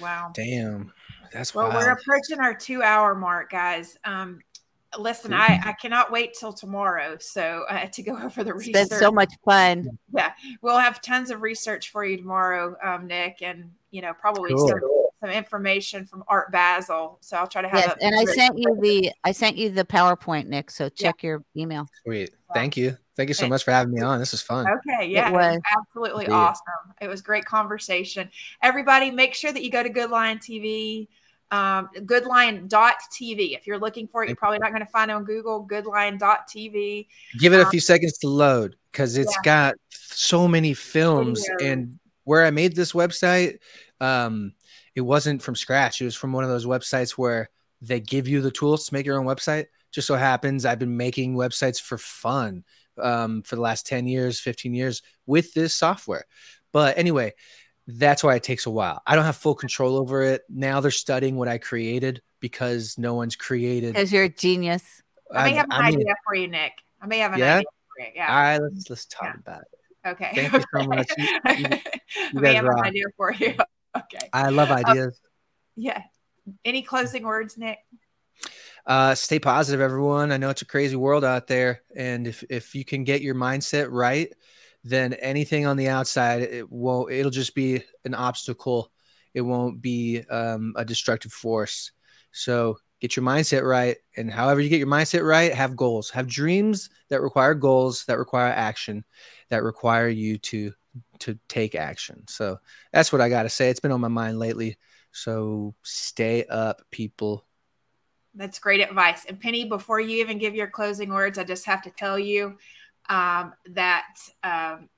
wow. Damn, that's Well, wild. we're approaching our two-hour mark, guys. Um, listen, I I cannot wait till tomorrow. So uh, <laughs> to go <laughs> over the it's research. been so much fun yeah we'll have tons of research for you tomorrow um, nick and you know probably Cool. some, some information from Art Basel so i'll try to have yes and i sent you the i sent you the powerpoint nick so check your email Sweet. Thank you. Thank you so much for having me on. This was fun. Okay, yeah, it was was. absolutely Yeah. awesome. It was great conversation. Everybody, make sure that you go to Good Lion TV, um, goodlion.tv. If you're looking for it, you're probably not going to find it on Google, goodlion.tv. Give it a Um, few seconds to load because it's yeah. got so many films. Videos. And where I made this website, um, it wasn't from scratch. It was from one of those websites where they give you the tools to make your own website. Just so happens I've been making websites for fun um, for the last 10 years, 15 years with this software. But anyway, that's why it takes a while. I don't have full control over it. Now they're studying what I created because no one's created. because you're a genius I may I'm- have an I mean- idea for you, Nick. I may have an Yeah? idea for you. Yeah. All right, let's let's talk about it. Okay. Thank you so much. You- <laughs> you- I may have an idea for you. <laughs> Okay. I love Um, ideas. yeah. Any closing words, Nick? Uh, stay positive, everyone. I know it's a crazy world out there, and if if you can get your mindset right, then anything on the outside it won't. It'll just be an obstacle. It won't be um, a destructive force. So get your mindset right, and however you get your mindset right, have goals, have dreams that require goals, that require action, that require you to to take action. So that's what I got to say. It's been on my mind lately. So stay up, people. That's great advice. And Penny, before you even give your closing words, I just have to tell you um, that um,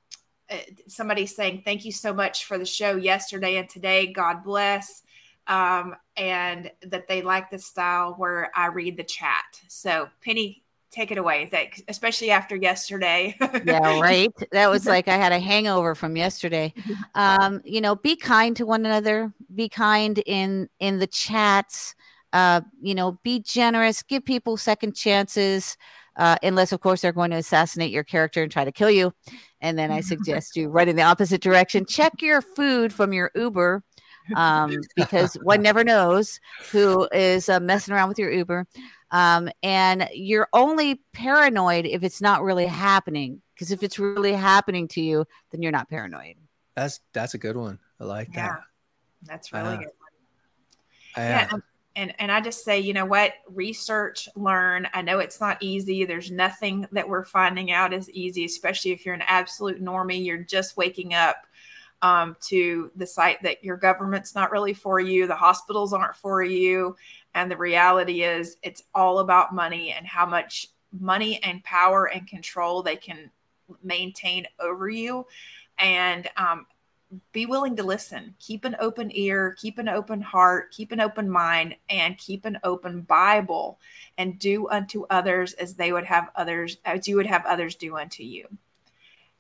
uh, somebody's saying thank you so much for the show yesterday and today. God bless. Um, and that they like the style where I read the chat. So, Penny, take it away. That, especially after yesterday. yeah <laughs> right that was like i had a hangover from yesterday um you know be kind to one another be kind in in the chats uh you know be generous give people second chances uh, unless of course they're going to assassinate your character and try to kill you and then i suggest you run in the opposite direction check your food from your uber um, <laughs> because one never knows who is uh, messing around with your uber um, and you're only paranoid if it's not really happening because if it's really happening to you then you're not paranoid That's that's a good one. I like Yeah, that. that's really Uh, good. I, yeah uh, and, and i just say you know what? Research learn. I know it's not easy. There's nothing that we're finding out is easy especially if you're an absolute normie. You're just waking up um, to the site that your government's not really for you the hospitals aren't for you and the reality is it's all about money and how much money and power and control they can maintain over you. And um, be willing to listen. Keep an open ear keep an open heart keep an open mind and keep an open bible and do unto others as they would have others as you would have others do unto you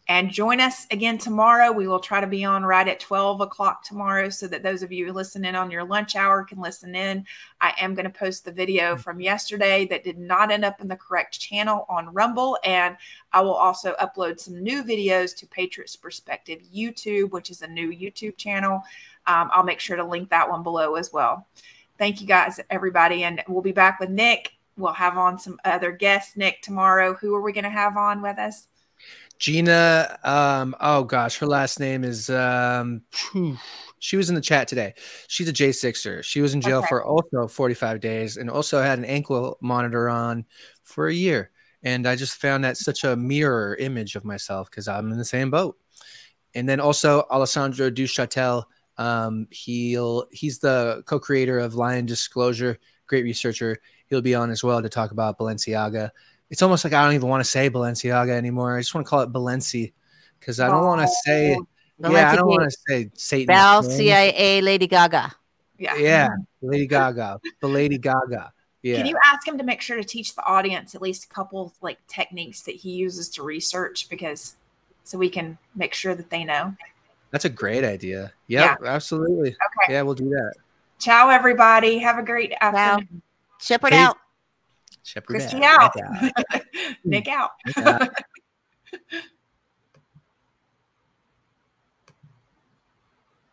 and join us again tomorrow we will try to be on right at 12 o'clock tomorrow so that those of you who listen in on your lunch hour can listen in i am going to post the video from yesterday that did not end up in the correct channel on rumble and I will also upload some new videos to Patriots Perspective YouTube, which is a new YouTube channel. Um, I'll make sure to link that one below as well. Thank you guys, everybody. And we'll be back with Nick. We'll have on some other guests, Nick, tomorrow. Who are we going to have on with us? Gina, um, oh gosh, her last name is um she was in the chat today. She's a J6er. She was in jail Okay. for also 45 days and also had an ankle monitor on for a year. And I just found that such a mirror image of myself because I'm in the same boat. And then also Alessandro Duchatel, Um, he'll he's the co-creator of Lion Disclosure, great researcher. He'll be on as well to talk about Balenciaga. It's almost like I don't even want to say Balenciaga anymore. I just want to call it Balenci because I don't want to oh, say. yeah, I don't want to say Satan. Bal CIA Lady Gaga. Yeah. Yeah, <laughs> Lady Gaga, the Lady Gaga. Yeah. Can you ask him to make sure to teach the audience at least a couple of like techniques that he uses to research because so we can make sure that they know. That's a great idea. Yep, absolutely. Okay. Yeah, we'll do that. Ciao, everybody. Have a great afternoon. Shepard Hey. out. Shepard Christi out. <laughs> Hmm. out. Nick out. Nick <laughs> out.